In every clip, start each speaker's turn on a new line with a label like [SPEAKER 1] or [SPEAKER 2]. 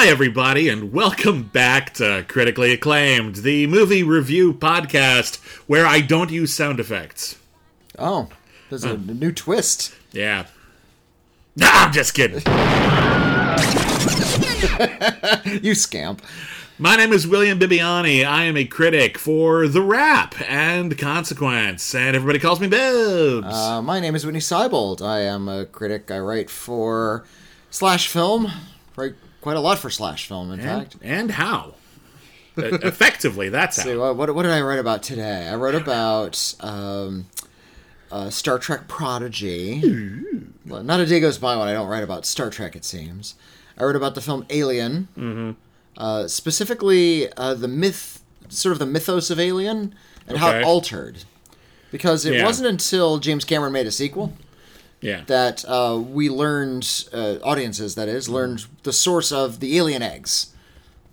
[SPEAKER 1] Hi, everybody, and welcome back to Critically Acclaimed, the movie review podcast where I don't use sound effects.
[SPEAKER 2] Oh, there's a new twist.
[SPEAKER 1] Yeah. Nah, I'm just kidding.
[SPEAKER 2] You scamp.
[SPEAKER 1] My name is William Bibiani. I am a critic for TheWrap and Consequence, and everybody calls me Bibbs.
[SPEAKER 2] Uh, my name is Whitney Seibold. I am a critic. I write for Slash Film. Write quite a lot for Slash Film, in
[SPEAKER 1] and,
[SPEAKER 2] fact.
[SPEAKER 1] and how? Effectively, that's how.
[SPEAKER 2] what, what, what did I write about today? I wrote about um, uh, Star Trek Prodigy. Well, not a day goes by when I don't write about Star Trek, it seems. I wrote about the film Alien. Mm-hmm. Uh, specifically, uh, the myth, sort of the mythos of Alien, and how it altered. Because it
[SPEAKER 1] Yeah.
[SPEAKER 2] wasn't until James Cameron made a sequel
[SPEAKER 1] Yeah.
[SPEAKER 2] that uh, we learned, uh, audiences that is, learned the source of the alien eggs.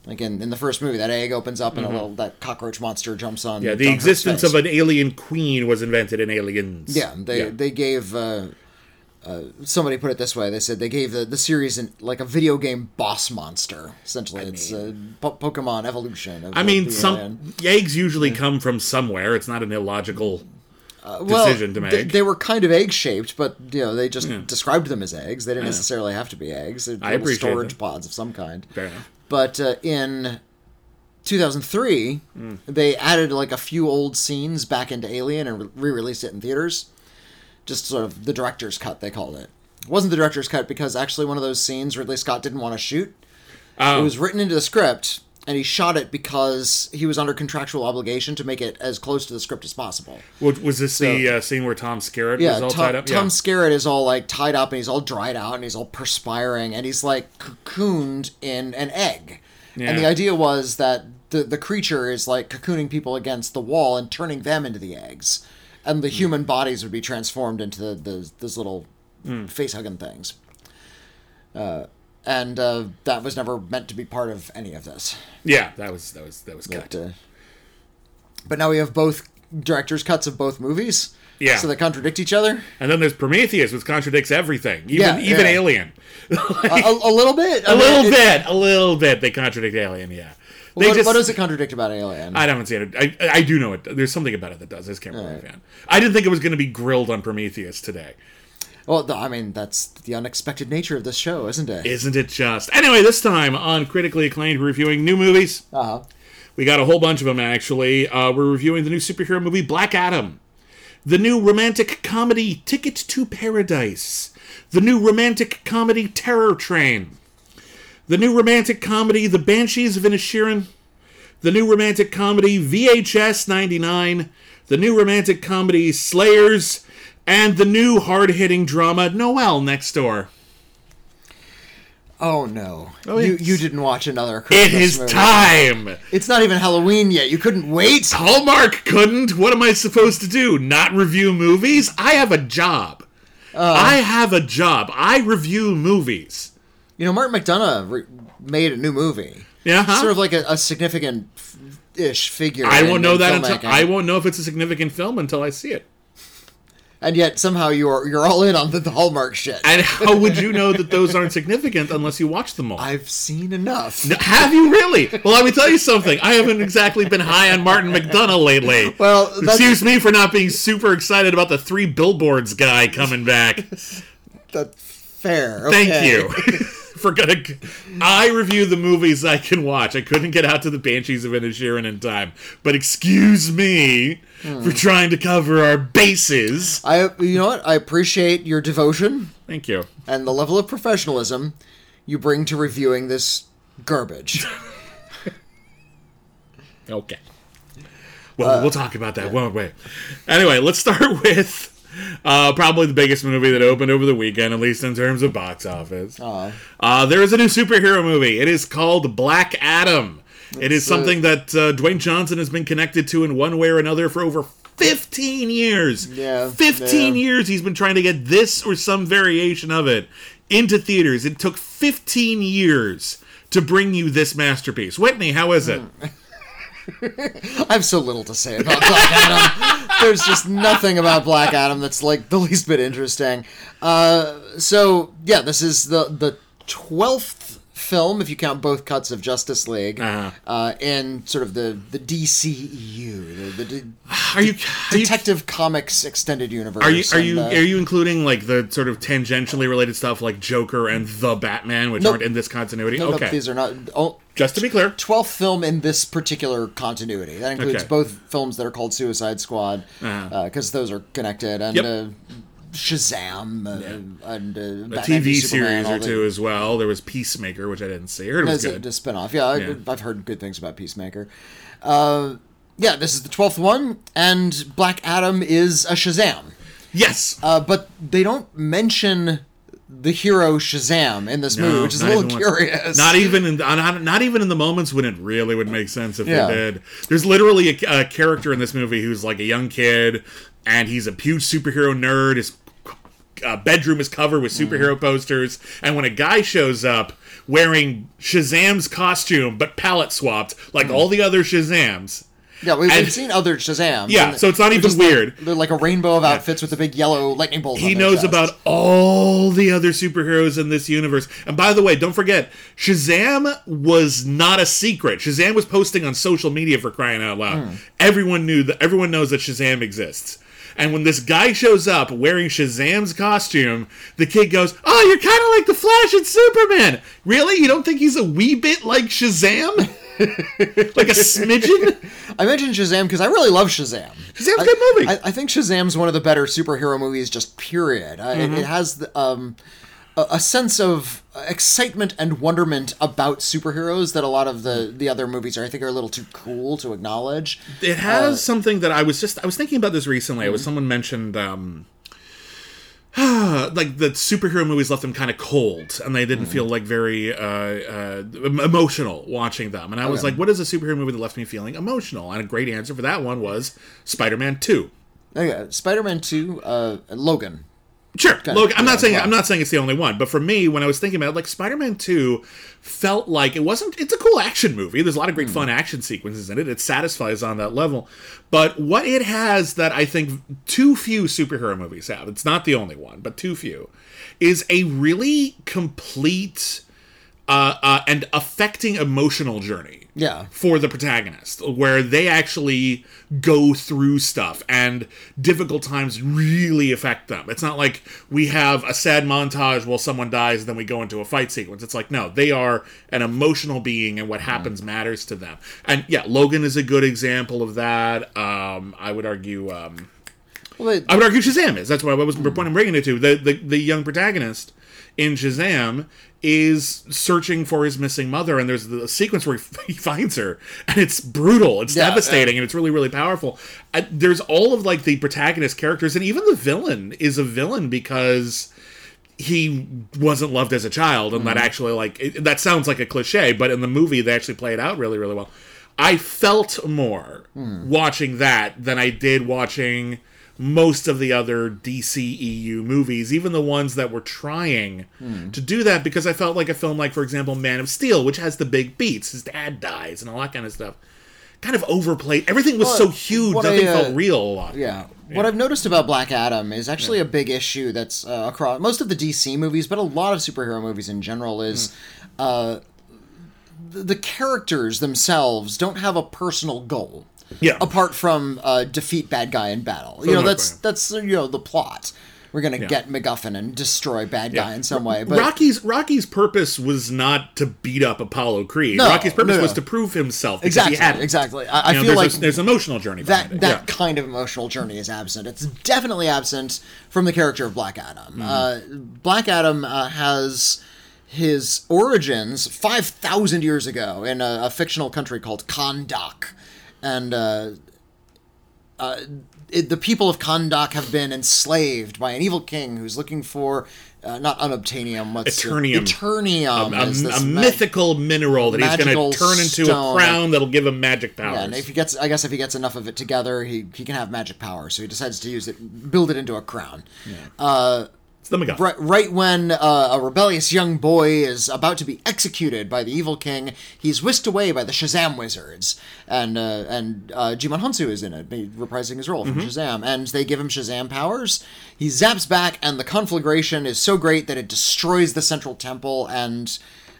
[SPEAKER 2] Like in, in the first movie, that egg opens up and a little that cockroach monster jumps on.
[SPEAKER 1] Mm-hmm. yeah, the existence of an alien queen was invented in Aliens.
[SPEAKER 2] Yeah, they
[SPEAKER 1] Yeah.
[SPEAKER 2] they gave. Uh, uh, somebody put it this way. They said they gave the, the series an, like a video game boss monster. Essentially, it's a po- Pokemon evolution.
[SPEAKER 1] I mean,
[SPEAKER 2] the
[SPEAKER 1] some
[SPEAKER 2] alien.
[SPEAKER 1] eggs usually come from somewhere. It's not an illogical
[SPEAKER 2] well,
[SPEAKER 1] decision to
[SPEAKER 2] They,
[SPEAKER 1] make.
[SPEAKER 2] they were kind of egg shaped, but you know they just described them as eggs. They didn't necessarily have to be eggs. They're
[SPEAKER 1] I appreciate
[SPEAKER 2] storage
[SPEAKER 1] that.
[SPEAKER 2] pods of some kind.
[SPEAKER 1] Fair enough.
[SPEAKER 2] But uh, in 2003,
[SPEAKER 1] Hmm.
[SPEAKER 2] they added like a few old scenes back into Alien and re-released it in theaters. Just sort of the director's cut, they called it. It wasn't the director's cut because actually one of those scenes Ridley Scott didn't want to shoot.
[SPEAKER 1] Oh,
[SPEAKER 2] It was written into the script, and he shot it because he was under contractual obligation to make it as close to the script as possible.
[SPEAKER 1] was, was this the uh, scene where Tom Skerritt
[SPEAKER 2] Yeah,
[SPEAKER 1] was all
[SPEAKER 2] Tom,
[SPEAKER 1] tied up?
[SPEAKER 2] Tom Skerritt is all like tied up and he's all dried out and he's all perspiring and he's like cocooned in an egg. And the idea was that the the creature is like cocooning people against the wall and turning them into the eggs, and the human bodies would be transformed into the, the those little face hugging things. Uh, and uh, that was never meant to be part of any of this.
[SPEAKER 1] yeah, that was that was that was cut.
[SPEAKER 2] But, uh, but now we have both directors' cuts of both movies.
[SPEAKER 1] Yeah.
[SPEAKER 2] So they contradict each other.
[SPEAKER 1] And then there's Prometheus, which contradicts everything, even
[SPEAKER 2] Yeah,
[SPEAKER 1] even
[SPEAKER 2] yeah.
[SPEAKER 1] Alien.
[SPEAKER 2] a, a, a little bit. I
[SPEAKER 1] A
[SPEAKER 2] mean,
[SPEAKER 1] little
[SPEAKER 2] it-
[SPEAKER 1] bit, a little bit. They contradict Alien. Yeah.
[SPEAKER 2] What,
[SPEAKER 1] just,
[SPEAKER 2] what does it contradict about Alien?
[SPEAKER 1] I haven't seen it. I, I do know it. There's something about it that does. I just can't remember
[SPEAKER 2] Alright.
[SPEAKER 1] fan. I didn't think it was going to be grilled on Prometheus today.
[SPEAKER 2] Well, I mean, that's the unexpected nature of this show, isn't it?
[SPEAKER 1] Isn't it just? Anyway, this time on critically acclaimed reviewing new movies.
[SPEAKER 2] Uh-huh.
[SPEAKER 1] We got a whole bunch of them actually. Uh, we're reviewing the new superhero movie Black Adam, the new romantic comedy Ticket to Paradise, the new romantic comedy Terror Train, the new romantic comedy The Banshees of Inisherin, the new romantic comedy VHS 99, the new romantic comedy Slayers, and the new hard-hitting drama Noel Next Door.
[SPEAKER 2] Oh no!
[SPEAKER 1] Oh,
[SPEAKER 2] you you didn't watch another
[SPEAKER 1] It
[SPEAKER 2] Christmas
[SPEAKER 1] is
[SPEAKER 2] movie.
[SPEAKER 1] time.
[SPEAKER 2] It's not even Halloween yet. You couldn't wait.
[SPEAKER 1] Hallmark couldn't. What am I supposed to do? Not review movies? I have a job. Uh. I have a job. I review movies.
[SPEAKER 2] You know, Martin McDonagh re- made a new movie.
[SPEAKER 1] Yeah, huh?
[SPEAKER 2] Sort of like a, a significant ish figure.
[SPEAKER 1] I won't know
[SPEAKER 2] in
[SPEAKER 1] that until
[SPEAKER 2] filmmaking.
[SPEAKER 1] I won't know if it's a significant film until I see it.
[SPEAKER 2] And yet somehow you're you're all in on the, the Hallmark shit.
[SPEAKER 1] And how would you know that those aren't significant unless you watch them all?
[SPEAKER 2] I've seen enough.
[SPEAKER 1] Have you really? Well, let me tell you something. I haven't exactly been high on Martin McDonagh lately.
[SPEAKER 2] Well,
[SPEAKER 1] excuse me for not being super excited about the three billboards guy coming back.
[SPEAKER 2] That's fair.
[SPEAKER 1] Thank you for gonna. I review the movies I can watch. I couldn't get out to the Banshees of Inisherin in time, but excuse me for hmm. trying to cover our bases.
[SPEAKER 2] I you know what? I appreciate your devotion
[SPEAKER 1] Thank you.
[SPEAKER 2] and the level of professionalism you bring to reviewing this garbage.
[SPEAKER 1] Okay. Well, uh, we'll talk about that, won't we? Anyway, let's start with uh, probably the biggest movie that opened over the weekend, at least in terms of box office. Uh, there is a new superhero movie. It is called Black Adam. it is something that uh, Dwayne Johnson has been connected to in one way or another for over 15 years.
[SPEAKER 2] Yeah,
[SPEAKER 1] 15
[SPEAKER 2] yeah.
[SPEAKER 1] years he's been trying to get this or some variation of it into theaters. It took 15 years to bring you this masterpiece. Whitney, how is it?
[SPEAKER 2] I have so little to say about Black Adam. There's just nothing about Black Adam that's like the least bit interesting. Uh, so yeah, this is the the twelfth film, if you count both cuts of Justice League,
[SPEAKER 1] Uh-huh.
[SPEAKER 2] uh, in sort of the the DCEU, the, the de-
[SPEAKER 1] Are you are you
[SPEAKER 2] Detective Comics extended universe.
[SPEAKER 1] are you are
[SPEAKER 2] and,
[SPEAKER 1] you
[SPEAKER 2] uh,
[SPEAKER 1] are you including like the sort of tangentially related stuff like Joker and the Batman, which
[SPEAKER 2] Nope.
[SPEAKER 1] aren't in this continuity?
[SPEAKER 2] no, no,
[SPEAKER 1] okay,
[SPEAKER 2] these are not. Oh,
[SPEAKER 1] just to be clear.
[SPEAKER 2] 12th film in this particular continuity. That includes
[SPEAKER 1] Okay.
[SPEAKER 2] both films that are called Suicide Squad,
[SPEAKER 1] Uh-huh.
[SPEAKER 2] because those are connected, and
[SPEAKER 1] Yep.
[SPEAKER 2] Uh, Shazam, uh, and uh,
[SPEAKER 1] A TV
[SPEAKER 2] Superman,
[SPEAKER 1] series or
[SPEAKER 2] the-
[SPEAKER 1] two as well. There was Peacemaker, which I didn't see. I heard it was
[SPEAKER 2] As a,
[SPEAKER 1] good.
[SPEAKER 2] a spin-off. Yeah, I,
[SPEAKER 1] Yeah.
[SPEAKER 2] I've heard good things about Peacemaker. Uh, yeah, this is the 12th one, and Black Adam is a Shazam.
[SPEAKER 1] yes,
[SPEAKER 2] Uh, but they don't mention the hero Shazam in this movie,
[SPEAKER 1] No,
[SPEAKER 2] which is a little
[SPEAKER 1] even once.
[SPEAKER 2] curious.
[SPEAKER 1] Not even in not, not even in the moments when it really would make sense if
[SPEAKER 2] Yeah.
[SPEAKER 1] they did. There's literally a, a character in this movie who's like a young kid, and he's a huge superhero nerd. His uh, bedroom is covered with superhero posters, and when a guy shows up wearing Shazam's costume but palette swapped like
[SPEAKER 2] Mm.
[SPEAKER 1] all the other Shazams.
[SPEAKER 2] Yeah, we've,
[SPEAKER 1] And-
[SPEAKER 2] seen other Shazams.
[SPEAKER 1] Yeah, so it's not even
[SPEAKER 2] just like-
[SPEAKER 1] weird.
[SPEAKER 2] they're like a rainbow of outfits with a big yellow lightning bolt.
[SPEAKER 1] He knows
[SPEAKER 2] chest.
[SPEAKER 1] about all the other superheroes in this universe. And by the way, don't forget, Shazam was not a secret. Shazam was posting on social media for crying out loud.
[SPEAKER 2] Hmm.
[SPEAKER 1] Everyone knew that everyone knows that Shazam exists. And when this guy shows up wearing Shazam's costume, the kid goes, "Oh, you're kind of like the Flash and Superman. Really? You don't think he's a wee bit like Shazam? like a smidgen?
[SPEAKER 2] I mentioned Shazam because I really love Shazam.
[SPEAKER 1] Shazam's a
[SPEAKER 2] I-
[SPEAKER 1] good movie.
[SPEAKER 2] I, I think Shazam's one of the better superhero movies, just period.
[SPEAKER 1] Mm-hmm.
[SPEAKER 2] it, it has the, um, a, a sense of excitement and wonderment about superheroes that a lot of the, the other movies are, I think, are a little too cool to acknowledge.
[SPEAKER 1] It has something that I was just I was thinking about this recently. It
[SPEAKER 2] Mm-hmm.
[SPEAKER 1] was someone mentioned um like the superhero movies left them kind of cold and they
[SPEAKER 2] Mm-hmm.
[SPEAKER 1] didn't feel like very uh, uh, emotional watching them. And I was like, what is a superhero movie that left me feeling emotional? And a great answer for that one was Spider-Man 2.
[SPEAKER 2] Okay, Spider-Man 2, uh, Logan.
[SPEAKER 1] Sure. Look, I'm
[SPEAKER 2] yeah,
[SPEAKER 1] not saying. I'm not saying it's the only one, but for me, when I was thinking about it, like Spider-Man 2 felt like it wasn't it's a cool action movie. There's a lot of great fun action sequences in it. It satisfies on that level. But what it has that I think too few superhero movies have, it's not the only one, but too few, is a really complete uh, uh, and affecting emotional journey
[SPEAKER 2] Yeah.
[SPEAKER 1] for the protagonist, where they actually go through stuff and difficult times really affect them. It's not like we have a sad montage while someone dies and then we go into a fight sequence. It's like, no, they are an emotional being and what happens matters to them. And yeah, Logan is a good example of that. Um, I would argue. Um,
[SPEAKER 2] Well,
[SPEAKER 1] I would argue Shazam is. That's why I was the point I'm bringing it to. The, the the young protagonist in Shazam is searching for his missing mother, and there's the sequence where he, he finds her, and it's brutal, it's
[SPEAKER 2] Yeah,
[SPEAKER 1] devastating, and it's really really powerful. Uh, there's all of like the protagonist characters, and even the villain is a villain because he wasn't loved as a child and that actually like it, that sounds like a cliche but in the movie they actually play it out really really well. I felt more watching that than i did watching most of the other DCEU movies, even the ones that were trying to do that, because I felt like a film like, for example, Man of Steel, which has the big beats, his dad dies and all that kind of stuff, kind of overplayed. Everything was
[SPEAKER 2] Well,
[SPEAKER 1] so huge, nothing
[SPEAKER 2] I, uh,
[SPEAKER 1] felt real a lot.
[SPEAKER 2] Yeah. What I've noticed about Black Adam is actually a big issue that's uh, across most of the DC movies, but a lot of superhero movies in general is uh, the, the characters themselves don't have a personal goal.
[SPEAKER 1] Yeah.
[SPEAKER 2] Apart from uh, defeat bad guy in battle, you
[SPEAKER 1] the
[SPEAKER 2] know that's that's you know the plot. We're gonna get MacGuffin and destroy bad guy in some way, but
[SPEAKER 1] Rocky's Rocky's purpose was not to beat up Apollo Creed.
[SPEAKER 2] No,
[SPEAKER 1] Rocky's purpose
[SPEAKER 2] no, no.
[SPEAKER 1] was to prove himself.
[SPEAKER 2] exactly,
[SPEAKER 1] he
[SPEAKER 2] exactly. I, I feel
[SPEAKER 1] there's,
[SPEAKER 2] like
[SPEAKER 1] a, there's an emotional journey
[SPEAKER 2] that that
[SPEAKER 1] yeah.
[SPEAKER 2] kind of emotional journey is absent. It's definitely absent from the character of Black Adam.
[SPEAKER 1] Mm-hmm.
[SPEAKER 2] Uh, Black Adam uh, has his origins five thousand years ago in a, a fictional country called Kahndaq, and uh, uh, it, the people of Kahndaq have been enslaved by an evil king who's looking for. Uh, not unobtainium, what's it?
[SPEAKER 1] Eternium.
[SPEAKER 2] Eternium
[SPEAKER 1] a, a
[SPEAKER 2] ma-
[SPEAKER 1] mythical mineral that he's going to turn into
[SPEAKER 2] stone.
[SPEAKER 1] a crown that'll give him magic powers.
[SPEAKER 2] Yeah, and if he gets, I guess if he gets enough of it together, he he can have magic power. So he decides to use it, build it into a crown.
[SPEAKER 1] It's the MacGuffin.
[SPEAKER 2] Right, right when uh, a rebellious young boy is about to be executed by the evil king, he's whisked away by the Shazam wizards, and uh, and uh, Djimon Hounsou is in it, reprising his role from Shazam, and they give him Shazam powers. He zaps back, and the conflagration is so great that it destroys the central temple and.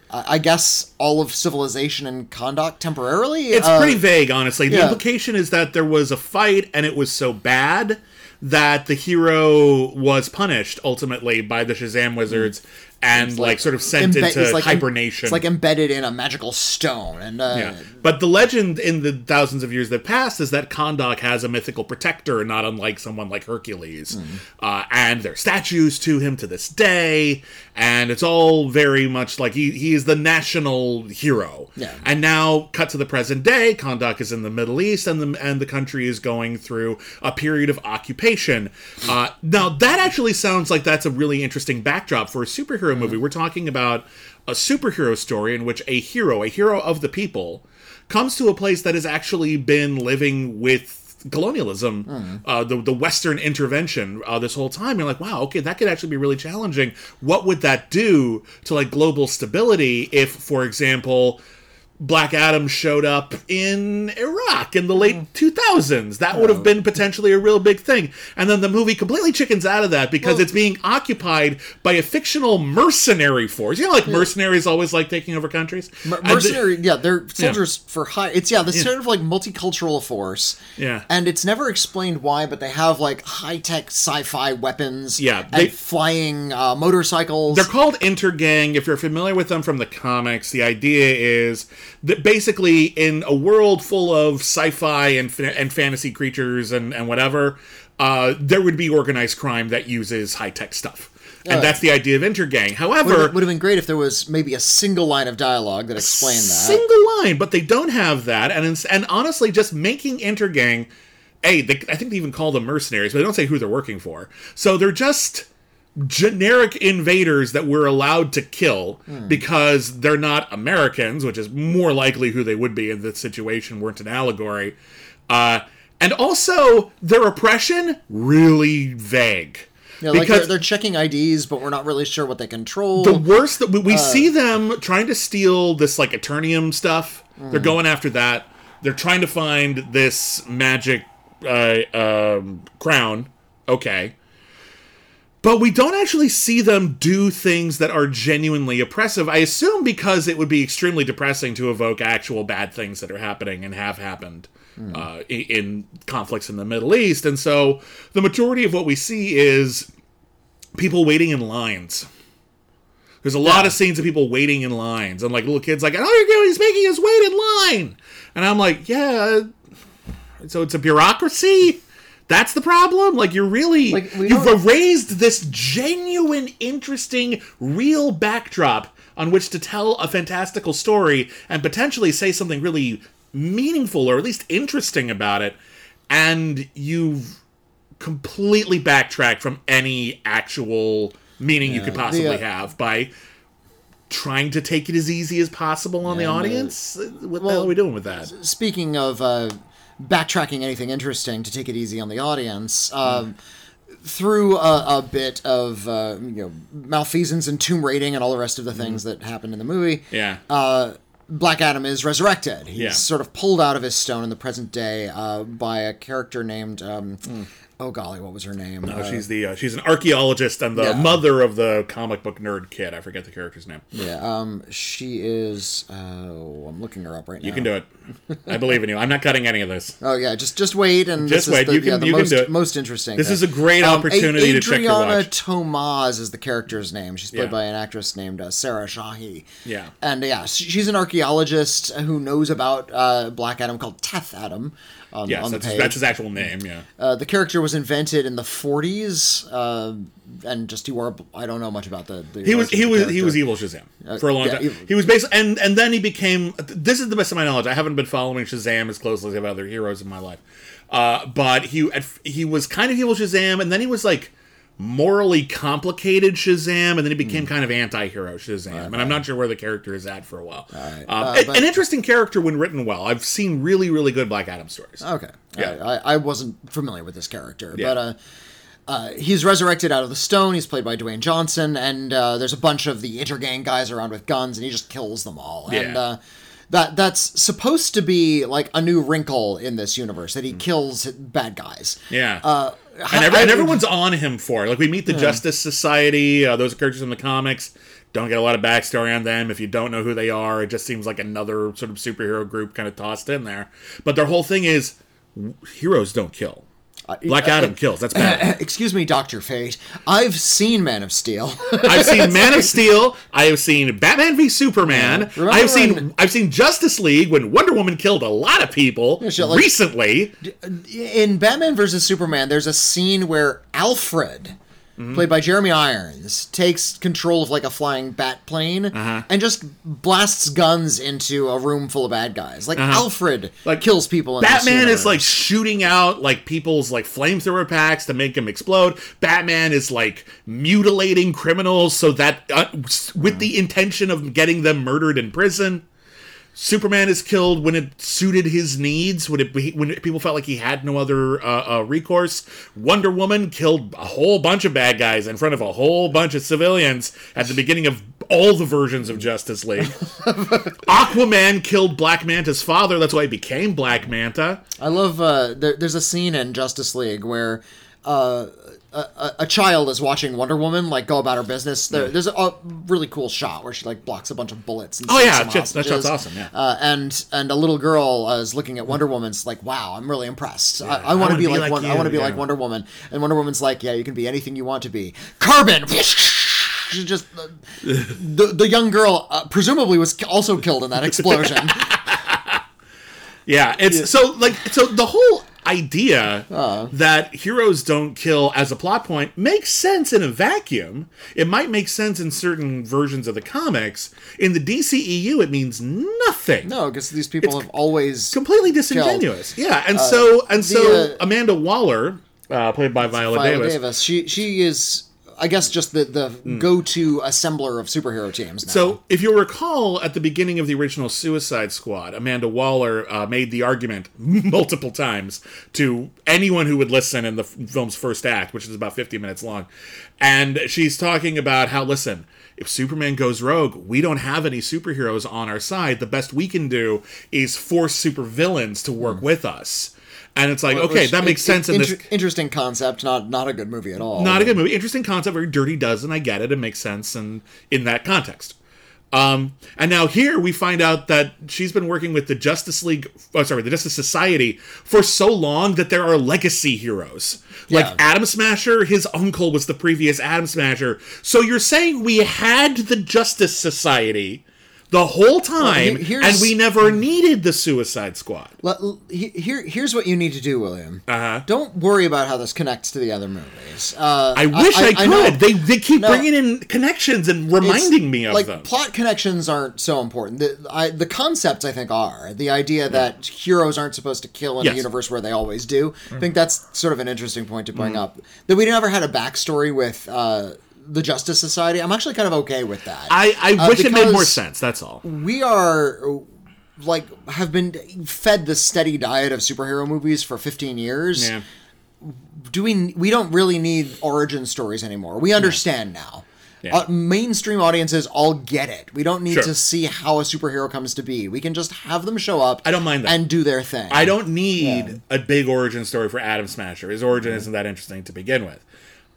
[SPEAKER 2] I I guess all of civilization and Kahndaq temporarily.
[SPEAKER 1] It's
[SPEAKER 2] Uh,
[SPEAKER 1] pretty vague, honestly. The
[SPEAKER 2] yeah.
[SPEAKER 1] implication is that there was a fight and it was so bad that the hero was punished ultimately by the Shazam wizards and like, sort of sent
[SPEAKER 2] embe-
[SPEAKER 1] into
[SPEAKER 2] like
[SPEAKER 1] hibernation.
[SPEAKER 2] It's like embedded in a magical stone, and uh,
[SPEAKER 1] Yeah. But the legend in the thousands of years that passed is that Kahndaq has a mythical protector, not unlike someone like Hercules. Uh, and there are statues to him to this day, and it's all very much like he, he is the national hero.
[SPEAKER 2] Yeah.
[SPEAKER 1] And now, cut to the present day, Kahndaq is in the Middle East, and the, and the country is going through a period of occupation. Uh, now, that actually sounds like that's a really interesting backdrop for a superhero movie. We're talking about a superhero story in which a hero, a hero of the people, comes to a place that has actually been living with colonialism, uh, the the Western intervention uh, this whole time. You're like, wow, okay, that could actually be really challenging. What would that do to like global stability if, for example, Black Adam showed up in Iraq in the late 2000s. That would have been potentially a real big thing. And then the movie completely chickens out of that because
[SPEAKER 2] Well-
[SPEAKER 1] it's being occupied by a fictional mercenary force. You know, like mercenaries always like taking over countries.
[SPEAKER 2] Mer-
[SPEAKER 1] And the-
[SPEAKER 2] mercenary, yeah, they're soldiers for hire. It's yeah, this sort of like multicultural force.
[SPEAKER 1] Yeah.
[SPEAKER 2] and it's never explained why, but they have like high tech sci-fi weapons.
[SPEAKER 1] Yeah,
[SPEAKER 2] and
[SPEAKER 1] they-
[SPEAKER 2] flying uh, motorcycles.
[SPEAKER 1] They're called Intergang. If you're familiar with them from the comics, the idea is that basically in a world full of sci-fi and and fantasy creatures and and whatever, uh, there would be organized crime that uses high tech stuff, and that's the idea of Intergang.
[SPEAKER 2] would
[SPEAKER 1] However,
[SPEAKER 2] would have been great if there was maybe a single line of dialogue that explained that.
[SPEAKER 1] single line, but they don't have that. And and honestly, just making Intergang, a they, I think they even call them mercenaries, but they don't say who they're working for. So they're just generic invaders that we're allowed to kill because they're not Americans, which is more likely who they would be in this situation. weren't an allegory. Uh, and also, their oppression really vague.
[SPEAKER 2] You know, like they're, they're checking IDs, but we're not really sure what they control.
[SPEAKER 1] the worst that we,
[SPEAKER 2] Uh,
[SPEAKER 1] see them trying to steal this like Eternium stuff.
[SPEAKER 2] Mm.
[SPEAKER 1] They're going after that. They're trying to find this magic uh, um, crown. Okay. But we don't actually see them do things that are genuinely oppressive. I assume because it would be extremely depressing to evoke actual bad things that are happening and have happened uh, i- in conflicts in the Middle East. And so the majority of what we see is people waiting in lines. There's a lot of scenes of people waiting in lines, and like little kids, like, all you're doing is making us wait in line. And I'm like, yeah. So it's a bureaucracy. That's the problem. Like you're really
[SPEAKER 2] Like,
[SPEAKER 1] you've erased this genuine, interesting, real backdrop on which to tell a fantastical story and potentially say something really meaningful or at least interesting about it. And you've completely backtracked from any actual meaning you could
[SPEAKER 2] the,
[SPEAKER 1] possibly
[SPEAKER 2] uh,
[SPEAKER 1] have by trying to take it as easy as possible on the
[SPEAKER 2] and, uh,
[SPEAKER 1] audience. what the
[SPEAKER 2] well,
[SPEAKER 1] hell are we doing with that?
[SPEAKER 2] Speaking of uh, backtracking anything interesting to take it easy on the audience, um, through a, a bit of uh, you know malfeasance and tomb raiding and all the rest of the things that happened in the movie,
[SPEAKER 1] Yeah.
[SPEAKER 2] uh, Black Adam is resurrected. He's
[SPEAKER 1] Yeah.
[SPEAKER 2] sort of pulled out of his stone in the present day uh, by a character named. Um, Oh golly, what was her name?
[SPEAKER 1] Oh,
[SPEAKER 2] Uh,
[SPEAKER 1] she's the uh, she's an archaeologist and the
[SPEAKER 2] Yeah.
[SPEAKER 1] mother of the comic book nerd kid. I forget the character's name.
[SPEAKER 2] yeah, um, she is. Oh, I'm looking her up right now.
[SPEAKER 1] You can do it. I believe in you. I'm not cutting any of this.
[SPEAKER 2] Oh yeah, just just wait and
[SPEAKER 1] Just
[SPEAKER 2] this
[SPEAKER 1] wait.
[SPEAKER 2] Is the,
[SPEAKER 1] You can-
[SPEAKER 2] yeah, the
[SPEAKER 1] you can
[SPEAKER 2] most,
[SPEAKER 1] do it.
[SPEAKER 2] most interesting.
[SPEAKER 1] This
[SPEAKER 2] thing.
[SPEAKER 1] is a great
[SPEAKER 2] Um,
[SPEAKER 1] opportunity to check your watch.
[SPEAKER 2] Tomaz is the character's name. She's played
[SPEAKER 1] Yeah.
[SPEAKER 2] by an actress named uh, Sarah Shahi.
[SPEAKER 1] Yeah.
[SPEAKER 2] and yeah, she's an archaeologist who knows about uh, Black Adam called Teth Adam. On,
[SPEAKER 1] Yes,
[SPEAKER 2] on the
[SPEAKER 1] that's,
[SPEAKER 2] page.
[SPEAKER 1] that's his actual name. Yeah.
[SPEAKER 2] Uh, the character was invented in the 40s, uh, and just he wore. I don't know much about the. the
[SPEAKER 1] He was he was he was evil Shazam for a long
[SPEAKER 2] yeah,
[SPEAKER 1] time.
[SPEAKER 2] evil.
[SPEAKER 1] He was basically and and then he became. This is the best of my knowledge. I haven't been following Shazam as closely as I have other heroes in my life, uh, but he at- he was kind of evil Shazam, and then he was like morally complicated Shazam, and then he became
[SPEAKER 2] Hmm.
[SPEAKER 1] kind of anti-hero Shazam. And I'm not sure where the character is at for a while.
[SPEAKER 2] right.
[SPEAKER 1] Um,
[SPEAKER 2] Uh, but-
[SPEAKER 1] an interesting character when written well. I've seen really really good Black Adam stories.
[SPEAKER 2] Okay.
[SPEAKER 1] Yeah.
[SPEAKER 2] I, I wasn't familiar with this character,
[SPEAKER 1] Yeah.
[SPEAKER 2] but uh, uh, he's resurrected out of the stone. He's played by Dwayne Johnson, and uh, there's a bunch of the Intergang guys around with guns, and he just kills them all. And
[SPEAKER 1] Yeah.
[SPEAKER 2] uh, that that's supposed to be like a new wrinkle in this universe that he
[SPEAKER 1] Mm.
[SPEAKER 2] kills bad guys.
[SPEAKER 1] Yeah.
[SPEAKER 2] Uh,
[SPEAKER 1] and, every,
[SPEAKER 2] I-
[SPEAKER 1] and everyone's on him for it. Like we meet the Justice Society; uh, those characters in the comics Don't get a lot of backstory on them. If you don't know who they are, it just seems like another sort of superhero group kind of tossed in there. But their whole thing is heroes don't kill. Black
[SPEAKER 2] uh,
[SPEAKER 1] Adam kills. That's bad.
[SPEAKER 2] Excuse me, Doctor Fate. I've seen Man of Steel.
[SPEAKER 1] I've seen Man of Steel. I have seen Batman v Superman.
[SPEAKER 2] Remember
[SPEAKER 1] I've seen
[SPEAKER 2] when-
[SPEAKER 1] I've seen Justice League when Wonder Woman killed a lot of people
[SPEAKER 2] shit, like-
[SPEAKER 1] recently.
[SPEAKER 2] in Batman versus Superman, there's a scene where Alfred,
[SPEAKER 1] Mm-hmm.
[SPEAKER 2] played by Jeremy Irons, takes control of like a flying bat plane
[SPEAKER 1] Uh-huh.
[SPEAKER 2] and just blasts guns into a room full of bad guys. Like Alfred
[SPEAKER 1] Uh-huh. Like,
[SPEAKER 2] kills people.
[SPEAKER 1] Batman is like shooting out like people's like flamethrower packs to make them explode. Batman is like mutilating criminals so that uh, with the intention of getting them murdered in prison. Superman is killed when it suited his needs, when it when people felt like he had no other uh, uh, recourse. Wonder Woman killed a whole bunch of bad guys in front of a whole bunch of civilians at the beginning of all the versions of Justice League. Aquaman killed Black Manta's father. That's why he became Black Manta.
[SPEAKER 2] I love. Uh, there, there's a scene in Justice League where. Uh, a, a- child is watching Wonder Woman like go about her business. There, there's a, a really cool shot where she like blocks a bunch of bullets. And
[SPEAKER 1] Oh, yeah, that's- that shot's awesome, yeah.
[SPEAKER 2] Uh, and and a little girl uh, is looking at Wonder Woman's like, wow, I'm really impressed. I, I want to be,
[SPEAKER 1] be
[SPEAKER 2] like,
[SPEAKER 1] like
[SPEAKER 2] one, I want to be
[SPEAKER 1] yeah.
[SPEAKER 2] like Wonder Woman. And Wonder Woman's like, yeah, you can be anything you want to be. Carbon. She just uh, the the young girl uh, presumably was also killed in that explosion.
[SPEAKER 1] Yeah, it's so like so the whole idea
[SPEAKER 2] Uh.
[SPEAKER 1] that heroes don't kill as a plot point makes sense in a vacuum. It might make sense in certain versions of the comics. In the DCEU, it means nothing.
[SPEAKER 2] no, because these people have always
[SPEAKER 1] completely disingenuous. Yeah, and so and so
[SPEAKER 2] the, uh,
[SPEAKER 1] Amanda Waller, uh, played by Viola,
[SPEAKER 2] Viola
[SPEAKER 1] Davis.
[SPEAKER 2] Davis. She she is, I guess, just the the go to assembler of superhero teams. Now.
[SPEAKER 1] So, if you'll recall, at the beginning of the original Suicide Squad, Amanda Waller uh, made the argument multiple times to anyone who would listen in the film's first act, which is about 50 minutes long. And she's talking about how, listen, if Superman goes rogue, we don't have any superheroes on our side. The best we can do is force supervillains to work with us. And it's like, okay, that makes
[SPEAKER 2] it-
[SPEAKER 1] sense in this.
[SPEAKER 2] Interesting concept, not not a good movie at all.
[SPEAKER 1] Not a good movie. Interesting concept, very dirty dozen. I get it. It makes sense and in that context. Um, and now here we find out that she's been working with the Justice League, oh, sorry, the Justice Society for so long that there are legacy heroes. Like
[SPEAKER 2] Yeah.
[SPEAKER 1] Atom Smasher, his uncle was the previous Atom Smasher. So you're saying we had the Justice Society the whole time
[SPEAKER 2] here's-
[SPEAKER 1] and we never needed the Suicide Squad.
[SPEAKER 2] Here, here's what you need to do, William.
[SPEAKER 1] Uh-huh.
[SPEAKER 2] Don't worry about how this connects to the other movies. Uh,
[SPEAKER 1] I wish I, could.
[SPEAKER 2] know
[SPEAKER 1] they, they keep
[SPEAKER 2] No.
[SPEAKER 1] bringing in connections and reminding me of
[SPEAKER 2] like
[SPEAKER 1] them.
[SPEAKER 2] plot connections aren't so important. The I, the concepts I think are the idea that heroes aren't supposed to kill in
[SPEAKER 1] Yes.
[SPEAKER 2] a universe where they always do. I think that's sort of an interesting point to bring
[SPEAKER 1] Mm-hmm.
[SPEAKER 2] up. That we never had a backstory with uh, the Justice Society. I'm actually kind of okay with that.
[SPEAKER 1] I, I
[SPEAKER 2] Uh,
[SPEAKER 1] wish it made more sense. That's all.
[SPEAKER 2] we are like have been fed the steady diet of superhero movies for 15 years.
[SPEAKER 1] Yeah.
[SPEAKER 2] Do we we don't really need origin stories anymore. We understand now.
[SPEAKER 1] Yeah.
[SPEAKER 2] Uh, mainstream audiences all get it. We don't need
[SPEAKER 1] Sure.
[SPEAKER 2] to see how a superhero comes to be. We can just have them show up.
[SPEAKER 1] I don't mind that.
[SPEAKER 2] and do their thing.
[SPEAKER 1] I don't need a big origin story for Atom Smasher. His origin isn't that interesting to begin with.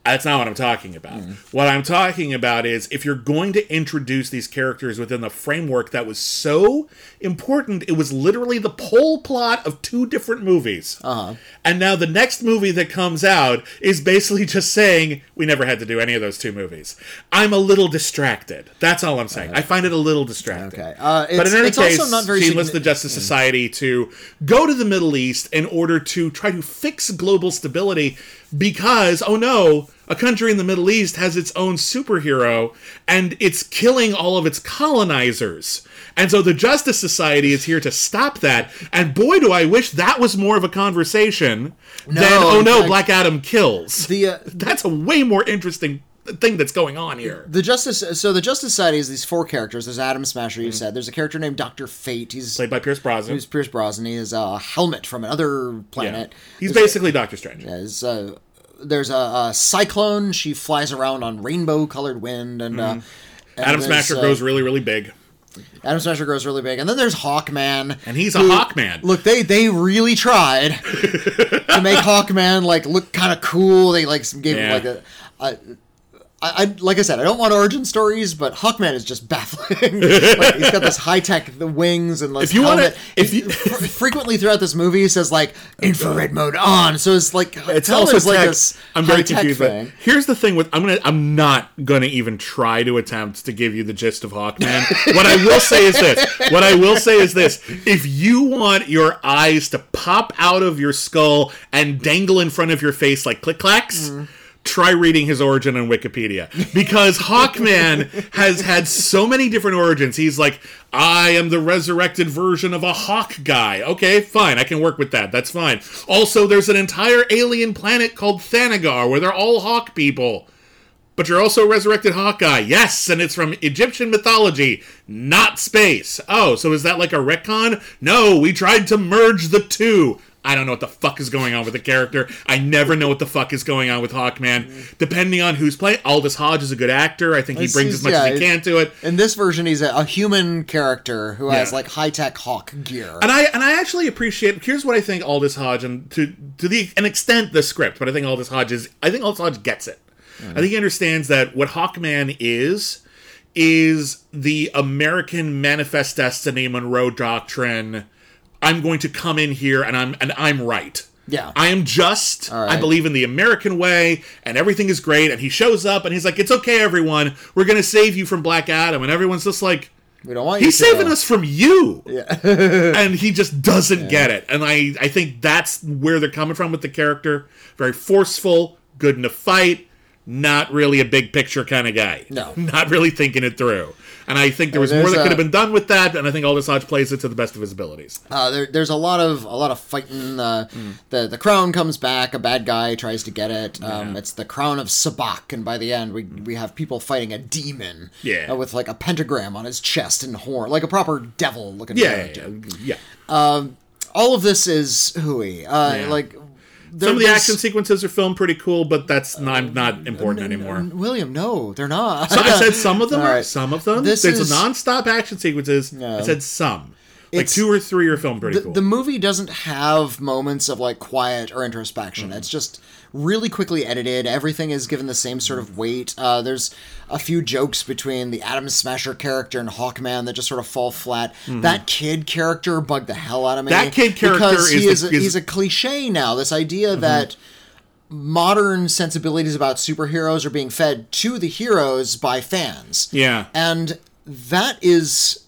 [SPEAKER 1] That's not what I'm talking about. What I'm talking about is if you're going to introduce these characters within the framework that was so important, it was literally the pole plot of two different movies. Uh-huh. And now the next movie that comes out is basically just saying we never had to do any of those two movies. I'm a little distracted. That's all I'm saying. I find it a little distracting.
[SPEAKER 2] Okay. Uh,
[SPEAKER 1] but
[SPEAKER 2] it's-
[SPEAKER 1] in any
[SPEAKER 2] it's also not very
[SPEAKER 1] she enlists the Justice Society to go to the Middle East in order to try to fix global stability because, oh no, a country in the Middle East has its own superhero and it's killing all of its colonizers. And so the Justice Society is here to stop that. And boy, do I wish that was more of a conversation than, oh no,
[SPEAKER 2] fact-
[SPEAKER 1] Black Adam kills.
[SPEAKER 2] the uh,
[SPEAKER 1] That's a way more interesting thing that's going on here.
[SPEAKER 2] the Justice so the Justice Society is these four characters. There's Atom Smasher, you said. There's a character named Doctor Fate. He's
[SPEAKER 1] Played by Pierce Brosnan.
[SPEAKER 2] He's Pierce Brosnan. He has a helmet from another
[SPEAKER 1] Yeah.
[SPEAKER 2] planet.
[SPEAKER 1] He's basically Doctor Strange.
[SPEAKER 2] There's uh, there's a, a cyclone. She flies around on rainbow-colored wind, and, uh, and
[SPEAKER 1] Mm-hmm.
[SPEAKER 2] Atom
[SPEAKER 1] Smasher
[SPEAKER 2] uh,
[SPEAKER 1] grows really, really big.
[SPEAKER 2] Atom Smasher grows really big, and then there's Hawkman,
[SPEAKER 1] And he's a Hawkman.
[SPEAKER 2] Look, they they really tried to make Hawkman like look kind of cool. They like gave
[SPEAKER 1] Yeah.
[SPEAKER 2] him like a. a I, I like I said, I don't want origin stories, but Hawkman is just baffling. like, he's got this high tech the wings and like
[SPEAKER 1] If you wanna- if you-
[SPEAKER 2] fr- frequently throughout this movie, he says like infrared mode on. So it's like
[SPEAKER 1] It's also
[SPEAKER 2] is like this
[SPEAKER 1] I'm very confused. But
[SPEAKER 2] thing.
[SPEAKER 1] here's the thing with I'm gonna I'm not gonna even try to attempt to give you the gist of Hawkman. what I will say is this. What I will say is this. If you want your eyes to pop out of your skull and dangle in front of your face like click clacks.
[SPEAKER 2] Mm.
[SPEAKER 1] Try reading his origin on Wikipedia because Hawkman has had so many different origins. He's like, I am the resurrected version of a hawk guy. Okay, fine, I can work with that. That's fine. Also, there's an entire alien planet called Thanagar where they're all hawk people. But you're also a resurrected Hawkeye. Yes, and it's from Egyptian mythology, not space. Oh, so is that like a retcon? No, we tried to merge the two. I don't know what the fuck is going on with the character. I never know what the fuck is going on with Hawkman. Depending on who's playing, Aldis Hodge is a good actor. I think he
[SPEAKER 2] It's-
[SPEAKER 1] brings as much
[SPEAKER 2] yeah,
[SPEAKER 1] as he can to it.
[SPEAKER 2] In this version, he's a, a human character who has like high tech hawk gear.
[SPEAKER 1] And I and I actually appreciate. Here's what I think Aldis Hodge and to to the an extent the script, but I think Aldis Hodge is. I think Aldis Hodge gets it. Mm-hmm. I think he understands that what Hawkman is is the American manifest destiny Monroe doctrine. I'm going to come in here and I'm and I'm right.
[SPEAKER 2] Yeah.
[SPEAKER 1] I am just.
[SPEAKER 2] All
[SPEAKER 1] I believe in the American way, and everything is great. And he shows up, and he's like, "It's okay, everyone. We're going to save you from Black Adam." And everyone's just like,
[SPEAKER 2] we don't want you
[SPEAKER 1] He's saving us from you.
[SPEAKER 2] Yeah.
[SPEAKER 1] and he just doesn't get it. And I, I think that's where they're coming from with the character. Very forceful, good in a fight, not really a big picture kind of guy.
[SPEAKER 2] No.
[SPEAKER 1] Not really thinking it through. And I think there was more that could have been done with that, and I think Aldis Hodge plays it to the best of his abilities.
[SPEAKER 2] Uh, there, there's a lot of a lot of fighting. Uh,
[SPEAKER 1] Hmm.
[SPEAKER 2] The the crown comes back. A bad guy tries to get it. Um, It's the crown of Sabbac, and by the end, we we have people fighting a demon.
[SPEAKER 1] Yeah.
[SPEAKER 2] uh, with like a pentagram on his chest and horn, like a proper devil looking.
[SPEAKER 1] Yeah,
[SPEAKER 2] character.
[SPEAKER 1] yeah, yeah.
[SPEAKER 2] All of this is hooey. Uh,
[SPEAKER 1] Yeah.
[SPEAKER 2] Like
[SPEAKER 1] Some of the action sequences are filmed pretty cool, but that's not, not important anymore.
[SPEAKER 2] William, no, they're not.
[SPEAKER 1] So I said some of them.
[SPEAKER 2] Right.
[SPEAKER 1] Some of them.
[SPEAKER 2] This
[SPEAKER 1] There's
[SPEAKER 2] is-
[SPEAKER 1] a non-stop action sequences. I said some. Like
[SPEAKER 2] It's-
[SPEAKER 1] two or three are filmed pretty
[SPEAKER 2] the,
[SPEAKER 1] cool.
[SPEAKER 2] the movie doesn't have moments of like quiet or introspection.
[SPEAKER 1] Mm-hmm.
[SPEAKER 2] It's just really quickly edited. Everything is given the same sort of weight. Uh, there's a few jokes between the Atom Smasher character and Hawkman that just sort of fall flat. That kid character bugged the hell out of me.
[SPEAKER 1] Mm-hmm. That kid character
[SPEAKER 2] because he
[SPEAKER 1] is
[SPEAKER 2] is,
[SPEAKER 1] the-
[SPEAKER 2] a,
[SPEAKER 1] is-
[SPEAKER 2] he's a cliche now. This idea that modern sensibilities about superheroes are being fed to the heroes by fans.
[SPEAKER 1] yeah.
[SPEAKER 2] And that is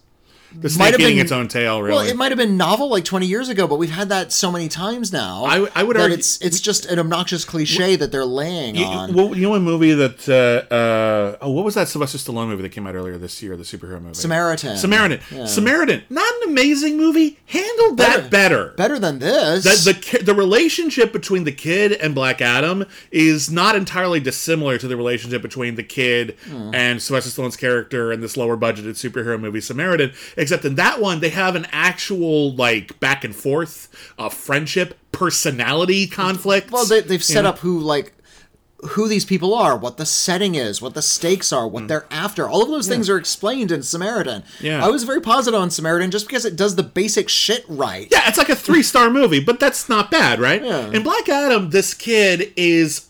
[SPEAKER 1] The
[SPEAKER 2] might
[SPEAKER 1] snake
[SPEAKER 2] have
[SPEAKER 1] eating
[SPEAKER 2] been-
[SPEAKER 1] its own tail, really.
[SPEAKER 2] well, it might have been novel like 20 years ago, but we've had that so many times now.
[SPEAKER 1] I- I would
[SPEAKER 2] that
[SPEAKER 1] argue-
[SPEAKER 2] it's it's just an obnoxious cliche that they're laying
[SPEAKER 1] You,
[SPEAKER 2] on.
[SPEAKER 1] well, you know a movie that uh, uh, oh, what was that Sylvester Stallone movie that came out earlier this year? The superhero movie,
[SPEAKER 2] Samaritan.
[SPEAKER 1] Samaritan. Samaritan, not an amazing movie. Handled that better.
[SPEAKER 2] Better than this.
[SPEAKER 1] That the the relationship between the kid and Black Adam is not entirely dissimilar to the relationship between the kid
[SPEAKER 2] Hmm.
[SPEAKER 1] and Sylvester Stallone's character in this lower budgeted superhero movie Samaritan. Except in that one, they have an actual like back and forth, uh, friendship, personality conflict.
[SPEAKER 2] well, they, they've set up who like who these people are, what the setting is, what the stakes are, what they're after. All of those things are explained in Samaritan.
[SPEAKER 1] Yeah.
[SPEAKER 2] I was very positive on Samaritan just because it does the basic shit right.
[SPEAKER 1] Yeah, it's like a three star movie, but that's not bad, right?
[SPEAKER 2] Yeah.
[SPEAKER 1] In Black Adam, this kid is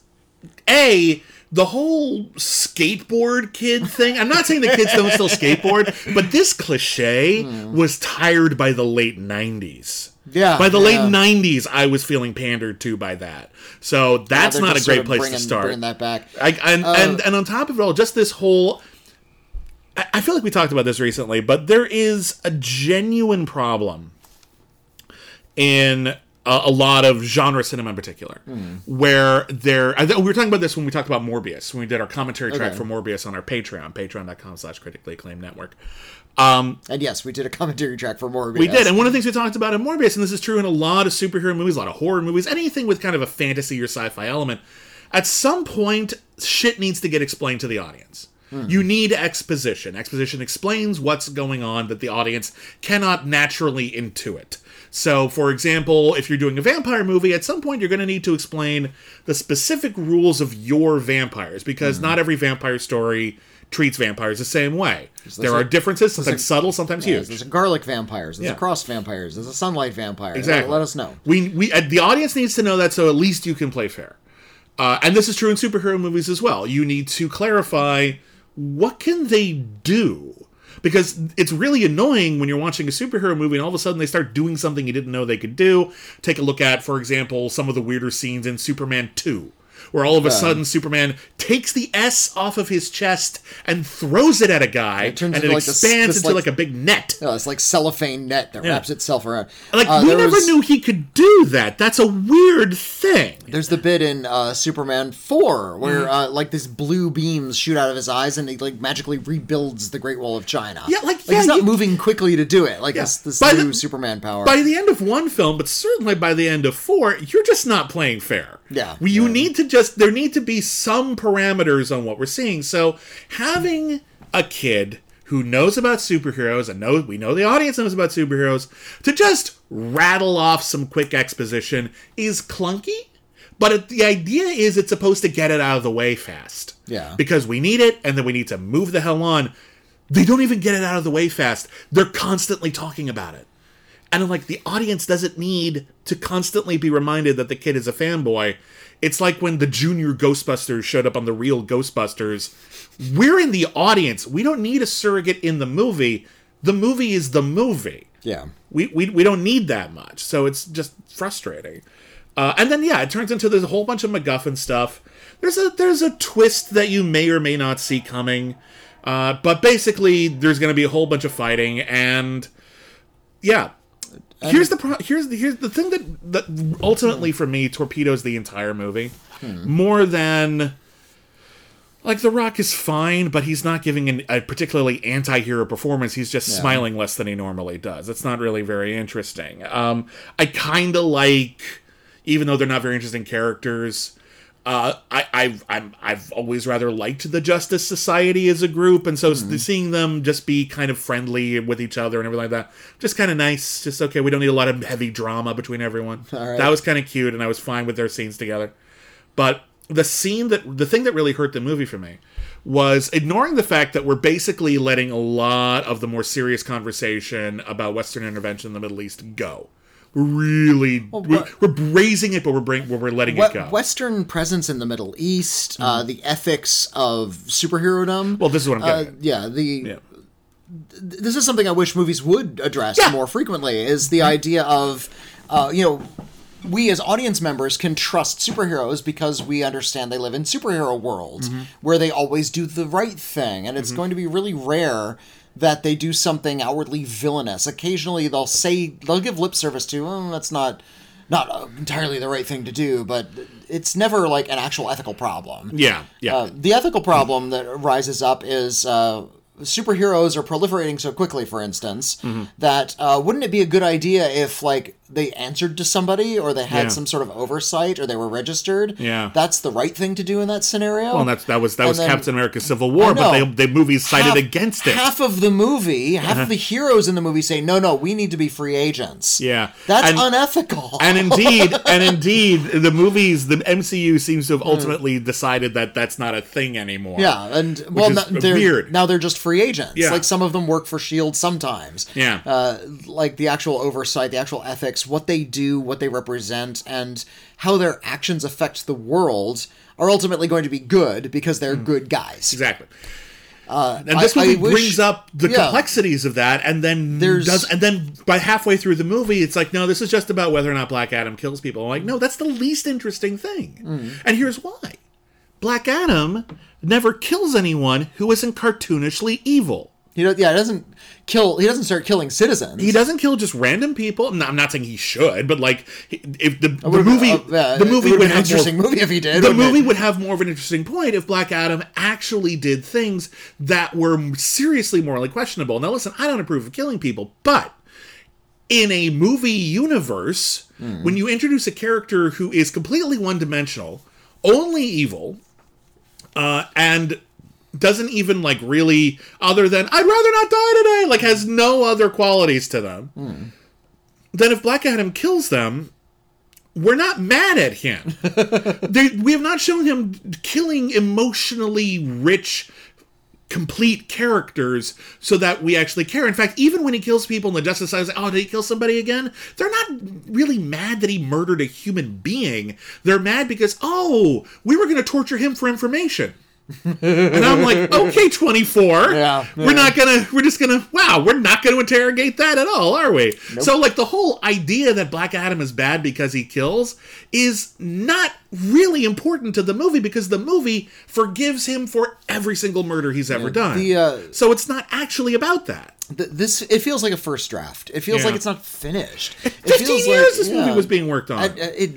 [SPEAKER 1] a the whole skateboard kid thing. I'm not saying the kids don't still skateboard, but this cliche was tired by the late '90s.
[SPEAKER 2] Yeah,
[SPEAKER 1] by the
[SPEAKER 2] yeah.
[SPEAKER 1] late '90s, I was feeling pandered to by that. So that's
[SPEAKER 2] They're
[SPEAKER 1] not a great place
[SPEAKER 2] bringing,
[SPEAKER 1] to start.
[SPEAKER 2] Bringing that back.
[SPEAKER 1] I, and,
[SPEAKER 2] Uh,
[SPEAKER 1] and and on top of it all, just this whole. I I feel like we talked about this recently, but there is a genuine problem in a, a lot of genre cinema in particular,
[SPEAKER 2] Hmm.
[SPEAKER 1] where there. Th- we were talking about this when we talked about Morbius, when we did our commentary track
[SPEAKER 2] Okay.
[SPEAKER 1] for Morbius on our Patreon, patreon.com/slash critically acclaimed network. Um,
[SPEAKER 2] And yes, we did a commentary track for Morbius.
[SPEAKER 1] we did, and one of the things we talked about in Morbius, and this is true in a lot of superhero movies, a lot of horror movies, anything with kind of a fantasy or sci-fi element. At some point, shit needs to get explained to the audience. You need exposition. Exposition explains what's going on that the audience cannot naturally intuit. So, for example, if you're doing a vampire movie, at some point you're going to need to explain the specific rules of your vampires because not every vampire story treats vampires the same way. There
[SPEAKER 2] a-
[SPEAKER 1] are differences, sometimes subtle, sometimes
[SPEAKER 2] Yes,
[SPEAKER 1] huge.
[SPEAKER 2] there's a garlic vampires. There's
[SPEAKER 1] Yeah.
[SPEAKER 2] a cross vampires. There's a sunlight vampire.
[SPEAKER 1] Exactly.
[SPEAKER 2] Let, let us know.
[SPEAKER 1] We we uh, the audience needs to know that, so at least you can play fair. Uh, and this is true in superhero movies as well. You need to clarify what can they do because it's really annoying when you're watching a superhero movie and all of a sudden they start doing something you didn't know they could do. Take a look at, for example, some of the weirder scenes in Superman 2 where all of a sudden Superman takes the S off of his chest and throws it at a guy,
[SPEAKER 2] turns
[SPEAKER 1] and it
[SPEAKER 2] like
[SPEAKER 1] expands
[SPEAKER 2] this,
[SPEAKER 1] into
[SPEAKER 2] like-
[SPEAKER 1] like, a big net.
[SPEAKER 2] It's like cellophane net that wraps itself around.
[SPEAKER 1] Like
[SPEAKER 2] Uh,
[SPEAKER 1] we never
[SPEAKER 2] was-
[SPEAKER 1] knew he could do that. That's a weird thing.
[SPEAKER 2] There's the bit in uh, Superman 4 where
[SPEAKER 1] Mm-hmm.
[SPEAKER 2] uh, like this blue beams shoot out of his eyes and he like magically rebuilds the Great Wall of China.
[SPEAKER 1] Yeah, like, yeah,
[SPEAKER 2] he's not
[SPEAKER 1] you-
[SPEAKER 2] moving quickly to do it. Like
[SPEAKER 1] Yeah.
[SPEAKER 2] this this
[SPEAKER 1] By
[SPEAKER 2] new
[SPEAKER 1] the-
[SPEAKER 2] Superman power.
[SPEAKER 1] By the end of one film, but certainly by the end of four, you're just not playing fair.
[SPEAKER 2] Yeah.
[SPEAKER 1] We- You
[SPEAKER 2] Yeah.
[SPEAKER 1] need to just there need to be some parameters on what we're seeing. So having a kid who knows about superheroes and knows we know the audience knows about superheroes to just rattle off some quick exposition is clunky. But it, the idea is it's supposed to get it out of the way fast.
[SPEAKER 2] Yeah.
[SPEAKER 1] Because we need it and then we need to move the hell on. They don't even get it out of the way fast. They're constantly talking about it. And I'm like, the audience doesn't need to constantly be reminded that the kid is a fanboy. It's like when the junior Ghostbusters showed up on the real Ghostbusters. We're in the audience. We don't need a surrogate in the movie. The movie is the movie.
[SPEAKER 2] yeah.
[SPEAKER 1] We, we, we don't need that much. So it's just frustrating. Uh, and then yeah, it turns into there's a whole bunch of MacGuffin stuff. There's a there's a twist that you may or may not see coming. Uh, but basically, there's going to be a whole bunch of fighting, and yeah. Here's the pro- here's the here's the thing that that ultimately for me torpedoes the entire movie more than like the Rock is fine, but he's not giving an, a particularly anti-hero performance. He's just smiling less than he normally does. It's not really very interesting. Um, I kind of like, even though they're not very interesting characters. Uh, I, I've I'm, I've always rather liked the Justice Society as a group, and so s- seeing them just be kind of friendly with each other and everything like that, just kind of nice. Just okay, we don't need a lot of heavy drama between everyone.
[SPEAKER 2] right.
[SPEAKER 1] That was kind of cute, and I was fine with their scenes together. But the scene that the thing that really hurt the movie for me was ignoring the fact that we're basically letting a lot of the more serious conversation about Western intervention in the Middle East go. Really we're,
[SPEAKER 2] what-
[SPEAKER 1] we're raising it, but we're bring, we're letting
[SPEAKER 2] We-
[SPEAKER 1] it go.
[SPEAKER 2] Western presence in the Middle East, uh, the ethics of superhero-dom.
[SPEAKER 1] well, this is what I'm
[SPEAKER 2] uh,
[SPEAKER 1] getting. at.
[SPEAKER 2] yeah, the
[SPEAKER 1] Yeah.
[SPEAKER 2] this is something I wish movies would address
[SPEAKER 1] Yeah.
[SPEAKER 2] more frequently is the idea of, uh, you know, we as audience members can trust superheroes because we understand they live in superhero worlds
[SPEAKER 1] Mm-hmm.
[SPEAKER 2] where they always do the right thing, and it's going to be really rare that they do something outwardly villainous. Occasionally, they'll say they'll give lip service to, oh, that's not. Not uh, entirely the right thing to do, but it's never like an actual ethical problem.
[SPEAKER 1] Yeah, yeah.
[SPEAKER 2] Uh, the ethical problem that rises up is uh, superheroes are proliferating so quickly, for instance,
[SPEAKER 1] Mm-hmm.
[SPEAKER 2] that uh, wouldn't it be a good idea if like they answered to somebody or they had
[SPEAKER 1] Yeah.
[SPEAKER 2] some sort of oversight or they were registered?
[SPEAKER 1] Yeah.
[SPEAKER 2] that's the right thing to do in that scenario.
[SPEAKER 1] well, that's that was that
[SPEAKER 2] and
[SPEAKER 1] was
[SPEAKER 2] then-
[SPEAKER 1] Captain America: Civil War, but they the movies cited
[SPEAKER 2] Half-
[SPEAKER 1] against it.
[SPEAKER 2] Half of the movie, half of the heroes in the movie say, "No, no, we need to be free agents."
[SPEAKER 1] Yeah.
[SPEAKER 2] that's
[SPEAKER 1] And-
[SPEAKER 2] unethical.
[SPEAKER 1] and indeed, and indeed, the movies, the MCU seems
[SPEAKER 2] Hmm.
[SPEAKER 1] to have ultimately decided that that's not a thing anymore.
[SPEAKER 2] Yeah, and well,
[SPEAKER 1] is
[SPEAKER 2] no- they're,
[SPEAKER 1] weird.
[SPEAKER 2] now they're just free agents.
[SPEAKER 1] Yeah.
[SPEAKER 2] Like some of them work for Shield sometimes.
[SPEAKER 1] Yeah.
[SPEAKER 2] uh, like the actual oversight, the actual ethics, what they do, what they represent, and how their actions affect the world are ultimately going to be good because they're good guys.
[SPEAKER 1] Exactly. and this
[SPEAKER 2] Uh, I-
[SPEAKER 1] movie
[SPEAKER 2] I wish-
[SPEAKER 1] brings up the
[SPEAKER 2] yeah.
[SPEAKER 1] complexities of that, and then
[SPEAKER 2] There's-
[SPEAKER 1] does, and then by halfway through the movie, it's like, no, this is just about whether or not Black Adam kills people. I'm like, no, that's the least interesting thing,
[SPEAKER 2] Hmm.
[SPEAKER 1] and here's why: Black Adam never kills anyone who isn't cartoonishly evil.
[SPEAKER 2] He don't, yeah, he doesn't kill. He doesn't start killing citizens.
[SPEAKER 1] He doesn't kill just random people. No, I'm not saying he should, but like, if the, the movie,
[SPEAKER 2] uh, yeah,
[SPEAKER 1] the movie would
[SPEAKER 2] an
[SPEAKER 1] have
[SPEAKER 2] interesting
[SPEAKER 1] more,
[SPEAKER 2] movie if he did.
[SPEAKER 1] The movie
[SPEAKER 2] it?
[SPEAKER 1] would have more of an interesting point if Black Adam actually did things that were seriously morally questionable. Now, listen, I don't approve of killing people, but in a movie universe,
[SPEAKER 2] Hmm.
[SPEAKER 1] when you introduce a character who is completely one-dimensional, only evil, uh, and doesn't even like really other than I'd rather not die today, like has no other qualities to them. Hmm. Then if Black Adam kills them, we're not mad at him. they, we have not shown him killing emotionally rich complete characters so that we actually care. In fact, even when he kills people in the Justice Society, oh, did he kill somebody again? They're not really mad that he murdered a human being. They're mad because, oh, we were going to torture him for information. And I'm like, okay, 24.
[SPEAKER 2] Yeah,
[SPEAKER 1] We're not gonna, we're just gonna, wow, we're not gonna interrogate that at all, are we? So, like, the whole idea that Black Adam is bad because he kills is not really important to the movie because the movie forgives him for every single murder he's ever done.
[SPEAKER 2] the, uh,
[SPEAKER 1] so, it's not actually about that.
[SPEAKER 2] Th- this it feels like a first draft. It feels
[SPEAKER 1] Yeah.
[SPEAKER 2] like it's not finished. It
[SPEAKER 1] 15
[SPEAKER 2] feels
[SPEAKER 1] years
[SPEAKER 2] like-
[SPEAKER 1] this movie was being worked on.
[SPEAKER 2] I, it,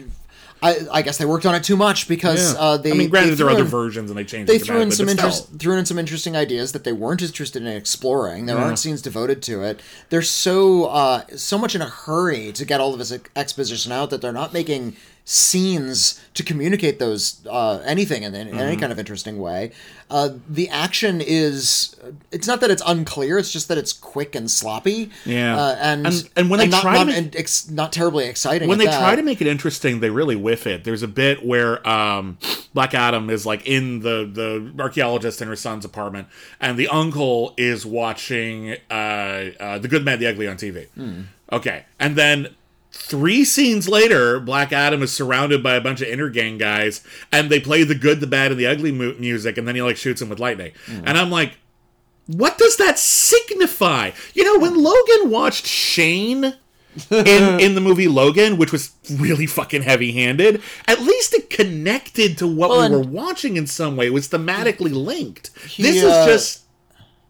[SPEAKER 2] I, I guess they worked on it too much because
[SPEAKER 1] Yeah.
[SPEAKER 2] uh, they.
[SPEAKER 1] I mean, granted, there are other
[SPEAKER 2] in-
[SPEAKER 1] versions and they changed
[SPEAKER 2] They threw in some interest, threw in some interesting ideas that they weren't interested in exploring. There aren't scenes devoted to it. They're so uh, so much in a hurry to get all of this exposition out that they're not making scenes to communicate those uh, anything in, in
[SPEAKER 1] Mm-hmm.
[SPEAKER 2] any kind of interesting way. Uh, the action is it's not that it's unclear; it's just that it's quick and sloppy.
[SPEAKER 1] Yeah.
[SPEAKER 2] uh, and,
[SPEAKER 1] And- and when they
[SPEAKER 2] not,
[SPEAKER 1] try to
[SPEAKER 2] not,
[SPEAKER 1] make-
[SPEAKER 2] and ex- not terribly exciting.
[SPEAKER 1] when they
[SPEAKER 2] that.
[SPEAKER 1] try to make it interesting, they really whiff it. There's a bit where um, Black Adam is like in the the archaeologist in her son's apartment, and the uncle is watching uh, uh, the Good, Bad, the Ugly on TV. Okay, and then. Three scenes later, Black Adam is surrounded by a bunch of intergang guys, and they play the good, the bad, and the ugly mu- music, and then he like shoots him with lightning. And I'm like, what does that signify? You know, when Logan watched Shane in in the movie Logan, which was really fucking heavy handed, at least it connected to what
[SPEAKER 2] Well,
[SPEAKER 1] we were watching in some way. It was thematically linked.
[SPEAKER 2] He,
[SPEAKER 1] this
[SPEAKER 2] uh,
[SPEAKER 1] is just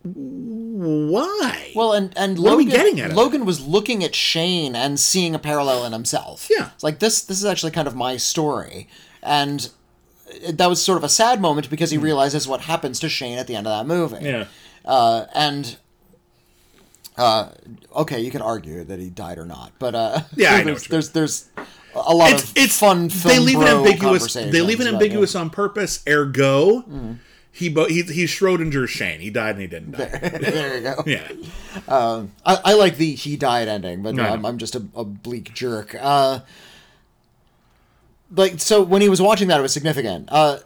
[SPEAKER 1] why?
[SPEAKER 2] Well, and and
[SPEAKER 1] What are we
[SPEAKER 2] Logan,
[SPEAKER 1] getting at it?
[SPEAKER 2] Logan was looking at Shane and seeing a parallel in himself.
[SPEAKER 1] Yeah.
[SPEAKER 2] it's like this. This is actually kind of my story, and that was sort of a sad moment because he realizes what happens to Shane at the end of that movie.
[SPEAKER 1] Hmm. yeah.
[SPEAKER 2] uh, and. Uh, okay, you can argue that he died or not, but uh,
[SPEAKER 1] Yeah,
[SPEAKER 2] there's, there's there's a lot
[SPEAKER 1] It's
[SPEAKER 2] of
[SPEAKER 1] it's
[SPEAKER 2] fun.
[SPEAKER 1] They leave it ambiguous. They leave it ambiguous on purpose. Ergo, he bo- he he's Schrodinger's Shane. He died and he didn't die.
[SPEAKER 2] it. there you go.
[SPEAKER 1] yeah.
[SPEAKER 2] I, I like the he died ending, but
[SPEAKER 1] No,
[SPEAKER 2] I'm. I'm just a, a bleak jerk. Uh, like so, when he was watching that, it was significant. Uh,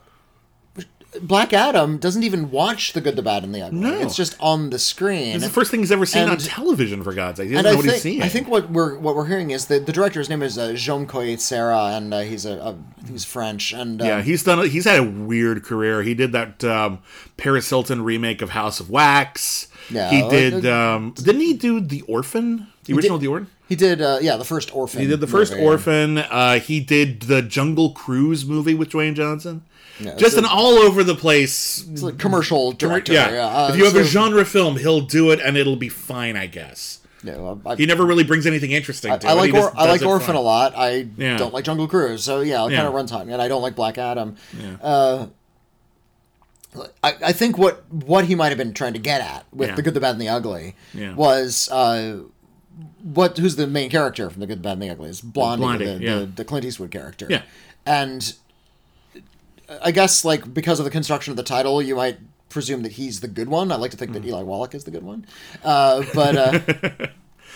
[SPEAKER 2] Black Adam doesn't even watch the good, the bad, and the ugly.
[SPEAKER 1] No.
[SPEAKER 2] It's just on the screen.
[SPEAKER 1] It's the first thing he's ever seen on television, for God's sake. He
[SPEAKER 2] and
[SPEAKER 1] doesn't know
[SPEAKER 2] I
[SPEAKER 1] what he's
[SPEAKER 2] think
[SPEAKER 1] seeing.
[SPEAKER 2] I think what we're what we're hearing is that the director's name is uh, Jean Collet-Serra, and uh, he's a, a he's French, and uh,
[SPEAKER 1] Yeah, he's done. He's had a weird career. He did that um, Paris Hilton remake of House of Wax.
[SPEAKER 2] Yeah,
[SPEAKER 1] he
[SPEAKER 2] uh,
[SPEAKER 1] did.
[SPEAKER 2] uh,
[SPEAKER 1] Um, didn't he do The Orphan? The original
[SPEAKER 2] did-
[SPEAKER 1] The Orphan.
[SPEAKER 2] he did uh, yeah the first Orphan.
[SPEAKER 1] He did the first
[SPEAKER 2] movie.
[SPEAKER 1] Orphan. Uh, he did the Jungle Cruise movie with Dwayne Johnson.
[SPEAKER 2] Yeah,
[SPEAKER 1] Just an all over the place.
[SPEAKER 2] It's a commercial director.
[SPEAKER 1] yeah.
[SPEAKER 2] yeah. uh,
[SPEAKER 1] if you have a genre film, he'll do it and it'll be fine, I guess.
[SPEAKER 2] yeah, well, I-
[SPEAKER 1] He never really brings anything interesting to
[SPEAKER 2] I
[SPEAKER 1] it.
[SPEAKER 2] like or, I like Orphan
[SPEAKER 1] fine.
[SPEAKER 2] a lot. I
[SPEAKER 1] Yeah.
[SPEAKER 2] don't like Jungle Cruise, so yeah, kind of run time, and I don't like Black Adam. Uh, I, I think what what he might have been trying to get at with the good, the bad, and the ugly was uh, what who's the main character from the good, the bad, and the ugly? Is Blondie,
[SPEAKER 1] Blondie,
[SPEAKER 2] the, the, the Clint Eastwood character.
[SPEAKER 1] Yeah.
[SPEAKER 2] and I guess like because of the construction of the title, you might presume that he's the good one. I like to think
[SPEAKER 1] Hmm.
[SPEAKER 2] that Eli Wallach is the good one, uh, but. Uh,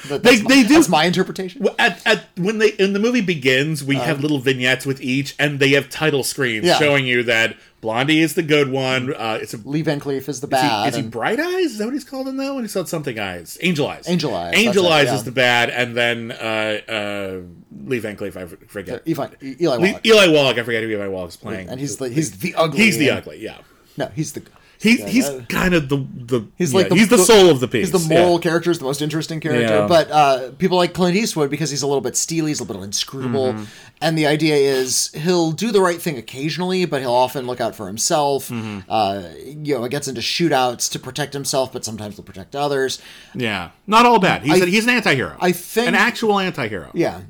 [SPEAKER 1] they,
[SPEAKER 2] my,
[SPEAKER 1] they do-
[SPEAKER 2] That's my interpretation.
[SPEAKER 1] At, at when they in the movie begins, we have little vignettes with each, and they have title screens.
[SPEAKER 2] Yeah.
[SPEAKER 1] showing you that Blondie is the good one. Uh, it's a
[SPEAKER 2] Lee Van Cleef is the
[SPEAKER 1] Is
[SPEAKER 2] bad.
[SPEAKER 1] he, is he Bright Eyes? Is that what he's called in that one? He said something eyes. Angel Eyes.
[SPEAKER 2] Angel Eyes,
[SPEAKER 1] Angel
[SPEAKER 2] that's it,
[SPEAKER 1] Eyes
[SPEAKER 2] yeah.
[SPEAKER 1] is the bad, and then uh, uh, Lee Van Cleef, I forget.
[SPEAKER 2] Eli, Eli Wallach.
[SPEAKER 1] Eli Wallach, I forget who Eli Wallach's playing.
[SPEAKER 2] and he's the he's the ugly.
[SPEAKER 1] he's the ugly, yeah.
[SPEAKER 2] No, he's the
[SPEAKER 1] He's
[SPEAKER 2] Yeah,
[SPEAKER 1] he's
[SPEAKER 2] uh,
[SPEAKER 1] kind of the the
[SPEAKER 2] he's
[SPEAKER 1] yeah,
[SPEAKER 2] like the,
[SPEAKER 1] he's the, soul of the piece.
[SPEAKER 2] He's the
[SPEAKER 1] yeah.
[SPEAKER 2] moral character, is the most interesting character.
[SPEAKER 1] Yeah.
[SPEAKER 2] But uh, people like Clint Eastwood because he's a little bit steely, he's a little inscrutable,
[SPEAKER 1] Mm-hmm.
[SPEAKER 2] and the idea is he'll do the right thing occasionally, but he'll often look out for himself.
[SPEAKER 1] Mm-hmm.
[SPEAKER 2] Uh, you know, it gets into shootouts to protect himself, but sometimes he'll protect others.
[SPEAKER 1] Yeah, not all bad. He's
[SPEAKER 2] I-
[SPEAKER 1] a, he's an anti-hero.
[SPEAKER 2] I think-
[SPEAKER 1] an actual anti-hero.
[SPEAKER 2] Yeah.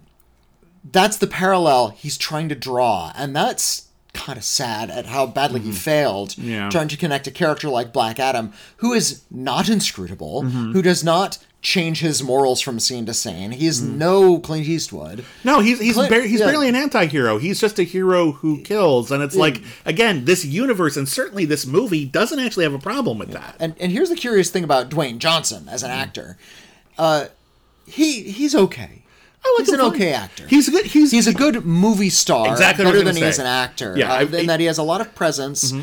[SPEAKER 2] That's the parallel he's trying to draw, and that's kind of sad at how badly he failed
[SPEAKER 1] Mm-hmm. Yeah.
[SPEAKER 2] trying to connect a character like Black Adam, who is not inscrutable,
[SPEAKER 1] Mm-hmm.
[SPEAKER 2] who does not change his morals from scene to scene. He
[SPEAKER 1] Mm.
[SPEAKER 2] is no Clint Eastwood.
[SPEAKER 1] No, he's he's
[SPEAKER 2] Clint-
[SPEAKER 1] bar- he's
[SPEAKER 2] yeah.
[SPEAKER 1] barely an anti-hero. He's just a hero who kills, and it's like again, this universe and certainly this movie doesn't actually have a problem with that.
[SPEAKER 2] And and here's the curious thing about Dwayne Johnson as an
[SPEAKER 1] Mm.
[SPEAKER 2] actor. Uh, he he's okay.
[SPEAKER 1] I like
[SPEAKER 2] he's
[SPEAKER 1] him
[SPEAKER 2] an
[SPEAKER 1] fine.
[SPEAKER 2] okay actor.
[SPEAKER 1] He's a good. He's
[SPEAKER 2] he's a good movie star,
[SPEAKER 1] Exactly what
[SPEAKER 2] better
[SPEAKER 1] was
[SPEAKER 2] than
[SPEAKER 1] gonna
[SPEAKER 2] he is an actor.
[SPEAKER 1] Yeah,
[SPEAKER 2] uh,
[SPEAKER 1] I-
[SPEAKER 2] in
[SPEAKER 1] I-
[SPEAKER 2] that he has a lot of presence,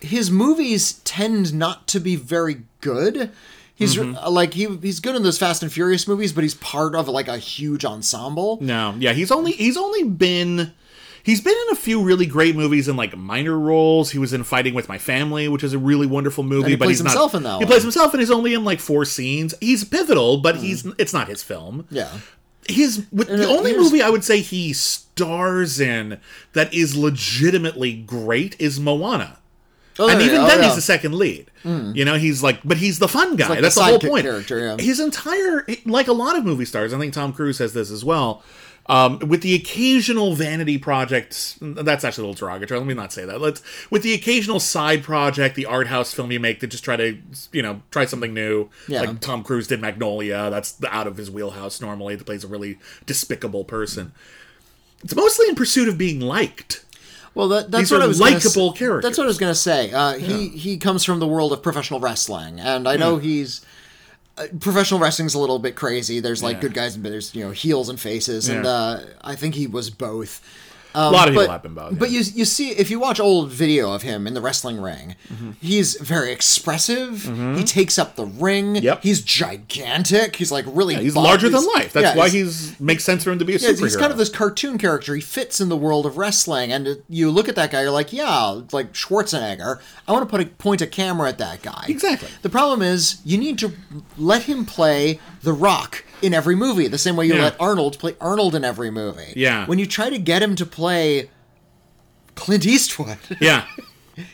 [SPEAKER 2] his movies tend not to be very good. He's
[SPEAKER 1] Mm-hmm.
[SPEAKER 2] like he he's good in those Fast and Furious movies, but he's part of like a huge ensemble.
[SPEAKER 1] No, yeah, he's only he's only been he's been in a few really great movies in like minor roles. He was in Fighting with My Family, which is a really wonderful movie.
[SPEAKER 2] he
[SPEAKER 1] but
[SPEAKER 2] plays
[SPEAKER 1] he's not,
[SPEAKER 2] himself in that
[SPEAKER 1] He
[SPEAKER 2] one.
[SPEAKER 1] plays himself, and he's only in like four scenes. He's pivotal, but he's it's not his film.
[SPEAKER 2] Yeah.
[SPEAKER 1] His with, the
[SPEAKER 2] uh,
[SPEAKER 1] only movie I would say he stars in that is legitimately great is Moana.
[SPEAKER 2] Oh,
[SPEAKER 1] and
[SPEAKER 2] yeah,
[SPEAKER 1] even
[SPEAKER 2] oh,
[SPEAKER 1] then,
[SPEAKER 2] yeah.
[SPEAKER 1] he's the second lead. You know, he's like, but he's the fun guy.
[SPEAKER 2] like
[SPEAKER 1] That's
[SPEAKER 2] the
[SPEAKER 1] the, whole point.
[SPEAKER 2] character, yeah.
[SPEAKER 1] His entire, like a lot of movie stars, I think Tom Cruise has this as well. Um, with the occasional vanity project, that's actually a little derogatory. Let me not say that. Let's with the occasional side project, the art house film you make to just try to, you know, try something new.
[SPEAKER 2] Yeah.
[SPEAKER 1] Like Tom Cruise did Magnolia. That's out of his wheelhouse normally. That plays a really despicable person. It's mostly in pursuit of being liked.
[SPEAKER 2] Well, that, that's
[SPEAKER 1] These
[SPEAKER 2] what I was
[SPEAKER 1] likable characters.
[SPEAKER 2] That's what I was going to say. Uh, He he comes from the world of professional wrestling, and I know he's uh, professional wrestling's a little bit crazy. There's like
[SPEAKER 1] Yeah.
[SPEAKER 2] good guys and there's you know heels and faces, and uh, I think he was both.
[SPEAKER 1] A lot of people
[SPEAKER 2] but,
[SPEAKER 1] have been both.
[SPEAKER 2] But you you see if you watch old video of him in the wrestling ring,
[SPEAKER 1] Mm-hmm.
[SPEAKER 2] he's very expressive. He takes up the ring.
[SPEAKER 1] Yep.
[SPEAKER 2] He's gigantic. He's like really.
[SPEAKER 1] he's
[SPEAKER 2] buff.
[SPEAKER 1] larger than life. That's
[SPEAKER 2] yeah,
[SPEAKER 1] why
[SPEAKER 2] he's-
[SPEAKER 1] he's makes sense for him to be a
[SPEAKER 2] yeah,
[SPEAKER 1] superhero.
[SPEAKER 2] he's kind of this cartoon character. He fits in the world of wrestling, and it- you look at that guy, you're like, yeah, like Schwarzenegger. I want to put a point a camera at that guy.
[SPEAKER 1] Exactly.
[SPEAKER 2] The problem is you need to let him play The Rock in every movie, the same way you
[SPEAKER 1] Yeah.
[SPEAKER 2] let Arnold play Arnold in every movie.
[SPEAKER 1] Yeah.
[SPEAKER 2] When you try to get him to play Clint Eastwood,
[SPEAKER 1] yeah.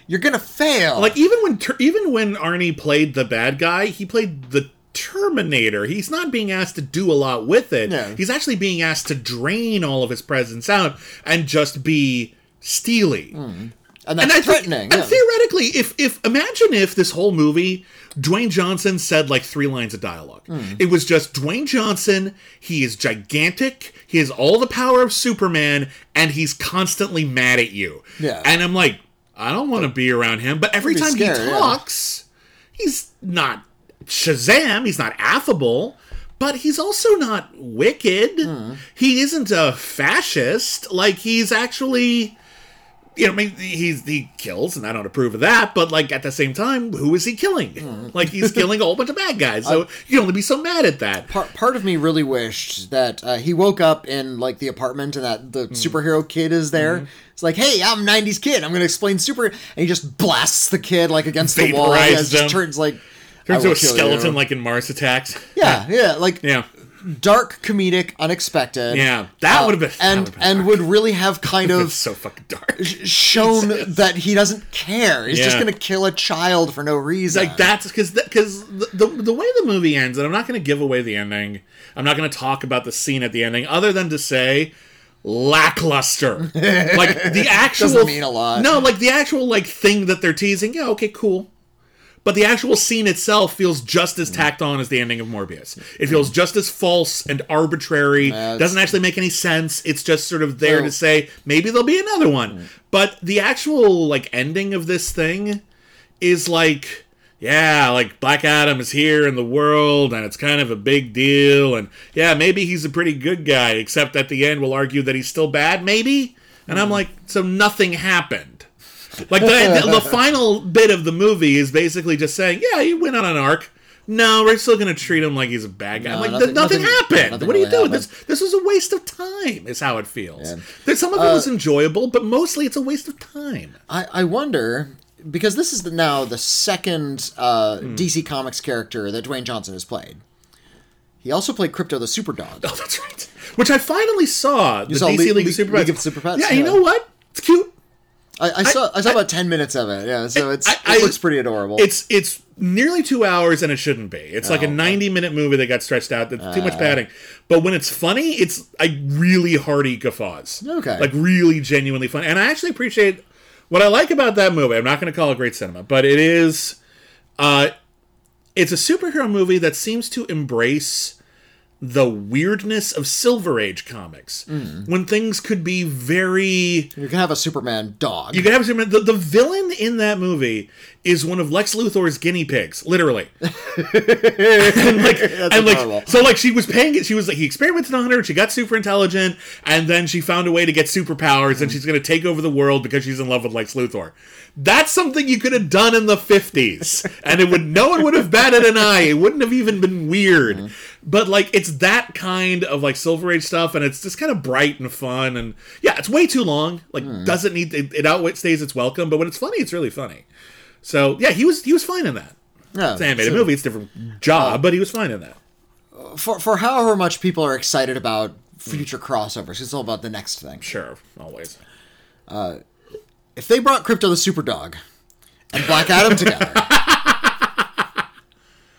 [SPEAKER 2] you're gonna fail.
[SPEAKER 1] Like even when even when Arnie played the bad guy, he played the Terminator. He's not being asked to do a lot with it.
[SPEAKER 2] Yeah.
[SPEAKER 1] He's actually being asked to drain all of his presence out and just be steely. Hmm.
[SPEAKER 2] and that's
[SPEAKER 1] And I think,
[SPEAKER 2] threatening.
[SPEAKER 1] and theoretically, if if imagine if this whole movie, Dwayne Johnson said like three lines of dialogue.
[SPEAKER 2] Hmm.
[SPEAKER 1] It was just Dwayne Johnson. He is gigantic. He has all the power of Superman, and he's constantly mad at you.
[SPEAKER 2] Yeah.
[SPEAKER 1] And I'm like, I don't want to be around him. But every time
[SPEAKER 2] scared,
[SPEAKER 1] he
[SPEAKER 2] yeah.
[SPEAKER 1] talks, he's not Shazam. He's not affable. But he's also not wicked.
[SPEAKER 2] Hmm.
[SPEAKER 1] He isn't a fascist. Like he's actually you know, I mean, he's he kills, and I don't approve of that. But like at the same time, who is he killing? Like he's killing a whole bunch of bad guys. So you can only be so mad at that.
[SPEAKER 2] part, part of me really wished that uh, he woke up in like the apartment and that the superhero kid is there.
[SPEAKER 1] Mm-hmm.
[SPEAKER 2] It's like, hey, I'm '90s kid. I'm going to explain super, and he just blasts the kid like against the wall. Yeah, it just turns like
[SPEAKER 1] Turns into a skeleton,
[SPEAKER 2] you.
[SPEAKER 1] like in Mars Attacks.
[SPEAKER 2] yeah, yeah, like
[SPEAKER 1] Yeah,
[SPEAKER 2] dark, comedic, unexpected.
[SPEAKER 1] yeah, that
[SPEAKER 2] Uh,
[SPEAKER 1] would have been
[SPEAKER 2] and
[SPEAKER 1] been
[SPEAKER 2] and would really have kind of
[SPEAKER 1] so fucking dark.
[SPEAKER 2] shown that he doesn't care. He's just going to kill a child for no reason.
[SPEAKER 1] like that's because because the, the the way the movie ends, and I'm not going to give away the ending. I'm not going to talk about the scene at the ending, other than to say lackluster. like the actual
[SPEAKER 2] Doesn't mean a lot.
[SPEAKER 1] No, like the actual like thing that they're teasing. Yeah, okay, cool. But the actual scene itself feels just
[SPEAKER 2] Mm.
[SPEAKER 1] as tacked on as the ending of Morbius. It feels just as false and arbitrary.
[SPEAKER 2] That's-
[SPEAKER 1] Doesn't actually make any sense. It's just sort of there
[SPEAKER 2] So-
[SPEAKER 1] to say maybe there'll be another one.
[SPEAKER 2] Mm.
[SPEAKER 1] But the actual like ending of this thing is like yeah, like Black Adam is here in the world and it's kind of a big deal and yeah, maybe he's a pretty good guy except at the end we'll argue that he's still bad maybe. And I'm like so nothing happened. Like the, the, the final bit of the movie is basically just saying, yeah, he went on an arc. No, we're still gonna treat him like he's a bad guy.
[SPEAKER 2] No,
[SPEAKER 1] like,
[SPEAKER 2] nothing-
[SPEAKER 1] nothing,
[SPEAKER 2] nothing-
[SPEAKER 1] happened.
[SPEAKER 2] nothing
[SPEAKER 1] what are you
[SPEAKER 2] really
[SPEAKER 1] doing?
[SPEAKER 2] happened.
[SPEAKER 1] This this was a waste of time. Is how it feels.
[SPEAKER 2] Yeah.
[SPEAKER 1] There's some of it was enjoyable, but mostly it's a waste of time.
[SPEAKER 2] I, I wonder because this is the, now the second uh,
[SPEAKER 1] Hmm.
[SPEAKER 2] DC Comics character that Dwayne Johnson has played. He also played Krypto the Superdog.
[SPEAKER 1] Oh, that's right. Which I finally saw. the
[SPEAKER 2] saw
[SPEAKER 1] DC
[SPEAKER 2] League-
[SPEAKER 1] League, Super
[SPEAKER 2] League of Super Pets?
[SPEAKER 1] Yeah, you know what? It's cute.
[SPEAKER 2] I, I saw I, saw about ten minutes of it. Yeah, so it's
[SPEAKER 1] I-
[SPEAKER 2] it
[SPEAKER 1] I-
[SPEAKER 2] looks pretty adorable.
[SPEAKER 1] It's it's nearly two hours and it shouldn't be. It's like a
[SPEAKER 2] Oh,
[SPEAKER 1] ninety minute movie that got stretched out. That's too
[SPEAKER 2] Uh.
[SPEAKER 1] much padding. But when it's funny, it's like really hearty guffaws.
[SPEAKER 2] Okay.
[SPEAKER 1] Like really genuinely fun. And I actually appreciate what I like about that movie. I'm not going to call it great cinema, but it is. Uh, it's a superhero movie that seems to embrace the weirdness of Silver Age comics mm. when things could be very
[SPEAKER 2] You can have a Superman dog.
[SPEAKER 1] you can have Superman. The, the villain in that movie is one of Lex Luthor's guinea pigs, literally. and like, and
[SPEAKER 2] adorable.
[SPEAKER 1] like, so like she was paying it. She was like, he experimented on her. She got super intelligent, and then she found a way to get superpowers, and mm. she's going to take over the world because she's in love with Lex Luthor. That's something you could have done in the fifties, and it would no one would have batted an eye. It wouldn't have even been weird. Mm. But like, it's that kind of like Silver Age stuff, and it's just kind of bright and fun, and yeah, it's way too long. Like, hmm. doesn't need it, it outstays its welcome. But when it's funny, it's really funny. So yeah, he was he was fine in that.
[SPEAKER 2] Yeah,
[SPEAKER 1] It's an animated
[SPEAKER 2] so-
[SPEAKER 1] movie; it's a different job, uh, but he was fine in that.
[SPEAKER 2] for for however much people are excited about future crossovers, it's all about the next thing.
[SPEAKER 1] Sure, always.
[SPEAKER 2] Uh, if they brought Krypto the Superdog and Black Adam together,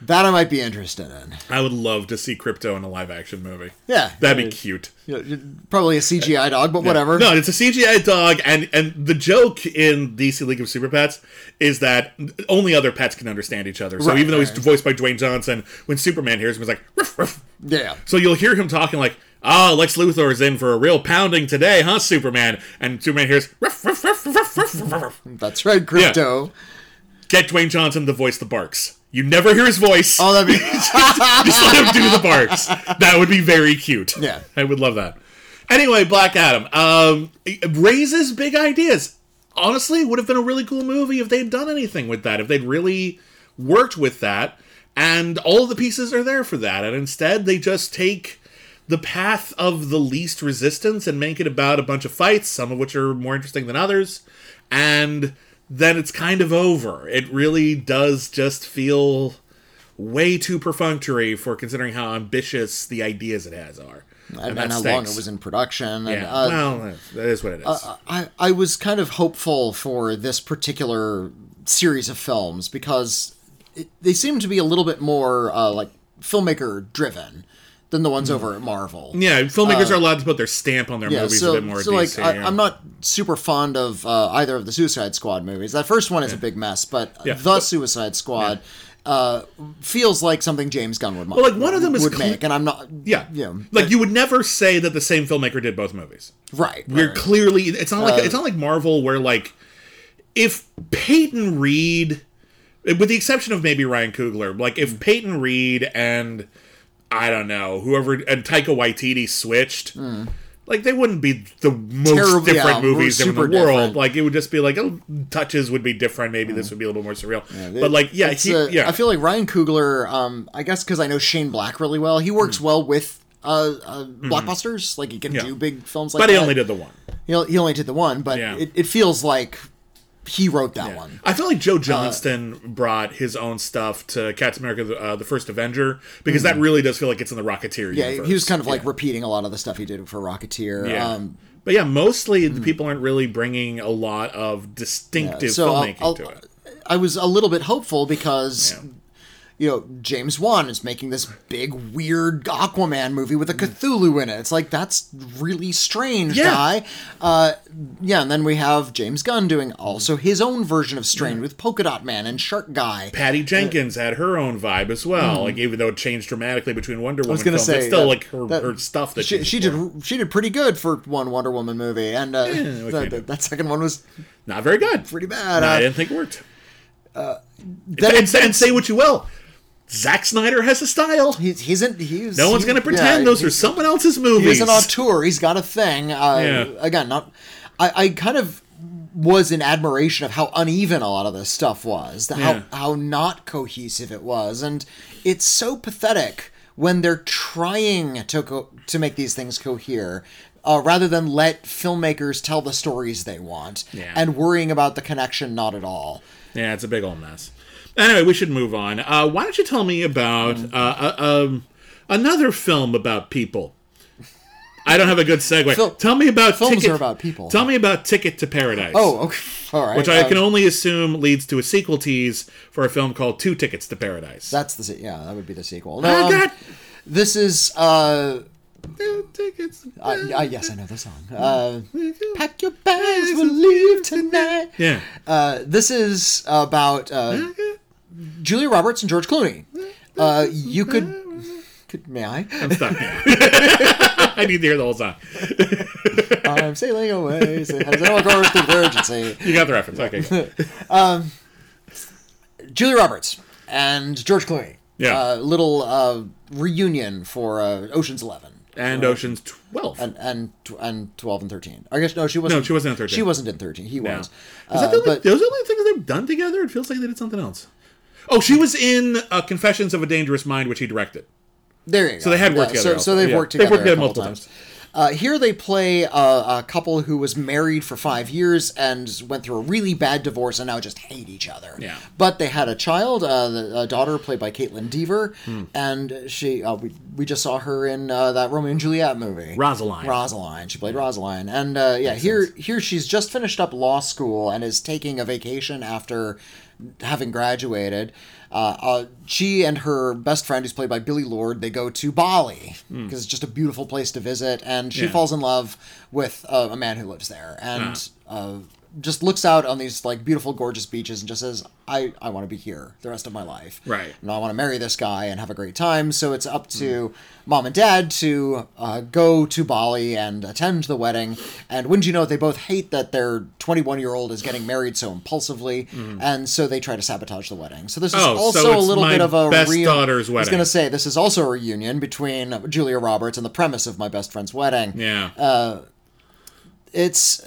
[SPEAKER 2] that I might be interested in.
[SPEAKER 1] I would love to see Krypto in a live action movie.
[SPEAKER 2] Yeah,
[SPEAKER 1] That'd be cute.
[SPEAKER 2] You know, probably a CGI dog, but whatever.
[SPEAKER 1] No, it's a CGI dog, and and the joke in DC League of Super Pets is that only other pets can understand each other. So
[SPEAKER 2] Right,
[SPEAKER 1] even though he's voiced by Dwayne Johnson, when Superman hears him, he's like, ruff, ruff.
[SPEAKER 2] Yeah.
[SPEAKER 1] So you'll hear him talking like, "Oh, Lex Luthor is in for a real pounding today, huh, Superman?" And Superman hears, ruff, ruff, ruff, ruff, ruff, ruff, ruff.
[SPEAKER 2] That's right, Krypto.
[SPEAKER 1] "Get Dwayne Johnson to voice the barks." You never hear his voice.
[SPEAKER 2] Oh, that'd be
[SPEAKER 1] Just let him do the barks. That would be very cute.
[SPEAKER 2] Yeah.
[SPEAKER 1] I would love that. Anyway, Black Adam um, raises big ideas. Honestly, it would have been a really cool movie if they'd done anything with that. If they'd really worked with that, and all of the pieces are there for that. And instead, they just take the path of the least resistance and make it about a bunch of fights, some of which are more interesting than others, and then it's kind of over. It really does just feel way too perfunctory for considering how ambitious the ideas it has are.
[SPEAKER 2] and,
[SPEAKER 1] that
[SPEAKER 2] how long it was in production. And,
[SPEAKER 1] Yeah,
[SPEAKER 2] uh,
[SPEAKER 1] well, that is what it is.
[SPEAKER 2] I, I was kind of hopeful for this particular series of films because it, they seem to be a little bit more uh, like filmmaker driven than the ones over at Marvel.
[SPEAKER 1] yeah, filmmakers are allowed to put their stamp on their
[SPEAKER 2] uh, Yeah,
[SPEAKER 1] movies
[SPEAKER 2] so,
[SPEAKER 1] a bit more.
[SPEAKER 2] so
[SPEAKER 1] DC,
[SPEAKER 2] like I,
[SPEAKER 1] yeah.
[SPEAKER 2] I'm not super fond of uh, either of the Suicide Squad movies. That first one is a big mess, but
[SPEAKER 1] Yeah,
[SPEAKER 2] the
[SPEAKER 1] but-
[SPEAKER 2] Suicide Squad uh, feels like something James Gunn would,
[SPEAKER 1] Well, like, one of them is
[SPEAKER 2] would
[SPEAKER 1] cle-
[SPEAKER 2] make, and I'm not.
[SPEAKER 1] Yeah,
[SPEAKER 2] you know,
[SPEAKER 1] like you would never say that the same filmmaker did both movies.
[SPEAKER 2] right.
[SPEAKER 1] We're
[SPEAKER 2] right.
[SPEAKER 1] clearly it's not like
[SPEAKER 2] Uh,
[SPEAKER 1] it's not like Marvel where like if Peyton Reed, with the exception of maybe Ryan Coogler, like if Peyton Reed and I don't know whoever and Taika Waititi switched. Like they wouldn't be the most
[SPEAKER 2] Mm. Terrible-
[SPEAKER 1] different
[SPEAKER 2] yeah,
[SPEAKER 1] movies in the world.
[SPEAKER 2] different.
[SPEAKER 1] Like it would just be like oh, touches would be different. Maybe this would be a little more surreal. but like yeah, he,
[SPEAKER 2] uh,
[SPEAKER 1] yeah,
[SPEAKER 2] I feel like Ryan Coogler. Um, I guess because I know Shane Black really well, he works well with uh, uh blockbusters. Like he can.
[SPEAKER 1] Yeah.
[SPEAKER 2] do big films like
[SPEAKER 1] but
[SPEAKER 2] that.
[SPEAKER 1] he only did the one.
[SPEAKER 2] He, he only did the one, but
[SPEAKER 1] Yeah.
[SPEAKER 2] it, it feels like he wrote that one.
[SPEAKER 1] I feel like Joe uh, Johnston brought his own stuff to Captain America: the, uh, the First Avenger because that mm. really does feel like it's in the Rocketeer.
[SPEAKER 2] Yeah,
[SPEAKER 1] universe.
[SPEAKER 2] he was kind of like repeating a lot of the stuff he did for Rocketeer.
[SPEAKER 1] Yeah.
[SPEAKER 2] Um,
[SPEAKER 1] but yeah, mostly the mm. people aren't really bringing a lot of distinctive
[SPEAKER 2] so I'll-
[SPEAKER 1] filmmaking
[SPEAKER 2] I'll-
[SPEAKER 1] to uh, it.
[SPEAKER 2] I was a little bit hopeful because
[SPEAKER 1] Yeah.
[SPEAKER 2] You know James Wan is making this big weird Aquaman movie with a Cthulhu in it. It's like that's really strange,
[SPEAKER 1] Yeah.
[SPEAKER 2] guy. Uh, yeah, and then we have James Gunn doing also his own version of Strange with Polka Dot Man and Shark Guy.
[SPEAKER 1] Patty Jenkins had her own vibe as well. Like even though it changed dramatically between Wonder Woman
[SPEAKER 2] Hmm. was gonna
[SPEAKER 1] films,
[SPEAKER 2] say
[SPEAKER 1] it's still
[SPEAKER 2] that-
[SPEAKER 1] like her,
[SPEAKER 2] that-
[SPEAKER 1] her stuff that
[SPEAKER 2] She, she did
[SPEAKER 1] before.
[SPEAKER 2] she did pretty good for one Wonder Woman movie, and uh,
[SPEAKER 1] what
[SPEAKER 2] the- that second one was
[SPEAKER 1] not very good.
[SPEAKER 2] pretty bad.
[SPEAKER 1] No, I
[SPEAKER 2] Uh,
[SPEAKER 1] didn't think it worked.
[SPEAKER 2] then
[SPEAKER 1] and, and say what you will, Zack Snyder has a style.
[SPEAKER 2] he's he's in, he's
[SPEAKER 1] No one's going to pretend
[SPEAKER 2] yeah,
[SPEAKER 1] those are someone else's movies.
[SPEAKER 2] He's an auteur. He's got a thing. Uh,
[SPEAKER 1] Yeah.
[SPEAKER 2] Again, not. I, I kind of was in admiration of how uneven a lot of this stuff was. the-
[SPEAKER 1] Yeah.
[SPEAKER 2] How how not cohesive it was, and it's so pathetic when they're trying to co- to make these things cohere. Uh, rather than let filmmakers tell the stories they want
[SPEAKER 1] Yeah.
[SPEAKER 2] and worrying about the connection not at all.
[SPEAKER 1] Yeah, it's a big old mess. Anyway, we should move on. Uh, why don't you tell me about
[SPEAKER 2] Mm.
[SPEAKER 1] uh, uh, um, another film about people? I don't have a good segue.
[SPEAKER 2] Fil-
[SPEAKER 1] tell me about
[SPEAKER 2] films
[SPEAKER 1] Ticket,
[SPEAKER 2] are about people.
[SPEAKER 1] Tell me about Ticket to Paradise.
[SPEAKER 2] Oh, okay. all right.
[SPEAKER 1] which I
[SPEAKER 2] uh,
[SPEAKER 1] can only assume leads to a sequel tease for a film called Two Tickets to Paradise.
[SPEAKER 2] That's the yeah. That would be the sequel. No, um,
[SPEAKER 1] got
[SPEAKER 2] this is uh
[SPEAKER 1] two tickets. to
[SPEAKER 2] Uh, uh, yes, I know the song. Uh, Pack your bags, we'll leave tonight.
[SPEAKER 1] yeah.
[SPEAKER 2] Uh, this is about uh, Julia Roberts and George Clooney. Uh, you could Could, may I?
[SPEAKER 1] I'm stuck now. I need to hear the whole song.
[SPEAKER 2] I'm sailing away. Say, has anyone gone with urgency?
[SPEAKER 1] You got the reference. Okay.
[SPEAKER 2] Julia Roberts and George Clooney.
[SPEAKER 1] Yeah.
[SPEAKER 2] Uh, little uh, reunion for uh, Ocean's Eleven.
[SPEAKER 1] And Ocean's 12.
[SPEAKER 2] And and and twelve and thirteen. I guess no, she wasn't.
[SPEAKER 1] No, she wasn't in 13.
[SPEAKER 2] She wasn't in thirteen. He
[SPEAKER 1] Yeah.
[SPEAKER 2] was.
[SPEAKER 1] Is that the
[SPEAKER 2] Uh,
[SPEAKER 1] only,
[SPEAKER 2] but
[SPEAKER 1] those are the only things they've done together? It feels like they did something else. Oh, she was in uh, Confessions of a Dangerous Mind, which he directed.
[SPEAKER 2] there you go.
[SPEAKER 1] So they had worked
[SPEAKER 2] Yeah,
[SPEAKER 1] together
[SPEAKER 2] So, so they've
[SPEAKER 1] Yeah.
[SPEAKER 2] worked
[SPEAKER 1] They've
[SPEAKER 2] together.
[SPEAKER 1] worked together multiple
[SPEAKER 2] times. Uh, here they play a, a couple who was married for five years and went through a really bad divorce and now just hate each other.
[SPEAKER 1] Yeah.
[SPEAKER 2] But they had a child, uh, a daughter played by Kaitlyn Dever,
[SPEAKER 1] Hmm.
[SPEAKER 2] and she uh, we, we just saw her in uh, that Romeo and Juliet movie.
[SPEAKER 1] Rosaline.
[SPEAKER 2] Rosaline. She played Rosaline, and uh, yeah, here here she's just finished up law school and is taking a vacation after having graduated. Uh, uh, she and her best friend, who's played by Billie Lourd, they go to Bali because it's just a beautiful place to visit, and she
[SPEAKER 1] Hmm. Yeah.
[SPEAKER 2] falls in love with uh, a man who lives there, and. Uh, just looks out on these like beautiful, gorgeous beaches and just says, "I I want to be here the rest of my life."
[SPEAKER 1] Right.
[SPEAKER 2] and I want to marry this guy and have a great time. So it's up to mom and dad to uh, go to Bali and attend the wedding. And wouldn't you know, it, they both hate that their 21 year old is getting married so impulsively, and so they try to sabotage the wedding. So this is
[SPEAKER 1] Oh, so
[SPEAKER 2] also a little bit of a
[SPEAKER 1] best daughter's
[SPEAKER 2] I was going to say this is also a reunion between Julia Roberts and the premise of my best friend's wedding
[SPEAKER 1] Yeah.
[SPEAKER 2] Uh, it's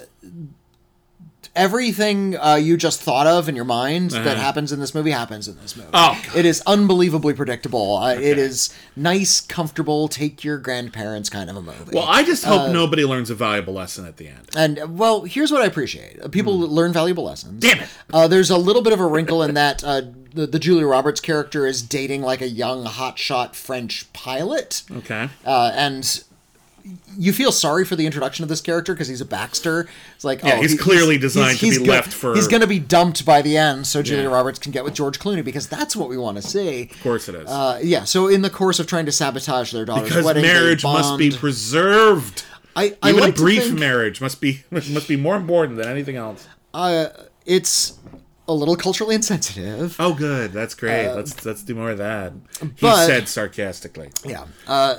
[SPEAKER 2] everything uh, you just thought of in your mind that happens in this movie happens in this movie.
[SPEAKER 1] Uh-huh. Oh, God.
[SPEAKER 2] it is unbelievably predictable. Uh, It is nice, comfortable, take your grandparents kind of a movie.
[SPEAKER 1] well, I just hope
[SPEAKER 2] uh,
[SPEAKER 1] nobody learns a valuable lesson at the end.
[SPEAKER 2] and well, here's what I appreciate: people learn valuable lessons.
[SPEAKER 1] Damn it.
[SPEAKER 2] Uh, there's a little bit of a wrinkle in that uh, the, the Julia Roberts character is dating like a young hotshot French pilot.
[SPEAKER 1] Okay.
[SPEAKER 2] uh, and you feel sorry for the introduction of this character because he's a Baxter. It's like,
[SPEAKER 1] Yeah,
[SPEAKER 2] oh,
[SPEAKER 1] he's
[SPEAKER 2] he-
[SPEAKER 1] clearly designed to be
[SPEAKER 2] go-
[SPEAKER 1] left for-
[SPEAKER 2] He's going to be dumped by the end, so Julia
[SPEAKER 1] Yeah.
[SPEAKER 2] Roberts can get with George Clooney because that's what we want to see.
[SPEAKER 1] Of course it is.
[SPEAKER 2] Uh, yeah, so in the course of trying to sabotage their daughter's
[SPEAKER 1] because
[SPEAKER 2] wedding,
[SPEAKER 1] marriage must be preserved.
[SPEAKER 2] I, I
[SPEAKER 1] Even
[SPEAKER 2] like
[SPEAKER 1] a brief
[SPEAKER 2] think,
[SPEAKER 1] marriage must be must be more important than anything else.
[SPEAKER 2] uh, it's a little culturally insensitive.
[SPEAKER 1] Oh, good. That's great. let's let's do more of that. He
[SPEAKER 2] Uh,
[SPEAKER 1] said sarcastically.
[SPEAKER 2] Yeah. Uh,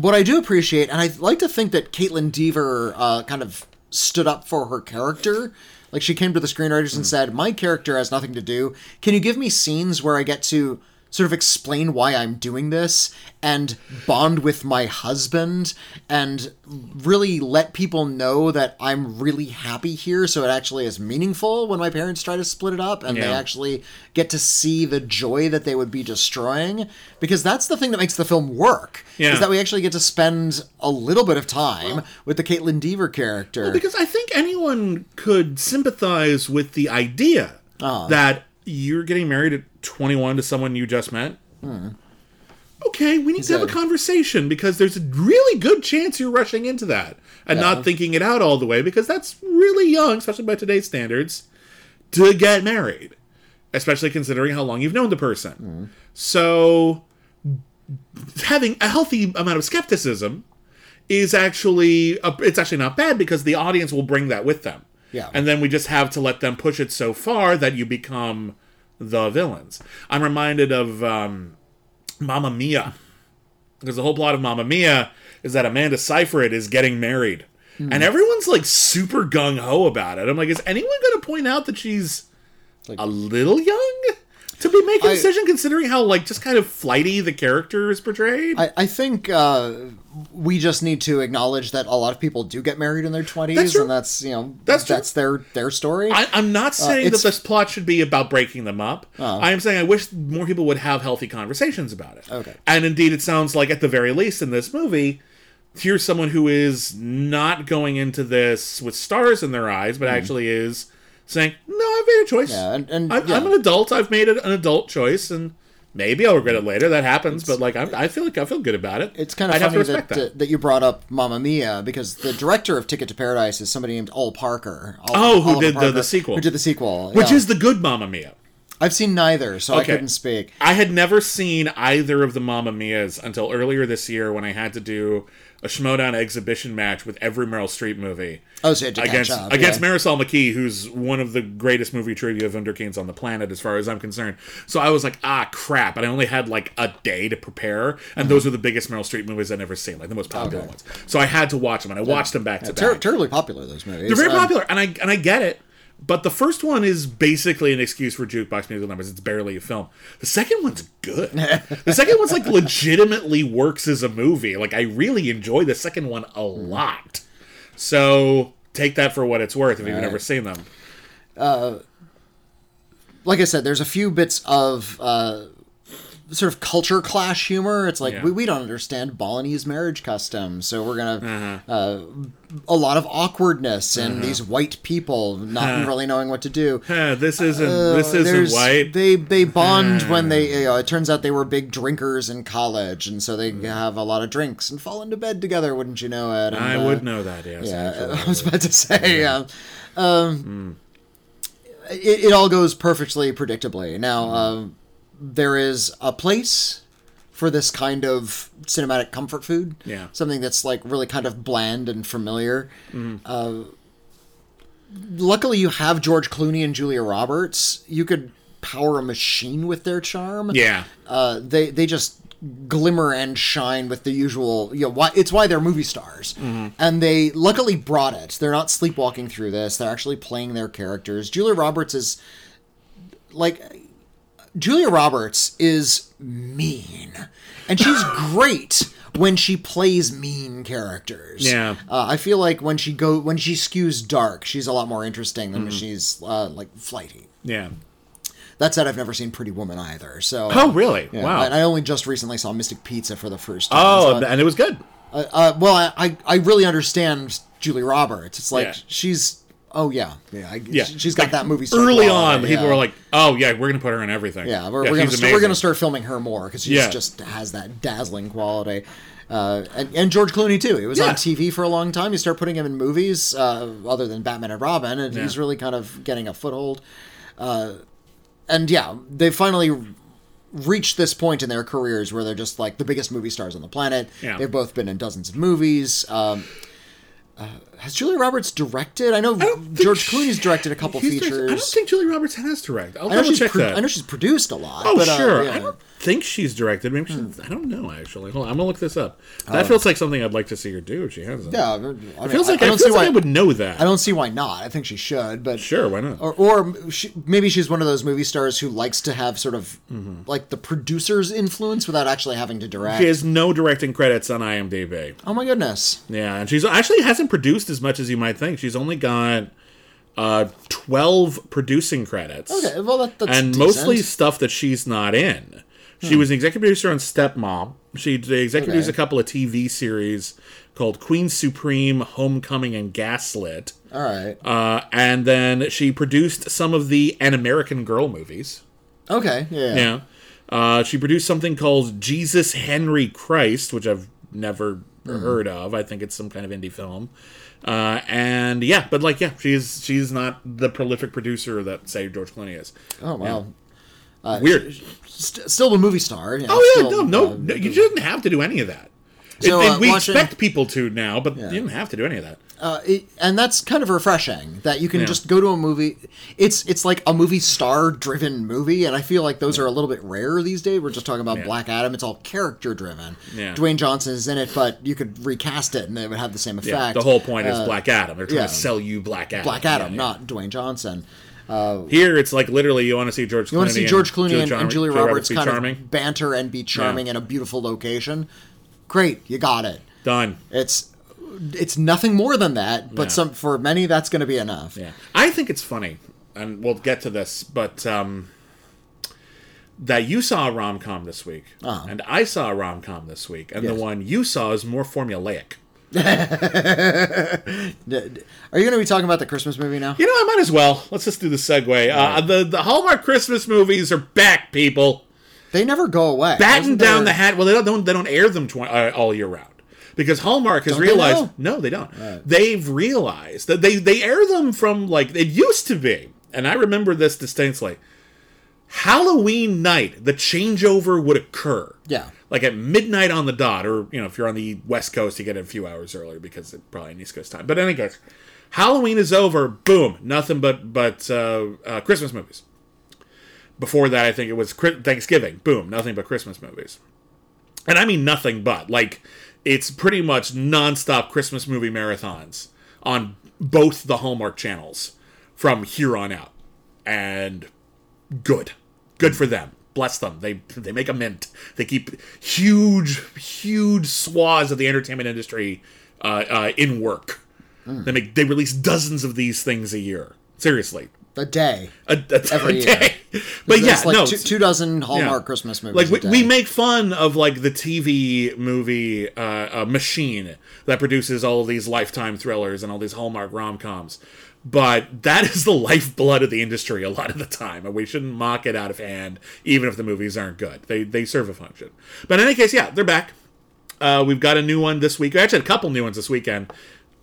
[SPEAKER 2] what I do appreciate, and I like to think that Kaitlyn Dever uh, kind of stood up for her character. Like she came to the screenwriters
[SPEAKER 1] Hmm.
[SPEAKER 2] and said, "My character has nothing to do. Can you give me scenes where I get to sort of explain why I'm doing this and bond with my husband and really let people know that I'm really happy here so it actually is meaningful when my parents try to split it up and they actually get to see the joy that they would be destroying because that's the thing that makes the film work
[SPEAKER 1] Yeah.
[SPEAKER 2] is that we actually get to spend a little bit of time with the Kaitlyn Dever character
[SPEAKER 1] Because I think anyone could sympathize with the idea
[SPEAKER 2] Uh-huh.
[SPEAKER 1] that you're getting married at 21 to someone you just met.
[SPEAKER 2] Hmm.
[SPEAKER 1] Okay, we need to have a conversation because there's a really good chance you're rushing into that and not thinking it out all the way because that's really young, especially by today's standards, to get married, especially considering how long you've known the person.
[SPEAKER 2] Hmm.
[SPEAKER 1] So having a healthy amount of skepticism is actually a, it's actually not bad because the audience will bring that with them.
[SPEAKER 2] Yeah.
[SPEAKER 1] And then we just have to let them push it so far that you become the villains. I'm reminded of um, Mamma Mia. Because the whole plot of Mamma Mia is that Amanda Seyfried is getting married.
[SPEAKER 2] Hmm.
[SPEAKER 1] And everyone's like super gung ho about it. I'm like, is anyone going to point out that she's
[SPEAKER 2] Like-
[SPEAKER 1] a little young to be making a decision considering how like just kind of flighty the character is portrayed?
[SPEAKER 2] I, I think uh, we just need to acknowledge that a lot of people do get married in their 20s and that's you know
[SPEAKER 1] That's true.
[SPEAKER 2] their their story
[SPEAKER 1] I, I'm not uh, saying that this plot should be about breaking them up.
[SPEAKER 2] Oh.
[SPEAKER 1] I am saying I wish more people would have healthy conversations about it.
[SPEAKER 2] Okay.
[SPEAKER 1] And indeed, it sounds like at the very least in this movie, here's someone who is not going into this with stars in their eyes, but mm-hmm. actually is saying, "No, I've made a choice.
[SPEAKER 2] Yeah, and- and-
[SPEAKER 1] I'm,
[SPEAKER 2] yeah.
[SPEAKER 1] I'm an adult. I've made an adult choice, and." Maybe I'll regret it later. That happens, but like I'm, I feel like I feel good about it.
[SPEAKER 2] It's kind of
[SPEAKER 1] I'd
[SPEAKER 2] funny that, that. Uh, that you brought up Mamma Mia because the director of Ticket to Paradise is somebody named Ol Parker. Ol-
[SPEAKER 1] Oh, who
[SPEAKER 2] Oliver
[SPEAKER 1] did the-
[SPEAKER 2] Parker,
[SPEAKER 1] the sequel.
[SPEAKER 2] Who did the sequel?
[SPEAKER 1] which
[SPEAKER 2] yeah.
[SPEAKER 1] is the good Mamma Mia.
[SPEAKER 2] I've seen neither, so I couldn't speak.
[SPEAKER 1] I had never seen either of the Mamma Mias until earlier this year when I had to do a Schmoedown exhibition match with every Meryl Streep movie
[SPEAKER 2] Oh, so you had to
[SPEAKER 1] against
[SPEAKER 2] up.
[SPEAKER 1] against
[SPEAKER 2] yeah.
[SPEAKER 1] Marisol McKee, who's one of the greatest movie trivia wunderkinds on the planet, as far as I'm concerned. So I was like, ah, crap! And I only had like a day to prepare, and those were the biggest Meryl Streep movies I'd ever seen, like the most popular
[SPEAKER 2] Okay.
[SPEAKER 1] ones. So I had to watch them, and I watched them back to
[SPEAKER 2] Ter-
[SPEAKER 1] back.
[SPEAKER 2] terribly popular those movies.
[SPEAKER 1] They're very
[SPEAKER 2] Um,
[SPEAKER 1] popular, and I and I get it. But the first one is basically an excuse for jukebox musical numbers. It's barely a film. The second one's good. the second one's like legitimately works as a movie. Like I really enjoy the second one a lot. So take that for what it's worth if you've
[SPEAKER 2] Right.
[SPEAKER 1] never seen them.
[SPEAKER 2] Uh, like I said, there's a few bits of uh, sort of culture clash humor. It's like
[SPEAKER 1] Yeah.
[SPEAKER 2] we, we don't understand Balinese marriage customs, so we're gonna
[SPEAKER 1] Uh-huh.
[SPEAKER 2] uh, a lot of awkwardness and these white people not really knowing what to do.
[SPEAKER 1] Eh, this isn't this
[SPEAKER 2] Uh,
[SPEAKER 1] isn't white.
[SPEAKER 2] They they bond when they. You know, it turns out they were big drinkers in college, and so they
[SPEAKER 1] Mm.
[SPEAKER 2] have a lot of drinks and fall into bed together. Wouldn't you know it? And,
[SPEAKER 1] I
[SPEAKER 2] uh,
[SPEAKER 1] would know that. Yes.
[SPEAKER 2] yeah. I was about to say. Um, um, it, it all goes perfectly predictably. Now, um, there is a place for this kind of cinematic comfort food.
[SPEAKER 1] Yeah.
[SPEAKER 2] Something that's like really kind of bland and familiar. Uh, luckily, you have George Clooney and Julia Roberts. You could power a machine with their charm
[SPEAKER 1] Yeah.
[SPEAKER 2] uh, they they just glimmer and shine with the usual you know why it's why they're movie stars and they luckily brought it they're not sleepwalking through this they're actually playing their characters julia roberts is like julia roberts is mean and she's great when she plays mean characters
[SPEAKER 1] Yeah.
[SPEAKER 2] uh, i feel like when she go when she skews dark she's a lot more interesting than when she's uh, like flighty
[SPEAKER 1] Yeah.
[SPEAKER 2] that said, I've never seen Pretty Woman either. So
[SPEAKER 1] Oh, really?
[SPEAKER 2] yeah,
[SPEAKER 1] Wow.
[SPEAKER 2] I, I only just recently saw Mystic Pizza for the first time.
[SPEAKER 1] oh,
[SPEAKER 2] so,
[SPEAKER 1] and it was good.
[SPEAKER 2] uh, uh, well, I, I I really understand Julie Roberts. It's like
[SPEAKER 1] Yeah.
[SPEAKER 2] she's oh yeah yeah, I,
[SPEAKER 1] Yeah.
[SPEAKER 2] she's got
[SPEAKER 1] Like,
[SPEAKER 2] that movie
[SPEAKER 1] Early on, people were like, "Oh yeah, we're gonna put her in everything."
[SPEAKER 2] yeah, we're, we're gonna st- we're gonna start filming her more because she
[SPEAKER 1] Yeah.
[SPEAKER 2] just has that dazzling quality. Uh, and, and George Clooney too. He was
[SPEAKER 1] Yeah.
[SPEAKER 2] on TV for a long time. You start putting him in movies uh, other than Batman and Robin, and
[SPEAKER 1] Yeah.
[SPEAKER 2] he's really kind of getting a foothold. Uh, and yeah, they finally reached this point in their careers where they're just like the biggest movie stars on the planet.
[SPEAKER 1] Yeah.
[SPEAKER 2] They've both been in dozens of movies. Um, uh, has Julia Roberts directed? I know
[SPEAKER 1] don't
[SPEAKER 2] George
[SPEAKER 1] she-
[SPEAKER 2] Clooney's directed a couple features.
[SPEAKER 1] directed- I don't think Julia Roberts has directed. I'll
[SPEAKER 2] I know
[SPEAKER 1] double
[SPEAKER 2] she's
[SPEAKER 1] check
[SPEAKER 2] pro-
[SPEAKER 1] that.
[SPEAKER 2] I know she's produced a lot.
[SPEAKER 1] Oh
[SPEAKER 2] but, uh,
[SPEAKER 1] sure.
[SPEAKER 2] yeah. Hmm.
[SPEAKER 1] I don't think she's directed. Maybe she's. I don't know actually. Hold on, I'm gonna look this up. That feels like something I'd like to see her do if she hasn't.
[SPEAKER 2] Yeah, I mean,
[SPEAKER 1] It feels like
[SPEAKER 2] I,
[SPEAKER 1] I,
[SPEAKER 2] don't see
[SPEAKER 1] like
[SPEAKER 2] why
[SPEAKER 1] I would know that.
[SPEAKER 2] I don't see why not. I think she should, but
[SPEAKER 1] Sure, why not?
[SPEAKER 2] or, or she, maybe she's one of those movie stars who likes to have sort of like the producer's influence without actually having to direct.
[SPEAKER 1] She has no directing credits on IMDb.
[SPEAKER 2] oh my goodness!
[SPEAKER 1] Yeah, and she's actually hasn't produced as much as you might think. She's only got uh, twelve producing credits.
[SPEAKER 2] Okay, well that, that's
[SPEAKER 1] and
[SPEAKER 2] decent.
[SPEAKER 1] mostly stuff that she's not in. She was an executive producer on Stepmom. She executive produced a couple of TV series called Queen Supreme, Homecoming, and Gaslit.
[SPEAKER 2] all right.
[SPEAKER 1] Uh, and then she produced some of the An American Girl movies.
[SPEAKER 2] Okay, yeah.
[SPEAKER 1] Yeah. Uh, she produced something called Jesus Henry Christ, which I've never heard of. I think it's some kind of indie film. Uh, and yeah, but like yeah, she's she's not the prolific producer that say George Clooney is.
[SPEAKER 2] Oh wow.
[SPEAKER 1] Weird.
[SPEAKER 2] St- still a movie star. you know,
[SPEAKER 1] Oh yeah,
[SPEAKER 2] still,
[SPEAKER 1] no, no,
[SPEAKER 2] uh,
[SPEAKER 1] no, you didn't have to do any of that.
[SPEAKER 2] So,
[SPEAKER 1] And- and
[SPEAKER 2] uh,
[SPEAKER 1] we
[SPEAKER 2] watching-
[SPEAKER 1] expect people to now, but you didn't have to do any of that.
[SPEAKER 2] uh, it, and that's kind of refreshing that you can
[SPEAKER 1] Yeah.
[SPEAKER 2] just go to a movie. It's it's like a movie star driven movie, and I feel like those are a little bit rare these days. We're just talking about
[SPEAKER 1] Yeah.
[SPEAKER 2] Black Adam; it's all character driven.
[SPEAKER 1] Yeah.
[SPEAKER 2] Dwayne Johnson is in it, but you could recast it and it would have the same
[SPEAKER 1] Yeah,
[SPEAKER 2] effect.
[SPEAKER 1] the whole point is
[SPEAKER 2] Uh,
[SPEAKER 1] Black Adam. They're trying
[SPEAKER 2] yeah.
[SPEAKER 1] to sell you Black Adam.
[SPEAKER 2] Black Adam,
[SPEAKER 1] Yeah, yeah.
[SPEAKER 2] not Dwayne Johnson.
[SPEAKER 1] Here, it's like literally you want to see George.
[SPEAKER 2] You want to see George Clooney and, and Julia Roberts
[SPEAKER 1] be
[SPEAKER 2] kind
[SPEAKER 1] charming.
[SPEAKER 2] of banter and be charming in a beautiful location. Great, you got it.
[SPEAKER 1] Done.
[SPEAKER 2] It's it's nothing more than that, but
[SPEAKER 1] Yeah.
[SPEAKER 2] some for many that's going to be enough.
[SPEAKER 1] Yeah, I think it's funny, and we'll get to this, but um, that you saw a rom com this week,
[SPEAKER 2] Uh-huh.
[SPEAKER 1] and I saw a rom com this week, and the one you saw is more formulaic.
[SPEAKER 2] Are you going to be talking about the Christmas movie now?
[SPEAKER 1] You know, I might as well. Let's just do the segue. Uh, the the Hallmark Christmas movies are back, people.
[SPEAKER 2] They never go away.
[SPEAKER 1] Batten down
[SPEAKER 2] there-
[SPEAKER 1] the hat. Well, they don't, they don't air them tw- uh, all year round because Hallmark has
[SPEAKER 2] Don't
[SPEAKER 1] realized
[SPEAKER 2] now?
[SPEAKER 1] no, they don't. They've realized that they they air them from like it used to be, and I remember this distinctly. Halloween night, the changeover would occur.
[SPEAKER 2] Yeah.
[SPEAKER 1] like at midnight on the dot, or you know, if you're on the West Coast, you get it a few hours earlier because it's probably an East Coast time. But in any case, Halloween is over. Boom, nothing but but uh, uh, Christmas movies. Before that, I think it was Thanksgiving. Boom, nothing but Christmas movies. And I mean nothing but like it's pretty much nonstop Christmas movie marathons on both the Hallmark channels from here on out. And good. Good for them. Bless them. They they make a mint. They keep huge, huge swaths of the entertainment industry uh, uh, in work. They make they release dozens of these things a year. Seriously,
[SPEAKER 2] A day.
[SPEAKER 1] a, a,
[SPEAKER 2] Every
[SPEAKER 1] a
[SPEAKER 2] year.
[SPEAKER 1] But yeah,
[SPEAKER 2] like
[SPEAKER 1] no,
[SPEAKER 2] two, two dozen Hallmark
[SPEAKER 1] yeah.
[SPEAKER 2] Christmas movies.
[SPEAKER 1] like we,
[SPEAKER 2] day.
[SPEAKER 1] we make fun of like the TV movie uh, uh, machine that produces all these lifetime thrillers and all these Hallmark rom coms, but that is the lifeblood of the industry a lot of the time, and we shouldn't mock it out of hand, even if the movies aren't good. They they serve a function. But in any case, yeah, they're back. Uh, we've got a new one this week. We Actually, had a couple new ones this weekend.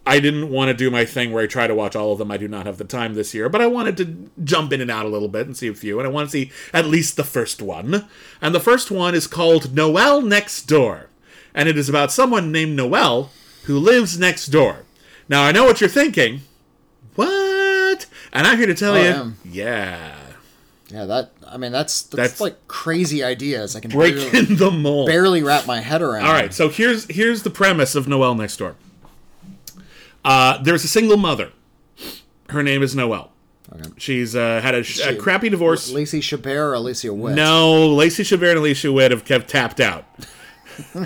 [SPEAKER 1] I didn't want to do my thing where I try to watch all of them. I do not have the time this year, but I wanted to jump in and out a little bit and see a few, and I want to see at least the first one. And the first one is called Noel Next Door, and it is about someone named Noel who lives next door. Now, I know what you're thinking. What? And I'm here to tell
[SPEAKER 2] Oh,
[SPEAKER 1] you,
[SPEAKER 2] yeah.
[SPEAKER 1] yeah,
[SPEAKER 2] Yeah, that. I mean, that's that's,
[SPEAKER 1] That's-
[SPEAKER 2] like crazy ideas. I can barely,
[SPEAKER 1] breaking the mold.
[SPEAKER 2] barely wrap my head around.
[SPEAKER 1] All right, so here's here's the premise of Noel Next Door. Uh, there's a single mother. Her name is Noel.
[SPEAKER 2] Okay.
[SPEAKER 1] She's uh, had a, a crappy divorce.
[SPEAKER 2] Lacey Chabert or Alicia Witt?
[SPEAKER 1] No, Lacey Chabert and Alicia Witt have kept tapped out.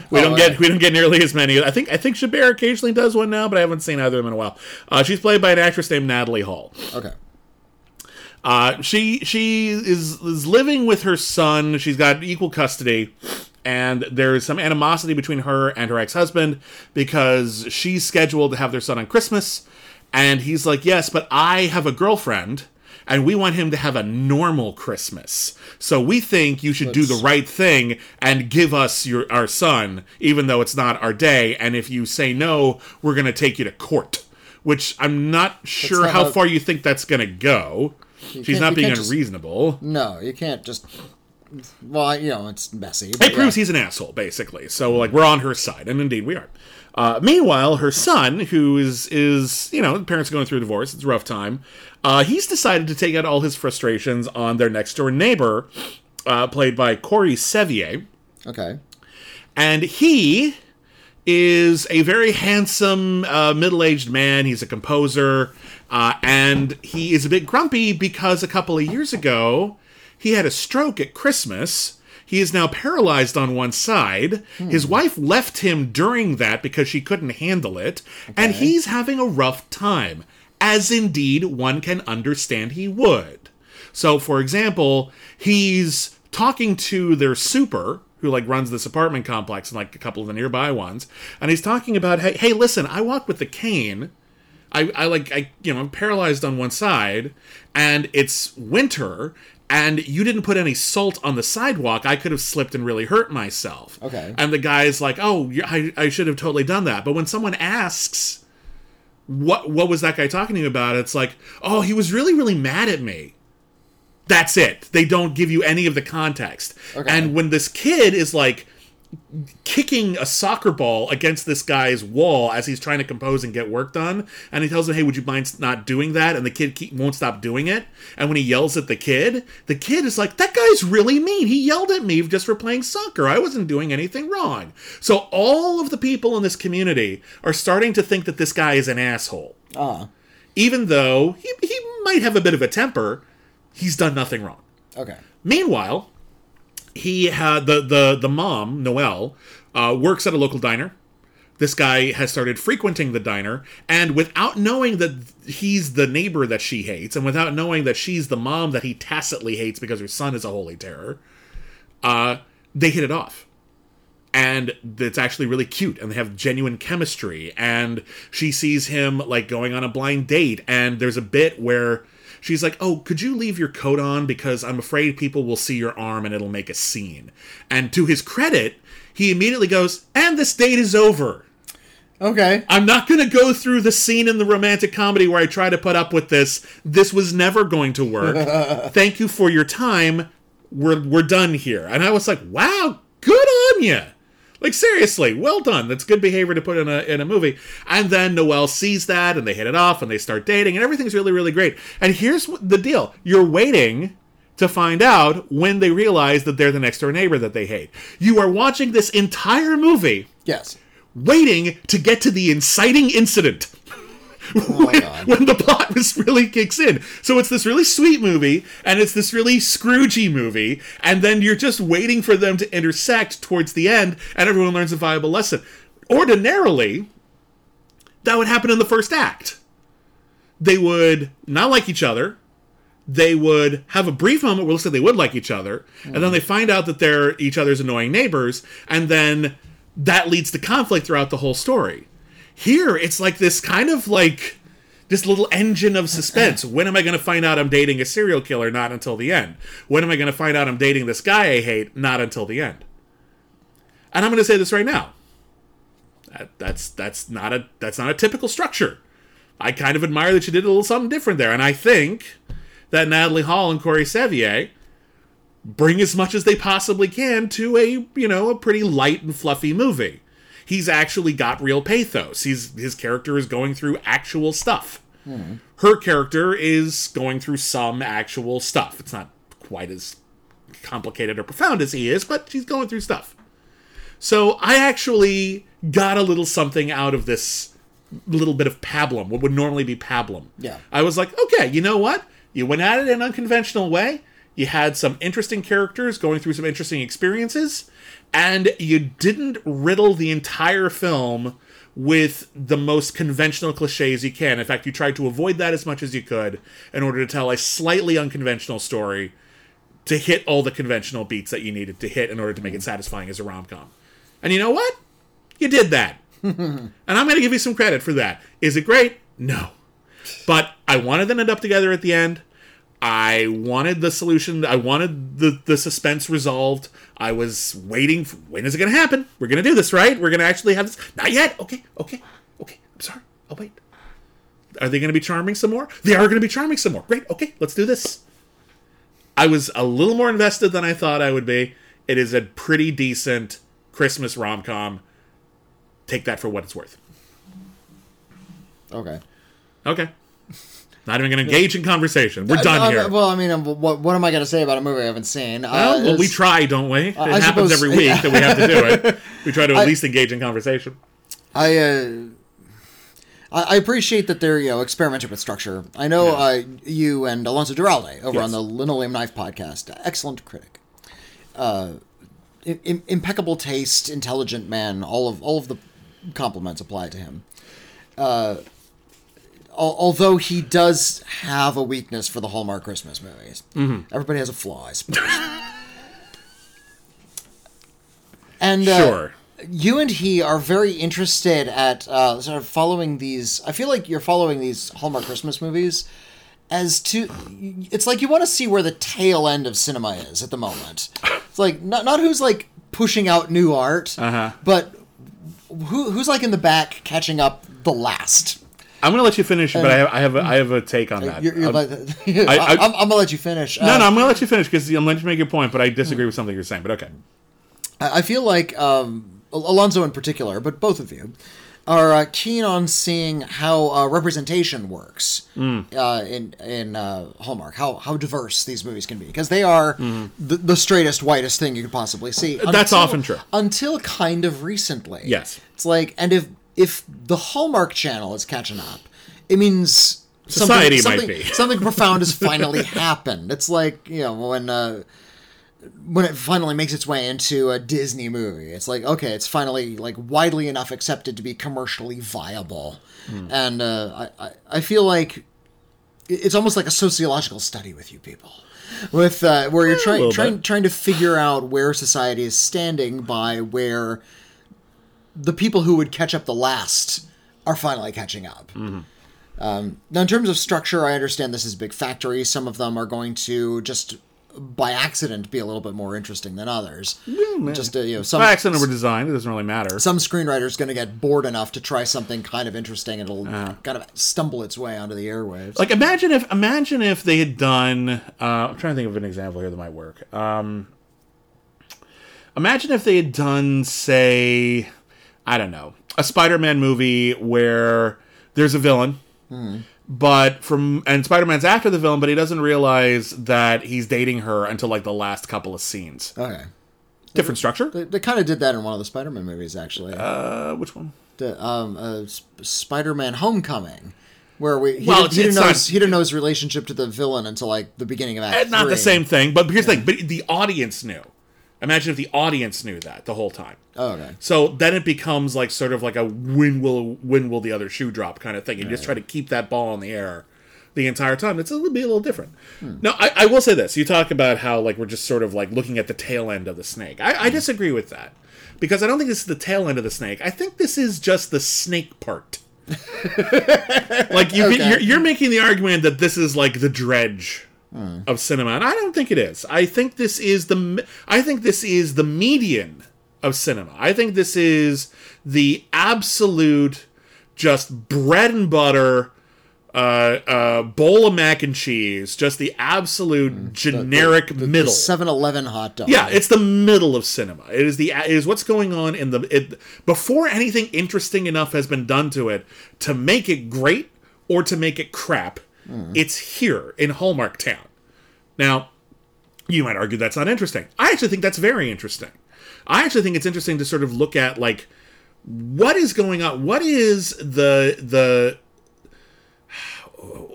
[SPEAKER 1] We don't
[SPEAKER 2] Oh,
[SPEAKER 1] get
[SPEAKER 2] right.
[SPEAKER 1] we don't get nearly as many. I think I think Chabert occasionally does one now, but I haven't seen either of them in a while. Uh, she's played by an actress named Natalie Hall.
[SPEAKER 2] Okay.
[SPEAKER 1] Uh, she she is is living with her son. She's got equal custody, and there is some animosity between her and her ex husband because she's scheduled to have their son on Christmas, and he's like, "Yes, but I have a girlfriend." And we want him to have a normal Christmas. So we think you should do the right thing and give us your our son, even though it's not our day. And if you say no, we're gonna take you to court. Which I'm not sure
[SPEAKER 2] not
[SPEAKER 1] how
[SPEAKER 2] how-
[SPEAKER 1] far you think that's gonna go. She's
[SPEAKER 2] can't-
[SPEAKER 1] being
[SPEAKER 2] can't just-
[SPEAKER 1] unreasonable.
[SPEAKER 2] No, you can't just. Well, you know, it's messy.
[SPEAKER 1] It proves
[SPEAKER 2] yeah.
[SPEAKER 1] he's an asshole, basically. So like we're on her side, and indeed we are. Uh, meanwhile, her son, who is is you know, parents are going through a divorce, it's a rough time. Uh, he's decided to take out all his frustrations on their next door neighbor, uh, played by Corey Sevier.
[SPEAKER 2] Okay.
[SPEAKER 1] and he is a very handsome uh, middle-aged man he's a composer uh, and he is a bit grumpy because a couple of years ago he had a stroke at christmas. He is now paralyzed on one side. Hmm. His wife left him during that because she couldn't handle it. And he's having a rough time as indeed one can understand he would. So, for example, he's talking to their super who like runs this apartment complex and like a couple of the nearby ones, and he's talking about, hey, hey, listen, I walk with the cane. I, I like I you know I'm paralyzed on one side, and it's winter, and you didn't put any salt on the sidewalk. I could have slipped and really hurt myself.
[SPEAKER 2] Okay.
[SPEAKER 1] And the guy's like, oh, I, I should have totally done that. But when someone asks, what what was that guy talking to you about? It's like, oh, he was really really mad at me. That's it. They don't give you any of the context.
[SPEAKER 2] Okay.
[SPEAKER 1] And when this kid is like kicking a soccer ball against this guy's wall as he's trying to compose and get work done, and he tells him, "Hey, would you mind not doing that?" And the kid keep, won't stop doing it. And when he yells at the kid, the kid is like, "That guy's really mean. He yelled at me just for playing soccer. I wasn't doing anything wrong." So all of the people in this community are starting to think that this guy is an asshole
[SPEAKER 2] Ah.
[SPEAKER 1] even though he, he might have a bit of a temper, he's done nothing wrong.
[SPEAKER 2] Okay.
[SPEAKER 1] Meanwhile, he had the the the mom Noel uh, works at a local diner. This guy has started frequenting the diner, and without knowing that he's the neighbor that she hates, and without knowing that she's the mom that he tacitly hates because her son is a holy terror, uh, they hit it off and it's actually really cute and they have genuine chemistry and she sees him like going on a blind date and there's a bit where she's like oh could you leave your coat on because i'm afraid people will see your arm and it'll make a scene and to his credit he immediately goes and this date is over
[SPEAKER 2] Okay.
[SPEAKER 1] I'm not going to go through the scene in the romantic comedy where I try to put up with this. This was never going to work. Thank you for your time. We're we're done here. And I was like, wow, good on on you. Like seriously, well done. That's good behavior to put in a in a movie. And then Noel sees that, and they hit it off, and they start dating, and everything's really really great. And here's the deal: you're waiting to find out when they realize that they're the next door neighbor that they hate. You are watching this entire movie
[SPEAKER 2] Yes.
[SPEAKER 1] waiting to get to the inciting incident.
[SPEAKER 2] Oh
[SPEAKER 1] when, when the plot just really kicks in. So it's this really sweet movie, and it's this really Scroogey movie, and then you're just waiting for them to intersect towards the end, and everyone learns a valuable lesson. Ordinarily, that would happen in the first act. They would not like each other. They would have a brief moment where it looks like they would like each other, and then they mm. find out that they're each other's annoying neighbors, and then that leads to conflict throughout the whole story. Here, it's like this kind of like this little engine of suspense. When am I going to find out I'm dating a serial killer? Not until the end. When am I going to find out I'm dating this guy I hate? Not until the end. And I'm going to say this right now. That, that's that's not a that's not a typical structure. I kind of admire that you did a little something different there, and I think that Natalie Hall and Corey Sevier bring as much as they possibly can to a you know a pretty light and fluffy movie. He's actually got real pathos. He's his character is going through actual stuff. Her character is going through some actual stuff. It's not quite as complicated or profound as he is, but she's going through stuff. So I actually got a little something out of this little bit of pablum, what would normally be pablum.
[SPEAKER 2] Yeah.
[SPEAKER 1] I was like, okay, you know what? You went at it in an unconventional way. You had some interesting characters going through some interesting experiences, and you didn't riddle the entire film with the most conventional cliches you can. In fact, you tried to avoid that as much as you could in order to tell a slightly unconventional story to hit all the conventional beats that you needed to hit in order to make it satisfying as a rom com. And you know what? You did that. and I'm going to give you some credit for that. Is it great? No. But I wanted them to end up together at the end. I wanted the solution. I wanted the, the suspense resolved. I was waiting. For, when is it going to happen? We're going to do this, right? We're going to actually have this. Not yet. Okay. Okay. Okay. I'm sorry. I'll wait. Are they going to be charming some more? They are going to be charming some more. Great. Okay. Let's do this. I was a little more invested than I thought I would be. It is a pretty decent Christmas rom com. Take that for what it's worth.
[SPEAKER 2] Okay.
[SPEAKER 1] Okay. Not even going to engage in conversation. We're done
[SPEAKER 2] Uh,
[SPEAKER 1] here.
[SPEAKER 2] Well, I mean, um, what, what am I going to say about a movie I haven't seen? Uh,
[SPEAKER 1] Well, well, we
[SPEAKER 2] it's-
[SPEAKER 1] try, don't we? It
[SPEAKER 2] I
[SPEAKER 1] happens
[SPEAKER 2] suppose-
[SPEAKER 1] every week that we have to do it. We try to at least engage in conversation.
[SPEAKER 2] I, uh, I I appreciate that they're you know experimenting with structure. I know uh, you and Alonso Duralde over
[SPEAKER 1] Yes.
[SPEAKER 2] on the Linoleum Knife podcast, excellent critic, uh, im- im- impeccable taste, intelligent man. All of all of the compliments apply to him. Uh, although he does have a weakness for the Hallmark Christmas movies, everybody has a flaw, I suppose. and uh,
[SPEAKER 1] Sure.
[SPEAKER 2] you and he are very interested at uh, sort of following these. I feel like you're following these Hallmark Christmas movies as to. It's like you want to see where the tail end of cinema is at the moment. It's like not not who's like pushing out new art,
[SPEAKER 1] Uh-huh.
[SPEAKER 2] but who who's like in the back catching up the last.
[SPEAKER 1] I'm going to let you finish, but I have, I have, a, I have a take on that.
[SPEAKER 2] You're, you're
[SPEAKER 1] Um,
[SPEAKER 2] like,
[SPEAKER 1] I-
[SPEAKER 2] am I'm gonna let you finish.
[SPEAKER 1] no,
[SPEAKER 2] Uh,
[SPEAKER 1] no, I'm going to let you finish because I'm letting you make your point, but I disagree with something you're saying. But okay.
[SPEAKER 2] I feel like um, Al- Alonso in particular, but both of you are uh, keen on seeing how uh, representation works
[SPEAKER 1] Mm.
[SPEAKER 2] uh, in in uh, Hallmark. How how diverse these movies can be because they are the, the straightest, whitest thing you could possibly see.
[SPEAKER 1] That's often true.
[SPEAKER 2] Until kind of recently.
[SPEAKER 1] Yes.
[SPEAKER 2] It's like, and if if the Hallmark Channel is catching up, it means.
[SPEAKER 1] Society
[SPEAKER 2] something,
[SPEAKER 1] might
[SPEAKER 2] something,
[SPEAKER 1] be.
[SPEAKER 2] something profound has finally happened. It's like you know when uh, when it finally makes its way into a Disney movie. It's like okay, it's finally like widely enough accepted to be commercially viable,
[SPEAKER 1] Hmm.
[SPEAKER 2] and uh, I, I I feel like it's almost like a sociological study with you people. With uh, where you're trying trying trying to figure out where society is standing by where the people who would catch up the last are finally catching up. Um, now, in terms of structure, I understand this is big factory. Some of them are going to just by accident be a little bit more interesting than others. Just uh, you know, some
[SPEAKER 1] By accident or design, it doesn't really matter.
[SPEAKER 2] some screenwriter's going to get bored enough to try something kind of interesting, and it'll kind of stumble its way onto the airwaves.
[SPEAKER 1] Like imagine if imagine if they had done. Uh, I'm trying to think of an example here that might work. Um, Imagine if they had done, say, I don't know, a Spider-Man movie where there's a villain, but from and Spider-Man's after the villain, but he doesn't realize that he's dating her until like the last couple of scenes.
[SPEAKER 2] Okay.
[SPEAKER 1] Different structure.
[SPEAKER 2] They, they kind of did that in one of the Spider-Man movies, actually.
[SPEAKER 1] Uh, which one?
[SPEAKER 2] the, um, uh, Sp- Spider-Man: Homecoming, where we he,
[SPEAKER 1] Well,
[SPEAKER 2] didn't, he, didn't know his, he didn't know his relationship to the villain until like the beginning of Act
[SPEAKER 1] Eh, Not the same thing, but here's the thing. But the audience knew. Imagine if the audience knew that the whole time.
[SPEAKER 2] Oh, okay.
[SPEAKER 1] So then it becomes like sort of like a when will when will the other shoe drop kind of thing. You just try to keep that ball in the air the entire time. It's a little be a little different. Hmm. No, I, I will say this. You talk about how like we're just sort of like looking at the tail end of the snake. I, I hmm. disagree with that because I don't think this is the tail end of the snake. I think this is just the snake part. like you,
[SPEAKER 2] Okay.
[SPEAKER 1] you're, you're making the argument that this is like the dredge of cinema, and I don't think it is. I think this is the I think this is the median of cinema. I think this is the absolute just bread and butter uh, uh, bowl of mac and cheese, just the absolute generic middle.
[SPEAKER 2] 7-Eleven hot dog.
[SPEAKER 1] Yeah, it's the middle of cinema. It is the it is what's going on in the it before anything interesting enough has been done to it to make it great or to make it crap. It's here in Hallmark Town. Now, you might argue that's not interesting. I actually think that's very interesting. I actually think it's interesting to sort of look at like what is going on. What is the the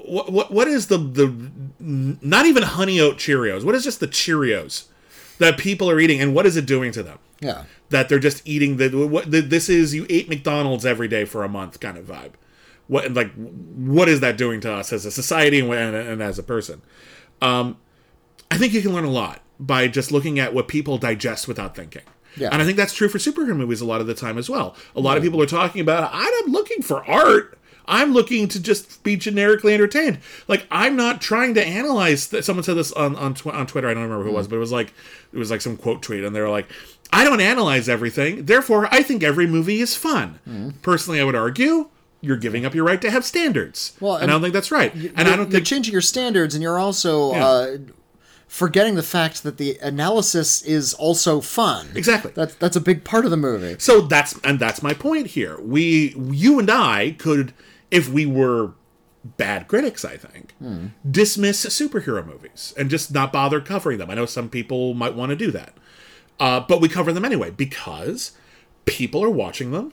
[SPEAKER 1] what what, what is the the not even honey oat Cheerios? What is just the Cheerios that people are eating, and what is it doing to them?
[SPEAKER 2] Yeah.
[SPEAKER 1] That they're just eating the what the, this is you ate McDonald's every day for a month kind of vibe. What like what is that doing to us as a society and, and, and as a person? Um, I think you can learn a lot by just looking at what people digest without thinking.
[SPEAKER 2] Yeah.
[SPEAKER 1] And I think that's true for superhero movies a lot of the time as well. A lot of people are talking about, I'm looking for art. I'm looking to just be generically entertained. Like I'm not trying to analyze. Th- Someone said this on on, tw- on Twitter. I don't remember who it was, but it was like it was like some quote tweet, and they were like, "I don't analyze everything. Therefore, I think every movie is fun." Personally, I would argue you're giving up your right to have standards.
[SPEAKER 2] Well,
[SPEAKER 1] and, I don't think that's right. And I don't think you're
[SPEAKER 2] changing your standards, and you're also
[SPEAKER 1] Yeah.
[SPEAKER 2] uh, forgetting the fact that the analysis is also fun.
[SPEAKER 1] Exactly.
[SPEAKER 2] That's that's a big part of the movie.
[SPEAKER 1] So that's and that's my point here. We you and I could if we were bad critics, I think, dismiss superhero movies and just not bother covering them. I know some people might want to do that. Uh, but we cover them anyway because people are watching them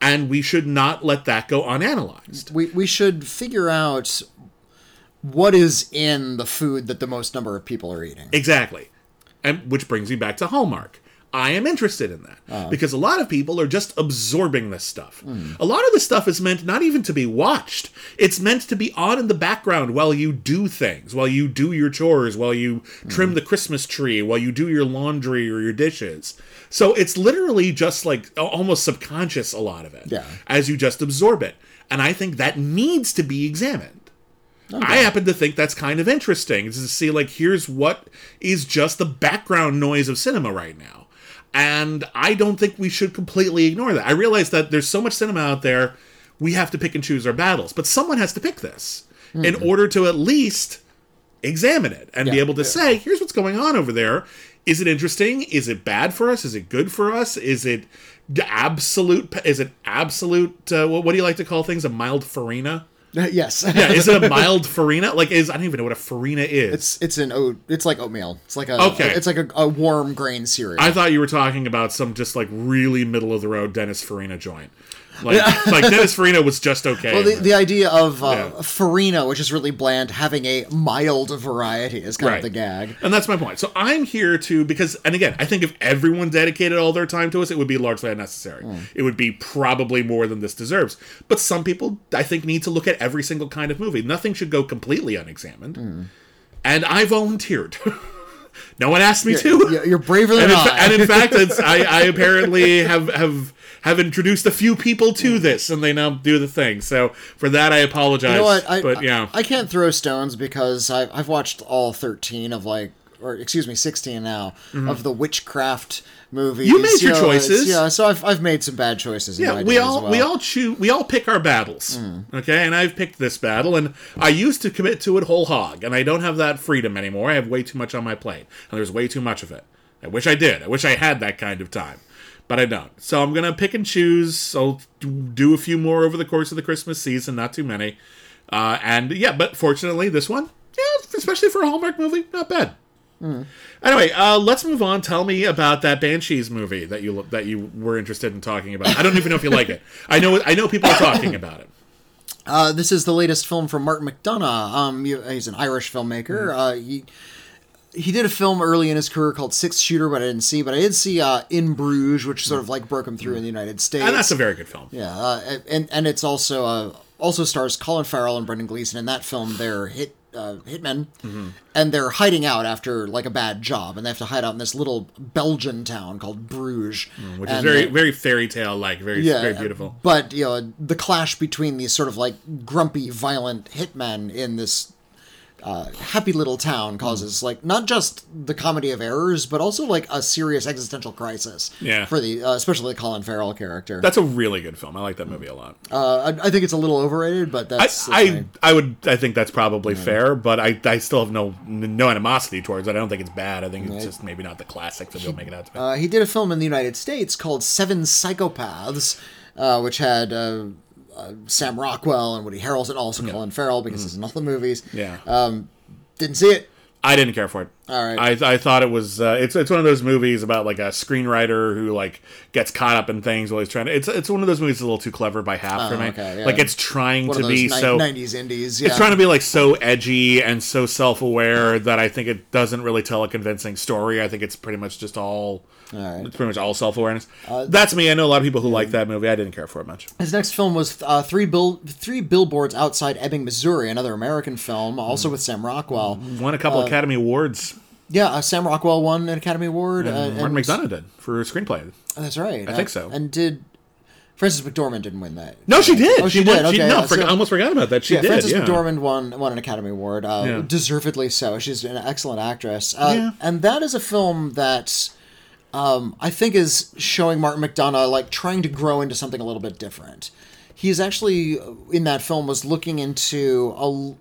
[SPEAKER 1] and we should not let that go unanalyzed.
[SPEAKER 2] We we should figure out what is in the food that the most number of people are eating.
[SPEAKER 1] Exactly. And which brings me back to Hallmark. I am interested in that ah. because a lot of people are just absorbing this stuff. A lot of this stuff is meant not even to be watched. It's meant to be on in the background while you do things, while you do your chores, while you trim mm-hmm. the Christmas tree, while you do your laundry or your dishes. So it's literally just like almost subconscious a lot of it
[SPEAKER 2] Yeah.
[SPEAKER 1] as you just absorb it. And I think that needs to be examined. I happen to think that's kind of interesting to see like here's what is just the background noise of cinema right now. And I don't think we should completely ignore that. I realize that there's so much cinema out there, we have to pick and choose our battles, but someone has to pick this in order to at least examine it and be able to say, here's what's going on over there. Is it interesting? Is it bad for us? Is it good for us? Is it absolute? Is it absolute? Uh, what, what do you like to call things? A mild farina?
[SPEAKER 2] yes.
[SPEAKER 1] Yeah, is it a mild farina? Like, is I don't even know what a farina is.
[SPEAKER 2] It's it's an oat. It's like oatmeal. It's like a
[SPEAKER 1] Okay.
[SPEAKER 2] It's like a, a warm grain cereal.
[SPEAKER 1] I thought you were talking about some just like really middle of the road Dennis Farina joint. Like, like Dennis Farina was just okay.
[SPEAKER 2] well, the, the idea of uh,
[SPEAKER 1] Yeah.
[SPEAKER 2] farina, which is really bland, having a mild variety is kind
[SPEAKER 1] Right.
[SPEAKER 2] of the gag.
[SPEAKER 1] And that's my point. So I'm here to because, and again, I think if everyone dedicated all their time to us, it would be largely unnecessary. It would be probably more than this deserves. But some people, I think, need to look at every single kind of movie. Nothing should go completely unexamined. And I volunteered. no one asked me to.
[SPEAKER 2] You- You're braver than
[SPEAKER 1] and, in
[SPEAKER 2] I.
[SPEAKER 1] and in fact, it's, I, I apparently have have have introduced a few people to this, and they now do the thing. So for that, I apologize.
[SPEAKER 2] You know what? I,
[SPEAKER 1] but yeah,
[SPEAKER 2] I, I can't throw stones because I, I've watched all 13 of like, or excuse me, 16 now of the witchcraft movies.
[SPEAKER 1] Mm-hmm. You made your
[SPEAKER 2] know,
[SPEAKER 1] choices.
[SPEAKER 2] Yeah, so I've, I've made some bad choices. In
[SPEAKER 1] yeah.
[SPEAKER 2] my
[SPEAKER 1] We all
[SPEAKER 2] as well.
[SPEAKER 1] we all choose we all pick our battles. Okay, and I've picked this battle, and I used to commit to it whole hog, and I don't have that freedom anymore. I have way too much on my plate, and there's way too much of it. I wish I did. I wish I had that kind of time, but I don't. So I'm gonna pick and choose. I'll do a few more over the course of the Christmas season, not too many. Uh, and yeah, but fortunately, this one, yeah, especially for a Hallmark movie, not bad. Anyway, uh, let's move on. Tell me about that Banshees movie that you that you were interested in talking about. I don't even know if you like it. I know I know people are talking about it.
[SPEAKER 2] Uh, this is the latest film from Martin McDonagh. Um, he's an Irish filmmaker. Uh, he he did a film early in his career called Six Shooter, but I didn't see. But I did see uh, In Bruges, which sort of like broke him through in the United States.
[SPEAKER 1] And that's a very good film.
[SPEAKER 2] yeah, uh, and and it's also uh, also stars Colin Farrell and Brendan Gleeson. In that film, they're hit uh, hitmen,
[SPEAKER 1] Mm-hmm.
[SPEAKER 2] and they're hiding out after like a bad job, and they have to hide out in this little Belgian town called Bruges,
[SPEAKER 1] Mm, Which is very
[SPEAKER 2] uh,
[SPEAKER 1] very fairy tale like, very yeah, very beautiful.
[SPEAKER 2] But you know, the clash between these sort of like grumpy, violent hitmen in this uh, happy little town causes like not just the comedy of errors, but also like a serious existential crisis.
[SPEAKER 1] Yeah.
[SPEAKER 2] For the uh, especially the Colin Farrell character.
[SPEAKER 1] That's a really good film. I like that movie a lot.
[SPEAKER 2] uh, I, I think it's a little overrated, but
[SPEAKER 1] I,
[SPEAKER 2] that's, that's
[SPEAKER 1] I. I would I think that's probably fair, but I, I still have no no animosity towards it. I don't think it's bad. I think it's just maybe not the classic that they'll make it out to be.
[SPEAKER 2] Uh, he did a film in the United States called Seven Psychopaths, uh, which had uh, Sam Rockwell and Woody Harrelson, also Colin Farrell because he's in all the movies.
[SPEAKER 1] Yeah.
[SPEAKER 2] Um, didn't see it.
[SPEAKER 1] I didn't care for it.
[SPEAKER 2] All right.
[SPEAKER 1] I, I thought it was uh, it's it's one of those movies about like a screenwriter who like gets caught up in things while he's trying to. It's it's one of those movies that's a little too clever by half for me.
[SPEAKER 2] Oh, okay, yeah.
[SPEAKER 1] Like it's trying
[SPEAKER 2] One
[SPEAKER 1] to be
[SPEAKER 2] ni-
[SPEAKER 1] so
[SPEAKER 2] 90s indies. Yeah.
[SPEAKER 1] it's trying to be like so edgy and so self-aware that I think it doesn't really tell a convincing story. I think it's pretty much just all
[SPEAKER 2] right.
[SPEAKER 1] it's pretty much all self-awareness. That's me. I know a lot of people who like that movie. I didn't care for it much.
[SPEAKER 2] His next film was uh, three bill three billboards outside Ebbing, Missouri, another American film, also
[SPEAKER 1] Hmm.
[SPEAKER 2] with Sam Rockwell.
[SPEAKER 1] Won a couple Academy Awards.
[SPEAKER 2] Yeah, uh, Sam Rockwell won an Academy Award. uh,
[SPEAKER 1] Martin
[SPEAKER 2] and-
[SPEAKER 1] McDonagh did for screenplay.
[SPEAKER 2] That's right. I
[SPEAKER 1] think so.
[SPEAKER 2] And did Frances McDormand didn't win that?
[SPEAKER 1] No, she did.
[SPEAKER 2] Oh, she, did. Okay,
[SPEAKER 1] no,
[SPEAKER 2] yeah,
[SPEAKER 1] forg-
[SPEAKER 2] so-
[SPEAKER 1] almost forgot about that. She
[SPEAKER 2] yeah,
[SPEAKER 1] did.
[SPEAKER 2] Frances
[SPEAKER 1] yeah.
[SPEAKER 2] McDormand won won an Academy Award, uh,
[SPEAKER 1] Yeah.
[SPEAKER 2] deservedly so. She's an excellent actress, uh,
[SPEAKER 1] Yeah.
[SPEAKER 2] and that is a film that um, I think is showing Martin McDonagh like trying to grow into something a little bit different. He's actually uh, in that film was looking into a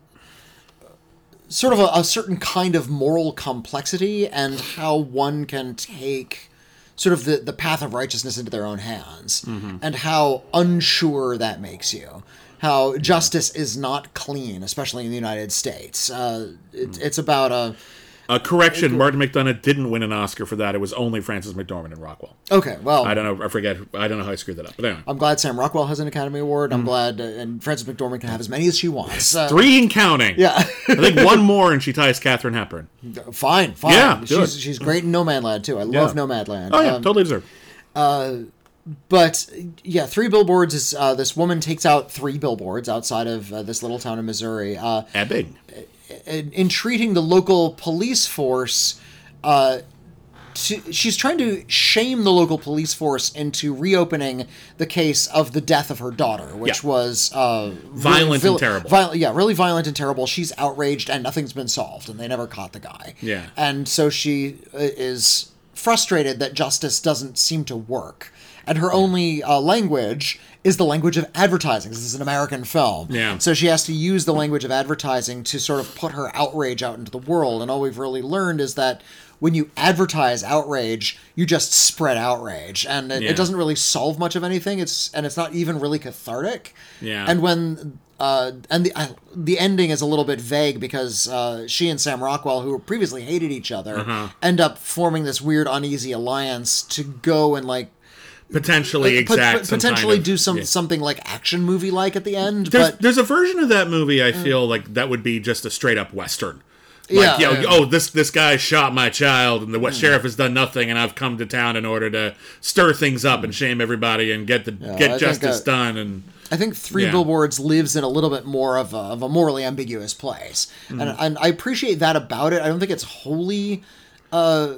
[SPEAKER 2] sort of a, a certain kind of moral complexity and how one can take sort of the, the path of righteousness into their own hands and how unsure that makes you. How justice is not clean especially in the united states. Uh, it, it's about a
[SPEAKER 1] Uh, correction: Martin McDonagh didn't win an Oscar for that. It was only Frances McDormand and Rockwell.
[SPEAKER 2] okay well
[SPEAKER 1] I don't know. I forget. I don't know how I screwed that up. But anyway,
[SPEAKER 2] i'm glad sam rockwell has an academy award i'm glad uh, and frances mcdormand can have as many as she wants uh,
[SPEAKER 1] three and counting.
[SPEAKER 2] yeah
[SPEAKER 1] I think one more, and she ties Katharine Hepburn.
[SPEAKER 2] fine fine
[SPEAKER 1] Yeah, do
[SPEAKER 2] she's,
[SPEAKER 1] it.
[SPEAKER 2] she's great in nomadland too i love nomadland
[SPEAKER 1] Oh yeah,
[SPEAKER 2] Um,
[SPEAKER 1] totally deserved.
[SPEAKER 2] but yeah, three billboards is uh, this woman takes out three billboards outside of uh, this little town in Missouri, uh,
[SPEAKER 1] Ebbing.
[SPEAKER 2] In, entreating the local police force. Uh, to, she's trying to shame the local police force into reopening the case of the death of her daughter, which
[SPEAKER 1] Yeah.
[SPEAKER 2] was uh,
[SPEAKER 1] Violent and terrible.
[SPEAKER 2] viol- yeah, really violent and terrible. She's outraged, and nothing's been solved, and they never caught the guy.
[SPEAKER 1] Yeah.
[SPEAKER 2] and so she uh, is frustrated that justice doesn't seem to work, and her only uh, language is the language of advertising. This is an American film,
[SPEAKER 1] Yeah.
[SPEAKER 2] So she has to use the language of advertising to sort of put her outrage out into the world. And all we've really learned is that when you advertise outrage, you just spread outrage, and it,
[SPEAKER 1] Yeah.
[SPEAKER 2] it doesn't really solve much of anything. It's and it's not even really cathartic.
[SPEAKER 1] Yeah.
[SPEAKER 2] And when uh, and the uh, the ending is a little bit vague because uh, she and Sam Rockwell, who previously hated each other,
[SPEAKER 1] Uh-huh.
[SPEAKER 2] end up forming this weird uneasy alliance to go and like
[SPEAKER 1] Potentially
[SPEAKER 2] pot-
[SPEAKER 1] exact.
[SPEAKER 2] pot- potentially
[SPEAKER 1] kind of-
[SPEAKER 2] do some
[SPEAKER 1] yeah.
[SPEAKER 2] something like action movie like at the end.
[SPEAKER 1] There's,
[SPEAKER 2] but
[SPEAKER 1] there's a version of that movie I feel like that would be just a straight up western. Like,
[SPEAKER 2] Yeah,
[SPEAKER 1] you know,
[SPEAKER 2] yeah.
[SPEAKER 1] oh, this this guy shot my child, and the what sheriff has done nothing, and I've come to town in order to stir things up and shame everybody and get the
[SPEAKER 2] I
[SPEAKER 1] get
[SPEAKER 2] think,
[SPEAKER 1] justice done. And
[SPEAKER 2] I think Three
[SPEAKER 1] Yeah.
[SPEAKER 2] Billboards lives in a little bit more of a, of a morally ambiguous place,
[SPEAKER 1] Mm-hmm.
[SPEAKER 2] and, and I appreciate that about it. I don't think it's wholly uh,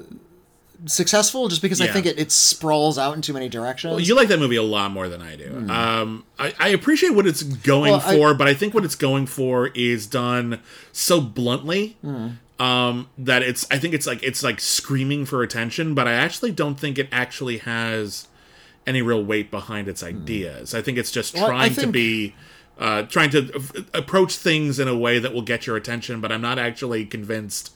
[SPEAKER 2] successful, just because I think it, it sprawls out in too many directions.
[SPEAKER 1] you like that movie a lot more than I do. Um, I, I appreciate what it's going.
[SPEAKER 2] Well, I-
[SPEAKER 1] for, but I think what it's going for is done so bluntly.
[SPEAKER 2] Hmm.
[SPEAKER 1] Um, that it's I think it's like it's like screaming for attention, but I actually don't think it actually has any real weight behind its ideas. I think it's just.
[SPEAKER 2] Well, I
[SPEAKER 1] trying to be uh, trying to f- approach things in a way that will get your attention, but I'm not actually convinced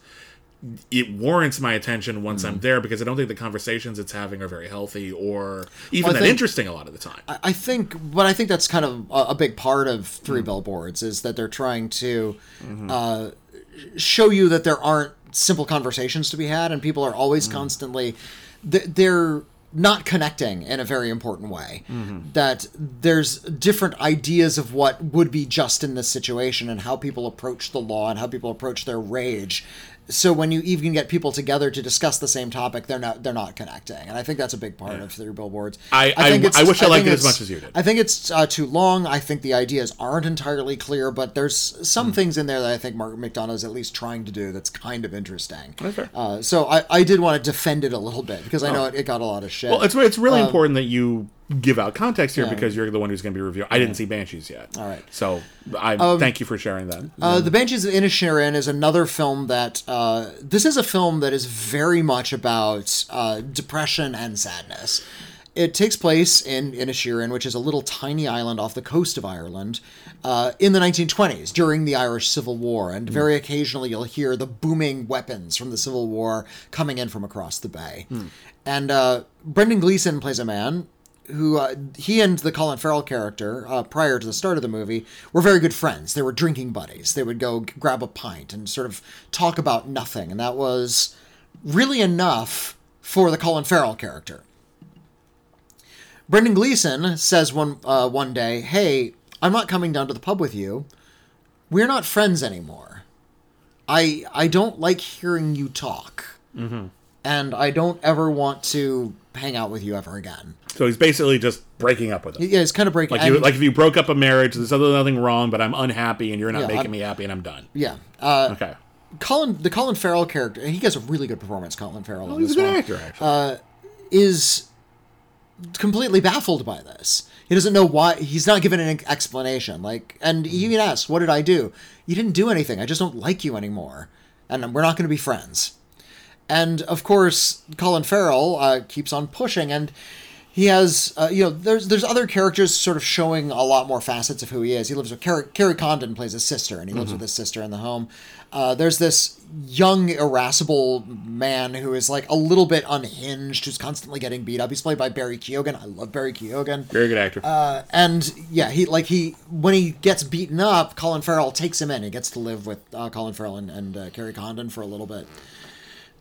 [SPEAKER 1] it warrants my attention once
[SPEAKER 2] Mm.
[SPEAKER 1] I'm there because I don't think the conversations it's having are very healthy or even
[SPEAKER 2] Well,
[SPEAKER 1] that
[SPEAKER 2] think-
[SPEAKER 1] interesting a lot of the time.
[SPEAKER 2] I- think, but I think that's kind of a, a big part of Three Billboards is that they're trying to uh, show you that there aren't simple conversations to be had, and people are always constantly they're not connecting in a very important way. That there's different ideas of what would be just in this situation and how people approach the law and how people approach their rage. So when you even get people together to discuss the same topic, they're not they're not connecting, and I think that's a big part of Three Billboards.
[SPEAKER 1] I- I- I wish I liked
[SPEAKER 2] think
[SPEAKER 1] it as much as you did.
[SPEAKER 2] I think it's uh, too long. I think the ideas aren't entirely clear, but there's some things in there that I think Mark McDonagh is at least trying to do that's kind of interesting.
[SPEAKER 1] Fair.
[SPEAKER 2] Uh, so I, I did want to defend it a little bit because I know it, it got a lot of shit.
[SPEAKER 1] Oh. Well, it's it's really important that you give out context here
[SPEAKER 2] Um, yeah.
[SPEAKER 1] because you're the one who's going to be reviewing. I didn't see Banshees yet.
[SPEAKER 2] All right.
[SPEAKER 1] So I thank you for sharing that.
[SPEAKER 2] Uh, the Banshees of Inisherin is another film that uh, this is a film that is very much about uh, depression and sadness. It takes place in Inisherin, which is a little tiny island off the coast of Ireland, uh, in the 1920s during the Irish Civil War, and very occasionally you'll hear the booming weapons from the Civil War coming in from across the bay. And uh, Brendan Gleeson plays a man who uh, he and the Colin Farrell character uh, prior to the start of the movie were very good friends. They were drinking buddies. They would go grab a pint and sort of talk about nothing, and that was really enough for the Colin Farrell character. Brendan Gleeson says one uh, one day, "Hey, I'm not coming down to the pub with you. We're not friends anymore. I I don't like hearing you talk, and I don't ever want to hang out with you ever again."
[SPEAKER 1] So he's basically just breaking up with it.
[SPEAKER 2] Yeah, it's kind of breaking.
[SPEAKER 1] Like, you, like if you broke up a marriage, there's other nothing wrong, but I'm unhappy and you're not
[SPEAKER 2] Yeah,
[SPEAKER 1] making
[SPEAKER 2] I'm-
[SPEAKER 1] me happy and I'm done.
[SPEAKER 2] yeah, uh,
[SPEAKER 1] Okay.
[SPEAKER 2] Colin, the Colin Farrell character, he gets a really good performance. Colin Farrell, in
[SPEAKER 1] He's a good
[SPEAKER 2] one,
[SPEAKER 1] actor, actually.
[SPEAKER 2] is completely baffled by this. He doesn't know why. He's not given an explanation. Like, and he even asks, "What did I do?" You didn't do anything. I just don't like you anymore, and we're not going to be friends. And of course, Colin Farrell uh, keeps on pushing, and he has, uh, you know, there's there's other characters sort of showing a lot more facets of who he is. He lives with Kerry, Kerry Condon plays his sister, and he lives with his sister in the home. Uh, there's this young, irascible man who is like a little bit unhinged, who's constantly getting beat up. He's played by Barry Keoghan. I love Barry Keoghan.
[SPEAKER 1] Very good actor.
[SPEAKER 2] Uh, and yeah, he like he when he gets beaten up, Colin Farrell takes him in. He gets to live with uh, Colin Farrell and, and uh, Kerry Condon for a little bit.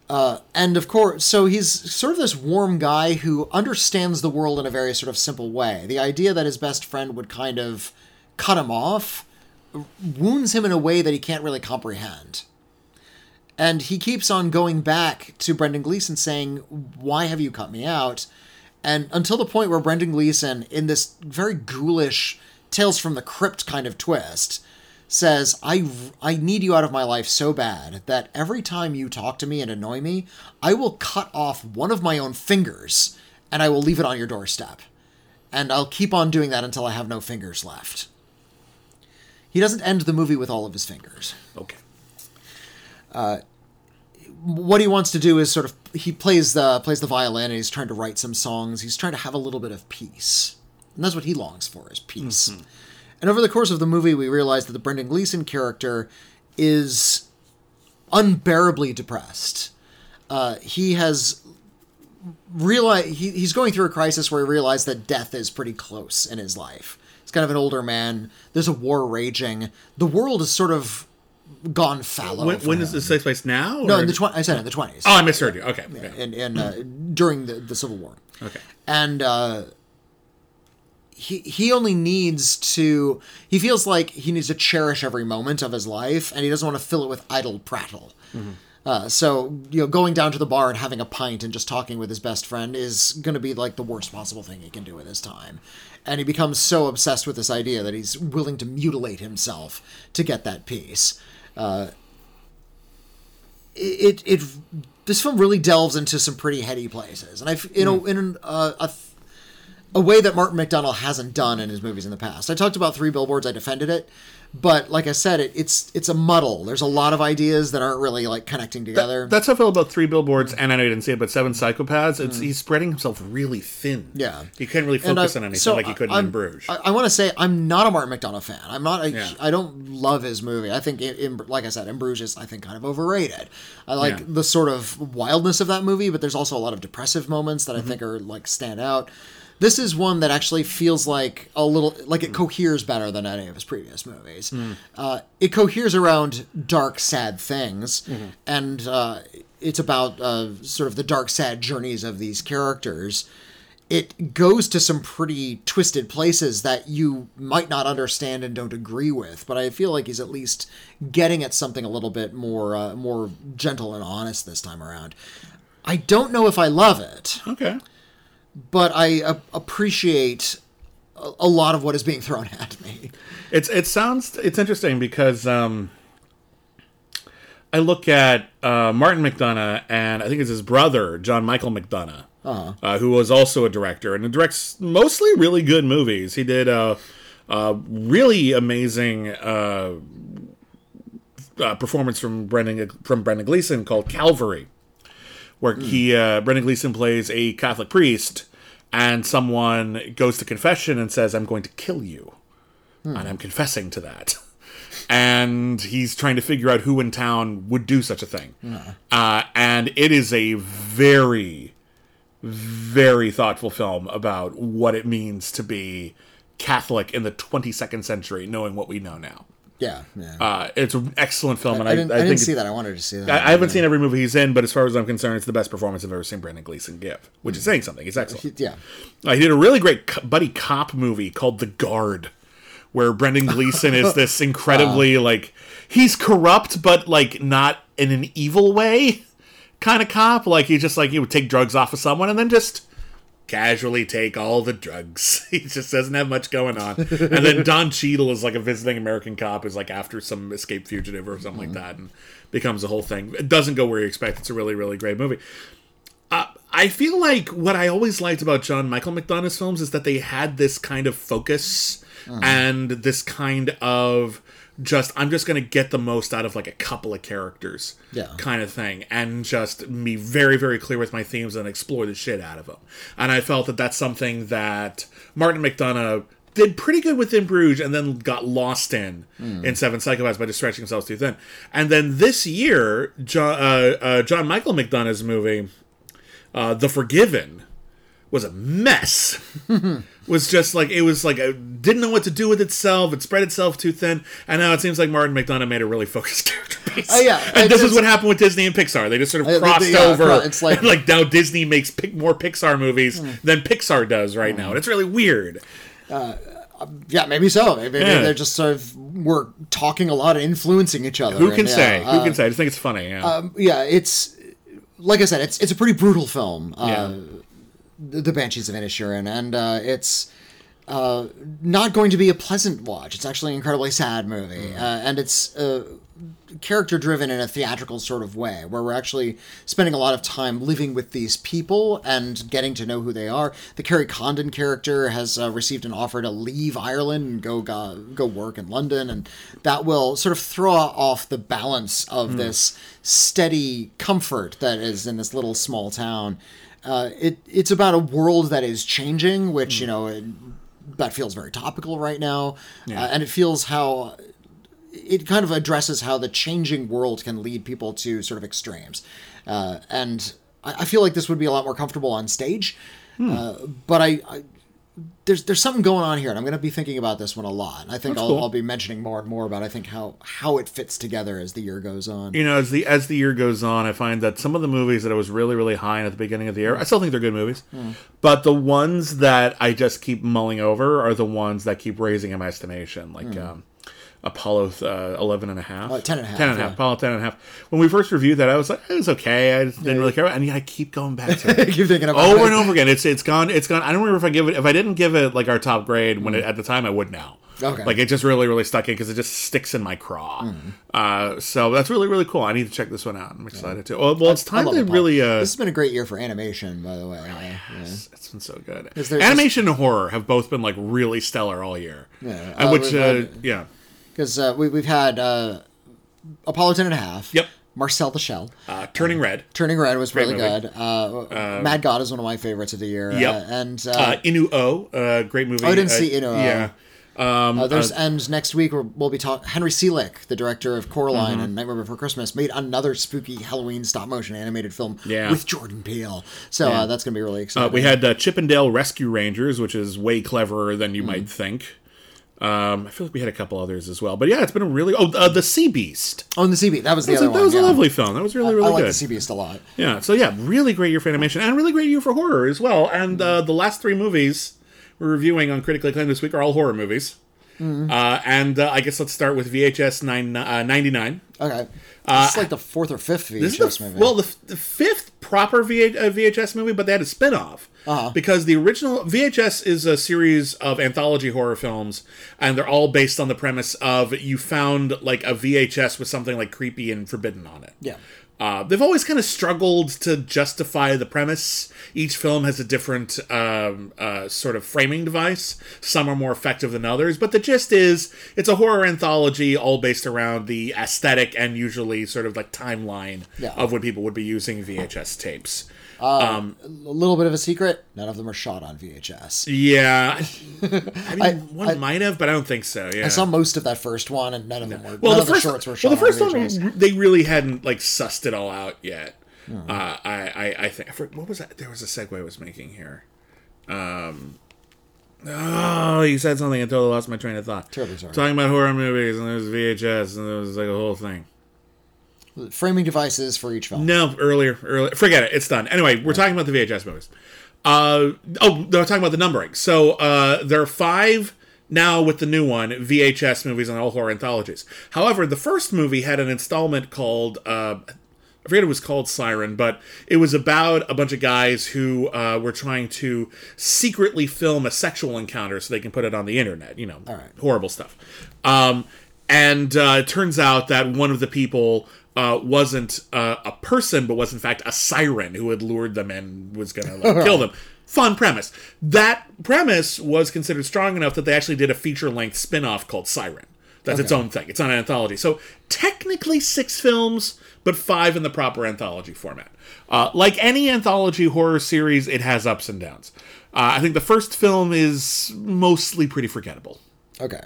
[SPEAKER 2] Uh, and of course, so he's sort of this warm guy who understands the world in a very sort of simple way. The idea that his best friend would kind of cut him off wounds him in a way that he can't really comprehend. And he keeps on going back to Brendan Gleeson saying, Why have you cut me out? And until the point where Brendan Gleeson, in this very ghoulish Tales from the Crypt kind of twist, says, I, I need you out of my life so bad that every time you talk to me and annoy me, I will cut off one of my own fingers and I will leave it on your doorstep. And I'll keep on doing that until I have no fingers left. He doesn't end the movie with all of his fingers
[SPEAKER 1] okay.
[SPEAKER 2] Uh, what he wants to do is sort of he plays the plays the violin and he's trying to write some songs. He's trying to have a little bit of peace, and that's what he longs for is peace. Mm-hmm. And over the course of the movie, we realize that the Brendan Gleeson character is unbearably depressed. Uh, he has realized he, he's going through a crisis where he realized that death is pretty close in his life. He's kind of an older man. There's a war raging. The world is sort of gone fallow.
[SPEAKER 1] When, when does this take place now?
[SPEAKER 2] No,
[SPEAKER 1] or-
[SPEAKER 2] in the tw- I said in the twenties.
[SPEAKER 1] Oh, I misheard you. Okay. okay.
[SPEAKER 2] in, in uh, during the, the Civil War.
[SPEAKER 1] Okay.
[SPEAKER 2] And uh, he he only needs to. He feels like he needs to cherish every moment of his life, and he doesn't want to fill it with idle prattle. Uh, so you know, going down to the bar and having a pint and just talking with his best friend is going to be like the worst possible thing he can do with his time. And he becomes so obsessed with this idea that he's willing to mutilate himself to get that peace. Uh, it it this film really delves into some pretty heady places, and i you know in uh, a th- a way that Martin McDonagh hasn't done in his movies in the past. I talked about Three Billboards. I defended it, but like I said, it, it's it's a muddle. There's a lot of ideas that aren't really like connecting together.
[SPEAKER 1] That's how I feel about Three Billboards, and I know you didn't see it, but Seven Psychopaths. It's he's spreading himself really thin.
[SPEAKER 2] Mm. Yeah.
[SPEAKER 1] he can't really
[SPEAKER 2] And I-
[SPEAKER 1] focus on anything
[SPEAKER 2] so
[SPEAKER 1] like he could in Bruges.
[SPEAKER 2] I, I want to say I'm not a Martin McDonagh fan. I'm not. A,
[SPEAKER 1] Yeah.
[SPEAKER 2] I don't love his movie. I think, in, in, like I said, in Bruges is I think kind of overrated. I like
[SPEAKER 1] Yeah.
[SPEAKER 2] the sort of wildness of that movie, but there's also a lot of depressive moments that
[SPEAKER 1] Mm-hmm.
[SPEAKER 2] I think are like stand out. This is one that actually feels like a little like
[SPEAKER 1] Mm.
[SPEAKER 2] it coheres better than any of his previous movies. Uh, it coheres around dark, sad things,
[SPEAKER 1] Mm-hmm.
[SPEAKER 2] and uh, it's about uh, sort of the dark, sad journeys of these characters it goes to some pretty twisted places that you might not understand and don't agree with. But I feel like he's at least getting at something a little bit more uh, more gentle and honest this time around. I don't know if I love it,
[SPEAKER 1] okay,
[SPEAKER 2] but I uh, appreciate a, a lot of what is being thrown at me.
[SPEAKER 1] it's it sounds it's interesting because um, I look at uh, Martin McDonagh and I think it's his brother John Michael McDonagh, uh who was also a director and directs mostly really good movies. He did a, a really amazing uh, uh, performance from Brendan from Brendan Gleeson called Calvary, where he uh, Brendan Gleeson plays a Catholic priest, and someone goes to confession and says, "I'm going to kill you," and I'm confessing to that. And he's trying to figure out who in town would do such a thing. Uh, and it is a very, very thoughtful film about what it means to be Catholic in the 22nd century, knowing what we know now.
[SPEAKER 2] Yeah, yeah.
[SPEAKER 1] Uh, it's an excellent film, and I,
[SPEAKER 2] I didn't, I,
[SPEAKER 1] I
[SPEAKER 2] didn't see that. I wanted to see that.
[SPEAKER 1] I, I haven't seen every movie he's in, but as far as I'm concerned, it's the best performance I've ever seen Brendan Gleeson give, which is saying something. He's excellent.
[SPEAKER 2] yeah.
[SPEAKER 1] Uh, he did a really great co- buddy cop movie called The Guard, where Brendan Gleeson is this incredibly like he's corrupt, but like not in an evil way kind of cop. Like he just like he would take drugs off of someone and then just casually take all the drugs. he just doesn't have much going on. and then Don Cheadle is like a visiting American cop who's like after some escaped fugitive or something like that and becomes a whole thing. It doesn't go where you expect. It's a really, really great movie. Uh, I feel like what I always liked about John Michael McDonagh's films is that they had this kind of focus and this kind of just I'm just gonna get the most out of like a couple of characters,
[SPEAKER 2] Yeah.
[SPEAKER 1] kind of thing, and just be very very clear with my themes and explore the shit out of them. And I felt that that's something that Martin McDonagh did pretty good with in Bruges, and then got lost in in Seven Psychopaths by just stretching himself too thin. And then this year, John, uh, uh, John Michael McDonagh's movie uh, The Forgiven was a mess. was just like it was like I didn't know what to do with itself. It spread itself too thin, and now it seems like Martin McDonagh made a really focused character piece.
[SPEAKER 2] Oh, yeah.
[SPEAKER 1] and this is what happened with Disney and Pixar. They just sort of
[SPEAKER 2] Uh,
[SPEAKER 1] crossed
[SPEAKER 2] yeah,
[SPEAKER 1] over.
[SPEAKER 2] it's like-
[SPEAKER 1] and, like now Disney makes pic- more Pixar movies
[SPEAKER 2] Hmm.
[SPEAKER 1] than Pixar does right now, and it's really weird.
[SPEAKER 2] Yeah, maybe so. Maybe
[SPEAKER 1] Yeah.
[SPEAKER 2] they're just sort of we're talking a lot and influencing each other.
[SPEAKER 1] Who
[SPEAKER 2] and
[SPEAKER 1] can
[SPEAKER 2] yeah,
[SPEAKER 1] say? Who
[SPEAKER 2] uh,
[SPEAKER 1] can say? I just think it's funny. Yeah.
[SPEAKER 2] yeah, it's like I said, it's it's a pretty brutal film. Uh,
[SPEAKER 1] Yeah.
[SPEAKER 2] The, Banshees of Inisherin, and uh, it's uh, not going to be a pleasant watch. It's actually an incredibly sad movie,
[SPEAKER 1] Mm.
[SPEAKER 2] uh, and it's uh, character driven in a theatrical sort of way, where we're actually spending a lot of time living with these people and getting to know who they are. The Kerry Condon character has uh, received an offer to leave Ireland and go go, go work in London, and that will sort of throw off the balance of this steady comfort that is in this little small town. Uh, it it's about a world that is changing, which you know. It, that feels very topical right now, uh, and it feels how it kind of addresses how the changing world can lead people to sort of extremes. Uh, and I, I feel like this would be a lot more comfortable on stage. Uh, but I, I there's there's something going on here, and I'm going to be thinking about this one a lot. And I think I'll,
[SPEAKER 1] cool.
[SPEAKER 2] I'll be mentioning more and more about I think how how it fits together as the year goes on.
[SPEAKER 1] you know, as the as the year goes on, I find that some of the movies that I was really really high on at the beginning of the year, I still think they're good movies, but the ones that I just keep mulling over are the ones that keep raising in my estimation, like um, Apollo uh, 11 and a half,
[SPEAKER 2] Uh, 10 and a half,
[SPEAKER 1] 10 and a half,
[SPEAKER 2] yeah.
[SPEAKER 1] Apollo 10 and a half. When we first reviewed that, I was like, it was okay, I didn't really care, about and yet I keep going back to it.
[SPEAKER 2] Keep thinking about
[SPEAKER 1] over
[SPEAKER 2] it.
[SPEAKER 1] and over again. It's it's gone. It's gone. I don't remember if I give it. If I didn't give it like our top grade when it, at the time, I would now.
[SPEAKER 2] Okay.
[SPEAKER 1] Like it just really, really stuck in because it just sticks in my craw.
[SPEAKER 2] Hmm.
[SPEAKER 1] Uh, so that's really, really cool. I need to check this one out. I'm excited to. Well, well it's time to really. Uh,
[SPEAKER 2] This has been a great year for animation, by the way. Yeah.
[SPEAKER 1] it's been so good.
[SPEAKER 2] There
[SPEAKER 1] Animation and horror have both been like really stellar all year.
[SPEAKER 2] Yeah,
[SPEAKER 1] And
[SPEAKER 2] uh,
[SPEAKER 1] which, uh, yeah.
[SPEAKER 2] Because uh, we, we've had uh, Apollo 10 and a half.
[SPEAKER 1] Yep.
[SPEAKER 2] Marcel the Shell.
[SPEAKER 1] Uh, Turning Red.
[SPEAKER 2] Turning Red was really
[SPEAKER 1] movie.
[SPEAKER 2] good. Uh, Mad God is one of my favorites of the year.
[SPEAKER 1] Yep.
[SPEAKER 2] Uh, and uh,
[SPEAKER 1] Uh, Inu-Oh, uh, great movie.
[SPEAKER 2] Oh, I didn't
[SPEAKER 1] Uh,
[SPEAKER 2] see Inu-Oh.
[SPEAKER 1] Yeah. Um,
[SPEAKER 2] uh, there's and next week we're, we'll be talking. Henry Selick, the director of Coraline and Nightmare Before Christmas, made another spooky Halloween stop motion animated film
[SPEAKER 1] Yeah.
[SPEAKER 2] with Jordan Peele. So uh, that's gonna be really
[SPEAKER 1] Uh,
[SPEAKER 2] exciting.
[SPEAKER 1] we had uh, Chip 'n Dale Rescue Rangers, which is way cleverer than you
[SPEAKER 2] Hmm.
[SPEAKER 1] might think. Um, I feel like we had a couple others as well, but yeah, it's been a really oh uh, the Sea Beast.
[SPEAKER 2] oh, and the Sea Beast. That was the
[SPEAKER 1] That was,
[SPEAKER 2] other
[SPEAKER 1] a, that
[SPEAKER 2] one.
[SPEAKER 1] was a lovely film. That was really really good.
[SPEAKER 2] I like
[SPEAKER 1] good.
[SPEAKER 2] the Sea Beast a lot.
[SPEAKER 1] Yeah, so yeah, really great year for animation and really great year for horror as well. And uh, the last three movies we're reviewing on critically acclaimed this week are all horror movies.
[SPEAKER 2] Mm-hmm.
[SPEAKER 1] Uh, and uh, I guess let's start with VHS 9, uh, 99.
[SPEAKER 2] Okay. it's like the fourth or fifth VHS
[SPEAKER 1] This is the,
[SPEAKER 2] movie.
[SPEAKER 1] well, the, the fifth proper v, uh, VHS movie, but they had a spin off.
[SPEAKER 2] Uh-huh.
[SPEAKER 1] Because the original VHS is a series of anthology horror films, and they're all based on the premise of you found like a VHS with something like creepy and forbidden on it.
[SPEAKER 2] yeah.
[SPEAKER 1] Uh, they've always kind of struggled to justify the premise. Each film has a different um, uh, sort of framing device. Some are more effective than others, but the gist is it's a horror anthology all based around the aesthetic and usually sort of like timeline
[SPEAKER 2] Yeah.
[SPEAKER 1] of when people would be using VHS tapes.
[SPEAKER 2] A little bit of a secret. None of them are shot on VHS.
[SPEAKER 1] Yeah, I mean,
[SPEAKER 2] I-
[SPEAKER 1] one
[SPEAKER 2] I-
[SPEAKER 1] might have, but I don't think so. Yeah.
[SPEAKER 2] I saw most of that first one, and none of them were.
[SPEAKER 1] well,
[SPEAKER 2] none
[SPEAKER 1] the
[SPEAKER 2] of
[SPEAKER 1] first,
[SPEAKER 2] the shorts were shot
[SPEAKER 1] well, the first
[SPEAKER 2] on
[SPEAKER 1] one they really hadn't like sussed it all out yet.
[SPEAKER 2] Hmm.
[SPEAKER 1] Uh, I, I, I think I what was that? There was a segue I was making here. Um, oh, you said something and totally lost my train of thought.
[SPEAKER 2] Terribly sorry.
[SPEAKER 1] Talking about horror movies and there was VHS and there was like a whole thing.
[SPEAKER 2] Framing devices for each film.
[SPEAKER 1] No, earlier, earlier. Forget it. It's done. Anyway, we're talking about the VHS movies. Uh, oh, we're talking about the numbering. So uh, there are five now with the new one VHS movies and all horror anthologies. However, the first movie had an installment called. Uh, I forget it was called Siren, but it was about a bunch of guys who uh, were trying to secretly film a sexual encounter so they can put it on the internet. You know,
[SPEAKER 2] right.
[SPEAKER 1] horrible stuff. Um, and uh, it turns out that one of the people uh, wasn't uh, a person, but was in fact a siren who had lured them and was going to kill them. Fun premise. That premise was considered strong enough that they actually did a feature length spin off called Siren. That's its own thing. It's not an anthology. So technically six films, but five in the proper anthology format. Uh, like any anthology horror series, it has ups and downs. Uh, I think the first film is mostly pretty forgettable.
[SPEAKER 2] Okay.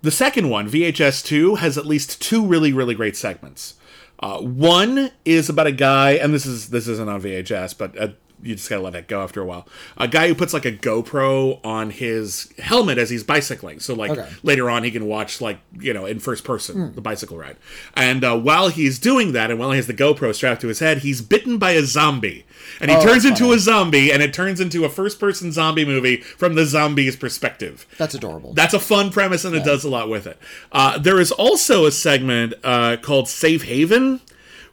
[SPEAKER 1] The second one, VHS 2, has at least two really, really great segments. Uh, one is about a guy, and this is this isn't on VHS, but you just gotta let that go after a while. A guy who puts like a GoPro on his helmet as he's bicycling, so like
[SPEAKER 2] Okay.
[SPEAKER 1] later on he can watch like you know in first person the bicycle ride. And uh, while he's doing that, and while he has the GoPro strapped to his head, he's bitten by a zombie, and he
[SPEAKER 2] Oh,
[SPEAKER 1] turns into
[SPEAKER 2] funny.
[SPEAKER 1] a zombie, and it turns into a first person zombie movie from the zombie's perspective.
[SPEAKER 2] That's adorable.
[SPEAKER 1] That's a fun premise, and it does a lot with it. Uh, there is also a segment uh, called Safe Haven,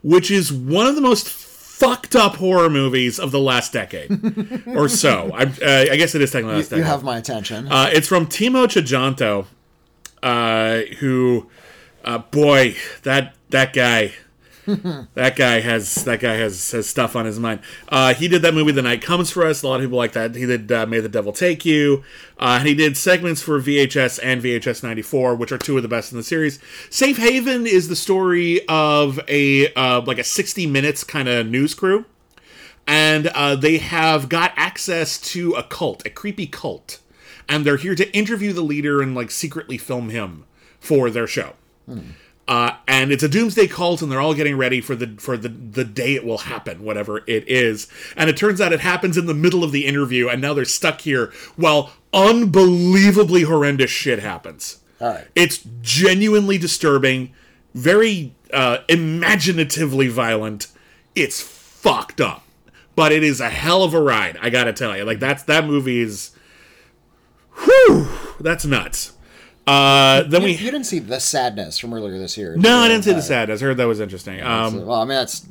[SPEAKER 1] which is one of the most fucked up horror movies of the last decade or so. I, uh, I guess it is technically last
[SPEAKER 2] you
[SPEAKER 1] decade.
[SPEAKER 2] have my attention.
[SPEAKER 1] Uh, it's from Timo Tjahjanto, uh, who, uh, boy, that that guy, that guy has that guy has has stuff on his mind. Uh, he did that movie The Night Comes for Us. A lot of people like that. He did uh, May the Devil Take You, uh, and he did segments for VHS and VHS ninety four, which are two of the best in the series. Safe Haven is the story of a uh, like a sixty minutes kind of news crew and uh, they have got access to a cult, a creepy cult, and they're here to interview the leader and like secretly film him for their show. Uh, and it's a doomsday cult, and they're all getting ready for the for the the day it will happen, whatever it is. And it turns out it happens in the middle of the interview, and now they're stuck here while unbelievably horrendous shit happens.
[SPEAKER 2] Right.
[SPEAKER 1] It's genuinely disturbing, very uh, imaginatively violent. It's fucked up, but it is a hell of a ride. I gotta tell you, like that's that movie is, whew, that's nuts. Uh, then
[SPEAKER 2] You,
[SPEAKER 1] we
[SPEAKER 2] you didn't see the sadness from earlier this year.
[SPEAKER 1] no, I didn't see the
[SPEAKER 2] Uh,
[SPEAKER 1] sadness. I heard that was interesting. Um,
[SPEAKER 2] well, I mean, that's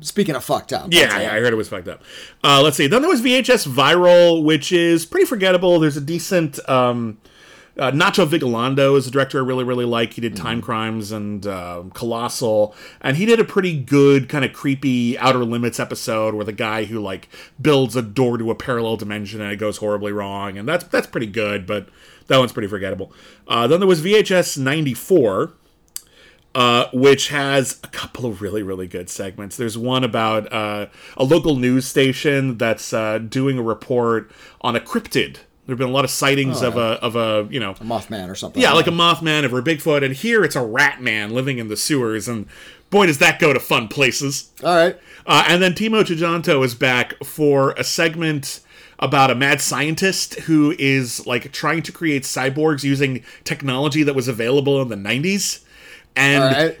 [SPEAKER 2] speaking of fucked up.
[SPEAKER 1] yeah,
[SPEAKER 2] that's
[SPEAKER 1] I. I heard it was fucked up. Uh, let's see. Then there was VHS Viral, which is pretty forgettable. There's a decent um, Uh, Nacho Vigalondo is a director I really, really like. He did Time Crimes and uh, Colossal, and he did a pretty good kind of creepy Outer Limits episode where the guy who like builds a door to a parallel dimension and it goes horribly wrong, and that's that's pretty good, but that one's pretty forgettable. Uh, then there was VHS ninety four. Uh, which has a couple of really, really good segments. There's one about uh, a local news station that's uh, doing a report on a cryptid. There have been a lot of sightings of a of a you know
[SPEAKER 2] A Mothman or something.
[SPEAKER 1] yeah like a Mothman or a Bigfoot, and here it's a rat man living in the sewers, and boy does that go to fun places.
[SPEAKER 2] All right.
[SPEAKER 1] Uh, and then Timo Tjahjanto is back for a segment about a mad scientist who is like trying to create cyborgs using technology that was available in the 90s. And
[SPEAKER 2] All right.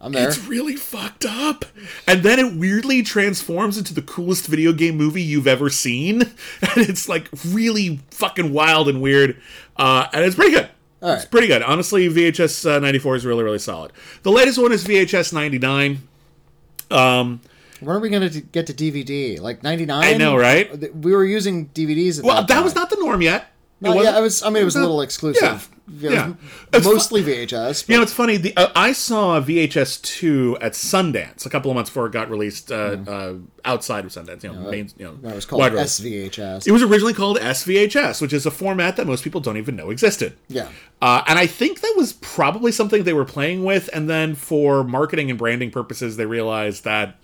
[SPEAKER 2] I'm there.
[SPEAKER 1] it's really fucked up. And then it weirdly transforms into the coolest video game movie you've ever seen. And it's like really fucking wild and weird. Uh, and it's pretty good.
[SPEAKER 2] Right.
[SPEAKER 1] It's pretty good. Honestly, VHS uh, 94 is really, really solid. The latest one is VHS 99. Um,
[SPEAKER 2] When are we going to get to DVD? Like 99?
[SPEAKER 1] I know, right?
[SPEAKER 2] We were using DVDs at
[SPEAKER 1] well,
[SPEAKER 2] that,
[SPEAKER 1] that was not the norm yet.
[SPEAKER 2] No, yeah, I was. I mean, it was a little exclusive.
[SPEAKER 1] Yeah.
[SPEAKER 2] Was
[SPEAKER 1] Yeah. It's fu-
[SPEAKER 2] mostly VHS.
[SPEAKER 1] You know, it's funny. The uh, I saw VHS two at Sundance a couple of months before it got released uh, uh, outside of Sundance. You know, main, you know,
[SPEAKER 2] it was called. SVHS.
[SPEAKER 1] It was originally called SVHS, which is a format that most people don't even know existed.
[SPEAKER 2] yeah.
[SPEAKER 1] Uh, and I think that was probably something they were playing with, and then for marketing and branding purposes, they realized that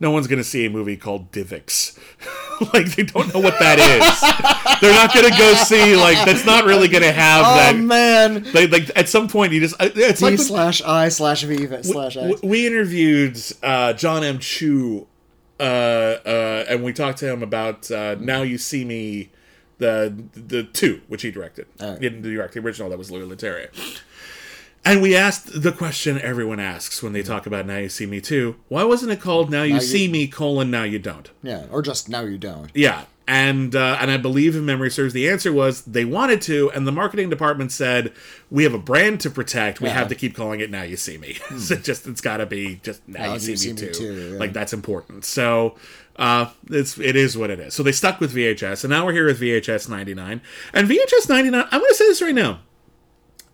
[SPEAKER 1] no one's going to see a movie called Divx. like they don't know what that is. They're not going to go see like that's not really going to have
[SPEAKER 2] Oh
[SPEAKER 1] that.
[SPEAKER 2] man.
[SPEAKER 1] Like, like at some point you just uh, it's
[SPEAKER 2] D
[SPEAKER 1] like the-
[SPEAKER 2] slash I slash V slash
[SPEAKER 1] w- we interviewed uh, John M. Chu, uh, uh, and we talked to him about uh, "Now You See Me," the the two which he directed.
[SPEAKER 2] Alright.
[SPEAKER 1] He didn't direct the original; that was Louis Leterrier. And we asked the question everyone asks when they talk about "Now You See Me" too. Why wasn't it called "Now You
[SPEAKER 2] You-
[SPEAKER 1] See Me: colon Now You Don't"?
[SPEAKER 2] Yeah, or just now you don't.
[SPEAKER 1] Yeah. And uh, and I believe if memory serves, the answer was they wanted to, and the marketing department said we have a brand to protect. We
[SPEAKER 2] Yeah. Hmm.
[SPEAKER 1] have to keep calling it "Now You See Me." so just it's got to be just "Now, you, see, me, too."
[SPEAKER 2] yeah.
[SPEAKER 1] Like that's important. So uh, it's it is what it is. So they stuck with VHS, and now we're here with VHS ninety nine. And VHS ninety nine. I'm going to say this right now.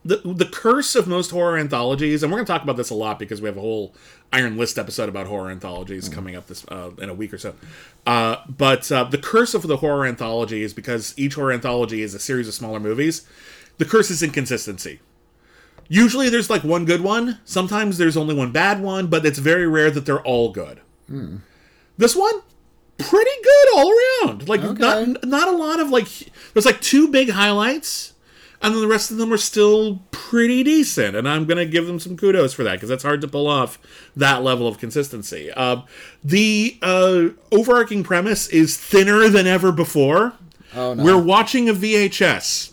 [SPEAKER 1] The, the curse of most horror anthologies, and we're going to talk about this a lot because we have a whole Iron List episode about horror anthologies coming up this uh, in a week or so. Uh, but uh, the curse of the horror anthology is because each horror anthology is a series of smaller movies. The curse is inconsistency. Usually there's like one good one. Sometimes there's only one bad one, but it's very rare that they're all good. This one, pretty good all around. Like
[SPEAKER 2] Okay.
[SPEAKER 1] not not a lot of like. There's like two big highlights, and then the rest of them are still pretty decent. And I'm gonna give them some kudos for that because that's hard to pull off that level of consistency. Uh, the uh, overarching premise is thinner than ever before.
[SPEAKER 2] Oh no.
[SPEAKER 1] We're watching a VHS.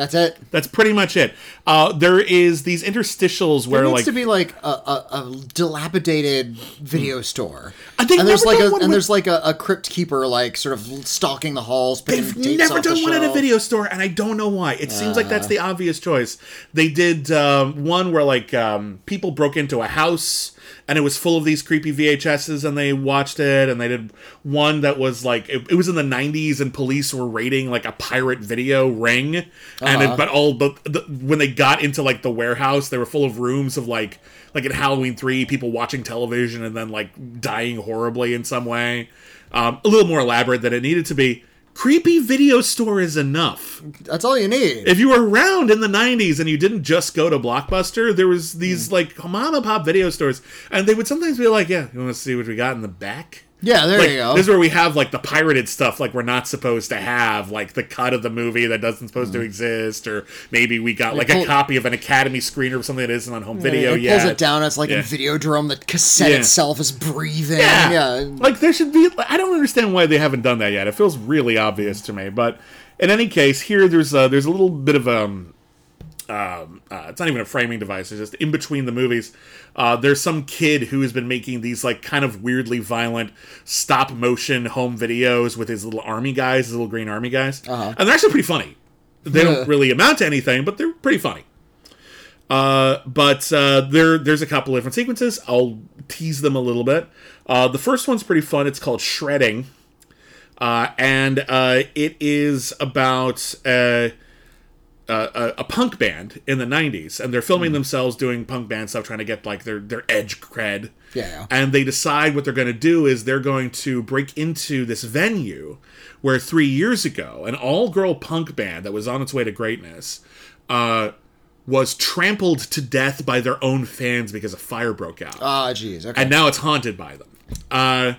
[SPEAKER 2] That's it.
[SPEAKER 1] That's pretty much it. Uh, there is these interstitials where
[SPEAKER 2] There needs
[SPEAKER 1] like
[SPEAKER 2] to be like a, a, a dilapidated video store.
[SPEAKER 1] Uh, they've
[SPEAKER 2] and there's like
[SPEAKER 1] done
[SPEAKER 2] a and
[SPEAKER 1] with-
[SPEAKER 2] there's like a, a crypt keeper like sort of stalking the halls,
[SPEAKER 1] They've never
[SPEAKER 2] off the
[SPEAKER 1] done one at a video store, and I don't know why. It seems like that's the obvious choice. They did um, one where like um, people broke into a house and it was full of these creepy VHSs, and they watched it. And they did one that was like it, it was in the '90s, and police were raiding like a pirate video ring, and
[SPEAKER 2] Uh-huh.
[SPEAKER 1] it, but all but the, when they got into like the warehouse, they were full of rooms of like like in Halloween three, people watching television and then like dying horribly in some way. Um, a little more elaborate than it needed to be. Creepy video store is enough.
[SPEAKER 2] That's all you need.
[SPEAKER 1] If you were around in the 90s and you didn't just go to Blockbuster, there was these like mom and pop video stores, and they would sometimes be like, "Yeah, you want to see what we got in the back?"
[SPEAKER 2] Yeah, there
[SPEAKER 1] Like,
[SPEAKER 2] you go.
[SPEAKER 1] this is where we have like the pirated stuff, like we're not supposed to have, like the cut of the movie that doesn't supposed to exist, or maybe we got like a copy of an Academy screener or something that isn't on home
[SPEAKER 2] Yeah,
[SPEAKER 1] video
[SPEAKER 2] it
[SPEAKER 1] yet.
[SPEAKER 2] pulls it down. It's like
[SPEAKER 1] Yeah.
[SPEAKER 2] a Videodrome. The cassette
[SPEAKER 1] Yeah.
[SPEAKER 2] itself is breathing.
[SPEAKER 1] Yeah.
[SPEAKER 2] Yeah.
[SPEAKER 1] Like there should be I don't understand why they haven't done that yet. It feels really obvious to me. But in any case, here there's a, there's a little bit of um um, uh, it's not even a framing device. It's just in between the movies. Uh, there's some kid who has been making these like kind of weirdly violent stop motion home videos with his little army guys, his little green army guys,
[SPEAKER 2] Uh-huh.
[SPEAKER 1] and they're actually pretty funny. They don't really amount to anything, but they're pretty funny. Uh, but uh, there, there's a couple different sequences. I'll tease them a little bit. Uh, the first one's pretty fun. It's called Shredding, uh, and uh, it is about uh, a, a punk band in the 90s and they're filming themselves doing punk band stuff trying to get like their their edge cred
[SPEAKER 2] Yeah.
[SPEAKER 1] and they decide what they're going to do is they're going to break into this venue where three years ago an all-girl punk band that was on its way to greatness uh, was trampled to death by their own fans because a fire broke out
[SPEAKER 2] Ah, jeez. Okay.
[SPEAKER 1] and now it's haunted by them uh,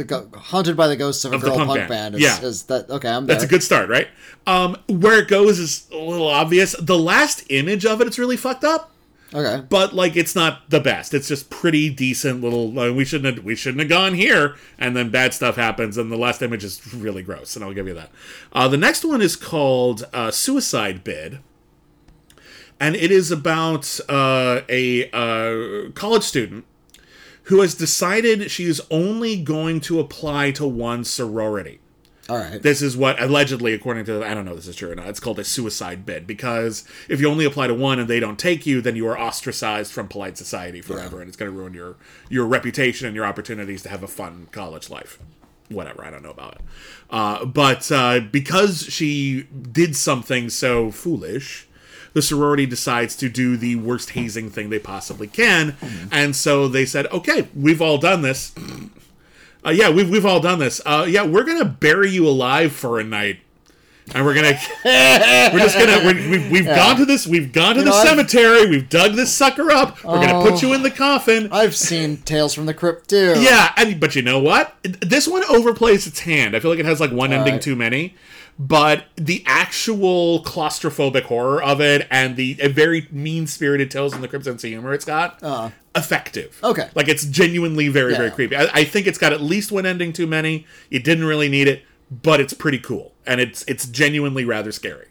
[SPEAKER 2] the go- haunted by the ghosts of a
[SPEAKER 1] Of
[SPEAKER 2] girl
[SPEAKER 1] punk
[SPEAKER 2] punk,
[SPEAKER 1] band.
[SPEAKER 2] band. is,
[SPEAKER 1] Yeah.
[SPEAKER 2] is that okay? I'm there.
[SPEAKER 1] That's a good start, right? Um, where it goes is a little obvious. The last image of it, it's really fucked up,
[SPEAKER 2] okay.
[SPEAKER 1] but like it's not the best. It's just pretty decent little. Uh, we shouldn't have, we shouldn't have gone here, and then bad stuff happens, and the last image is really gross, and I'll give you that. Uh, the next one is called uh, Suicide Bid, and it is about uh, a uh, college student who has decided she is only going to apply to one sorority.
[SPEAKER 2] All right.
[SPEAKER 1] this is what allegedly according to i don't know if this is true or not it's called a suicide bid because if you only apply to one and they don't take you then you are ostracized from polite society forever and it's going to ruin your your reputation and your opportunities to have a fun college life. Whatever i don't know about it. Uh, but uh, because she did something so foolish the sorority decides to do the worst hazing thing they possibly can and so they said okay we've all done this uh, yeah, we've we've all done this. Uh, yeah, we're gonna bury you alive for a night, and we're gonna we're just gonna we're, we've, we've gone to this we've gone to the
[SPEAKER 2] know, I've-
[SPEAKER 1] cemetery. We've dug this sucker up. We're gonna put you in the coffin.
[SPEAKER 2] I've seen Tales from the Crypt too.
[SPEAKER 1] Yeah, and but you know what? This one overplays its hand. I feel like it has like one ending
[SPEAKER 2] right.
[SPEAKER 1] too many. But the actual claustrophobic horror of it and the a very mean spirited Tales in the Crypt sense of humor it's got, uh-huh. effective.
[SPEAKER 2] Okay.
[SPEAKER 1] Like it's genuinely very, very creepy. I, I think it's got at least one ending too many. You didn't really need it, but it's pretty cool. And it's it's genuinely rather scary.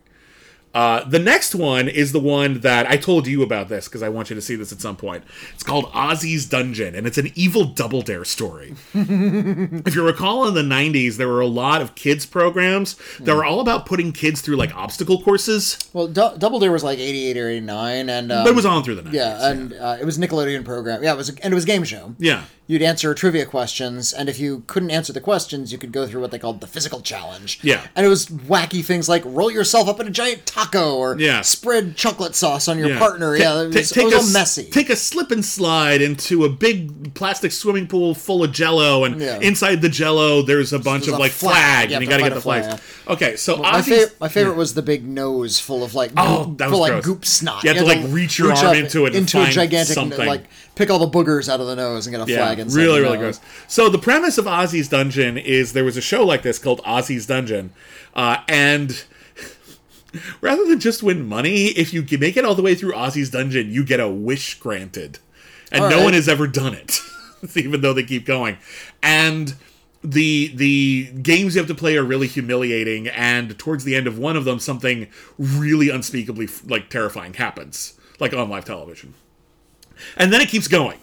[SPEAKER 1] Uh, the next one is the one that I told you about this because I want you to see this at some point. It's called Ozzy's Dungeon, and it's an evil double dare story. if you recall, in the 90s, there were a lot of kids' programs that were all about putting kids through like obstacle courses,
[SPEAKER 2] Well, Du- Double Dare was like 88 or 89, and um,
[SPEAKER 1] but it was on through the 90s.
[SPEAKER 2] yeah, and uh, it was Nickelodeon program. Yeah, it was, and it was a game show.
[SPEAKER 1] yeah.
[SPEAKER 2] You'd answer trivia questions, and if you couldn't answer the questions, you could go through what they called the physical challenge.
[SPEAKER 1] Yeah.
[SPEAKER 2] and it was wacky things like roll yourself up in a giant taco, or
[SPEAKER 1] Yeah.
[SPEAKER 2] spread chocolate sauce on your
[SPEAKER 1] Yeah.
[SPEAKER 2] partner.
[SPEAKER 1] Ta-
[SPEAKER 2] yeah, it was,
[SPEAKER 1] take
[SPEAKER 2] it was
[SPEAKER 1] a
[SPEAKER 2] all messy.
[SPEAKER 1] Take a slip and slide into a big plastic swimming pool full of Jello, and
[SPEAKER 2] Yeah.
[SPEAKER 1] inside the Jello, there's a bunch
[SPEAKER 2] there's
[SPEAKER 1] of
[SPEAKER 2] a
[SPEAKER 1] like
[SPEAKER 2] flag.
[SPEAKER 1] flag, and you got
[SPEAKER 2] to
[SPEAKER 1] to get the flags.
[SPEAKER 2] flag.
[SPEAKER 1] Okay, so
[SPEAKER 2] my,
[SPEAKER 1] Ozzy's-
[SPEAKER 2] fa- my favorite hmm. was the big nose full of like
[SPEAKER 1] Oh,
[SPEAKER 2] goop,
[SPEAKER 1] that
[SPEAKER 2] full
[SPEAKER 1] was
[SPEAKER 2] like goop snot.
[SPEAKER 1] You had to, like, reach your arm into it and
[SPEAKER 2] into a gigantic
[SPEAKER 1] something.
[SPEAKER 2] like pick all the boogers out of the nose and get a
[SPEAKER 1] Yeah,
[SPEAKER 2] flag inside.
[SPEAKER 1] really, really
[SPEAKER 2] nose.
[SPEAKER 1] gross. So the premise of Ozzy's Dungeon is there was a show like this called Ozzy's Dungeon, uh, and rather than just win money, if you make it all the way through Ozzy's Dungeon, you get a wish granted, and
[SPEAKER 2] All
[SPEAKER 1] no
[SPEAKER 2] right.
[SPEAKER 1] one has ever done it, even though they keep going. And the the games you have to play are really humiliating, and towards the end of one of them, something really unspeakably like terrifying happens, like on live television and then it keeps going.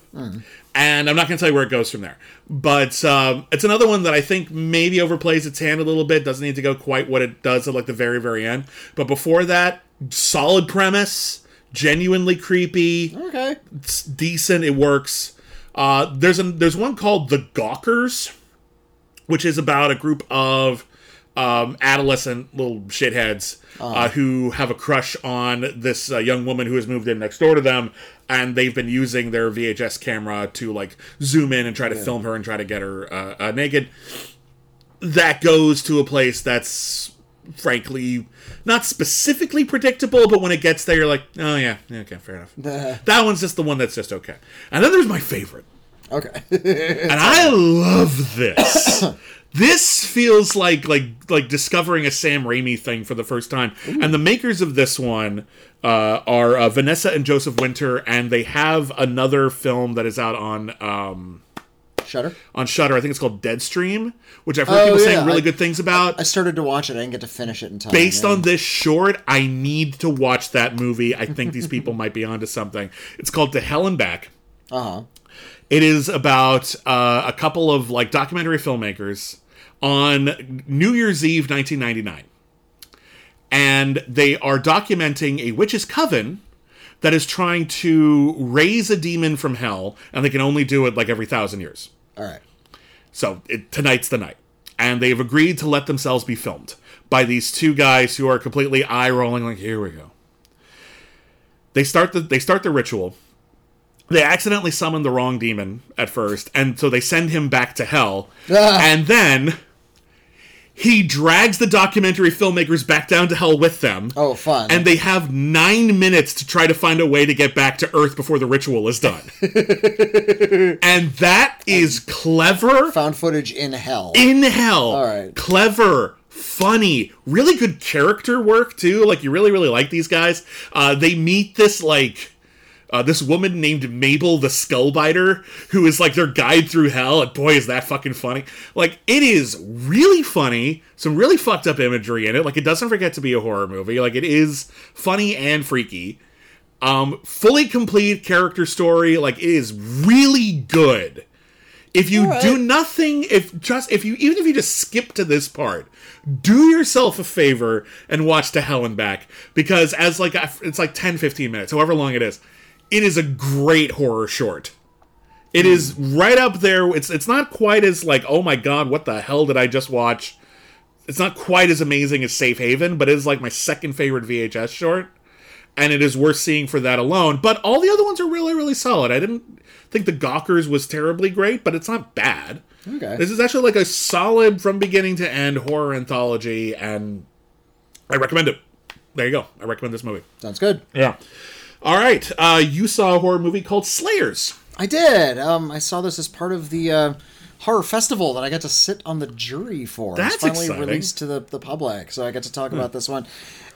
[SPEAKER 1] And I'm not going to tell you where it goes from there. But um, it's another one that I think maybe overplays its hand a little bit. Doesn't need to go quite what it does at like the very, very end. But before that, solid premise, genuinely creepy,
[SPEAKER 2] Okay.
[SPEAKER 1] it's decent. It works. Uh, there's a there's one called the Gawkers, which is about a group of um, adolescent little shitheads uh, who have a crush on this uh, young woman who has moved in next door to them, and they've been using their VHS camera to like zoom in and try to film her and try to get her uh, uh, naked. That goes to a place that's frankly not specifically predictable, but when it gets there, you're like, oh yeah, yeah, okay, fair enough. that one's just the one that's just okay. And then there's my favorite
[SPEAKER 2] Okay.
[SPEAKER 1] and I love this. this feels like like like discovering a Sam Raimi thing for the first time. And the makers of this one uh, are uh, Vanessa and Joseph Winter, and they have another film that is out on um,
[SPEAKER 2] Shudder.
[SPEAKER 1] on Shudder. I think it's called Deadstream, which I've heard
[SPEAKER 2] Oh,
[SPEAKER 1] people
[SPEAKER 2] yeah,
[SPEAKER 1] saying really
[SPEAKER 2] I-
[SPEAKER 1] good things about.
[SPEAKER 2] I started to watch it. I didn't get to finish it in time.
[SPEAKER 1] Based
[SPEAKER 2] yeah.
[SPEAKER 1] on this short, I need to watch that movie. I think these people might be onto something. It's called To Hell and Back.
[SPEAKER 2] Uh huh.
[SPEAKER 1] It is about uh, a couple of like documentary filmmakers on New Year's Eve 1999. And they are documenting a witch's coven that is trying to raise a demon from hell, and they can only do it like every thousand years.
[SPEAKER 2] All right.
[SPEAKER 1] So it, tonight's the night. And they've agreed to let themselves be filmed. by these two guys who are completely eye rolling. Like, here we go. They start the they start the ritual. They accidentally summon the wrong demon at first, and so they send him back to hell.
[SPEAKER 2] Ah.
[SPEAKER 1] And then he drags the documentary filmmakers back down to hell with them.
[SPEAKER 2] Oh, fun.
[SPEAKER 1] And they have nine minutes to try to find a way to get back to Earth before the ritual is done. and that is clever
[SPEAKER 2] Found footage in hell.
[SPEAKER 1] in hell.
[SPEAKER 2] All right.
[SPEAKER 1] Clever, funny, really good character work too. Like you really, really like these guys. Uh, they meet this like. Uh, this woman named Mabel the Skullbiter, who is like their guide through hell, and boy, is that fucking funny! Like, it is really funny, some really fucked up imagery in it. Like, it doesn't forget to be a horror movie. Like, it is funny and freaky. Um, fully complete character story. Like, it is really good if you
[SPEAKER 2] Alright.
[SPEAKER 1] do nothing if just if you even if you just skip to this part do yourself a favor and watch to hell and back because as like it's like 10 15 minutes however long it is it is a great horror short It is right up there it's it's not quite as like oh my god what the hell did i just watch it's not quite as amazing as safe haven but it is like my second favorite vhs short and it is worth seeing for that alone. But all the other ones are really, really solid. I didn't think the Gawkers was terribly great, but it's not bad.
[SPEAKER 2] Okay.
[SPEAKER 1] This is actually like a solid from beginning to end horror anthology, and I recommend it. There you go. I recommend this movie.
[SPEAKER 2] Sounds good.
[SPEAKER 1] Yeah. All right. Uh, you saw a horror movie called Slayers.
[SPEAKER 2] I did. Um, I saw this as part of the uh, horror festival that I got to sit on the jury for.
[SPEAKER 1] That's
[SPEAKER 2] it's finally
[SPEAKER 1] exciting. Hmm.
[SPEAKER 2] released to the, the public, so I get to talk about this one.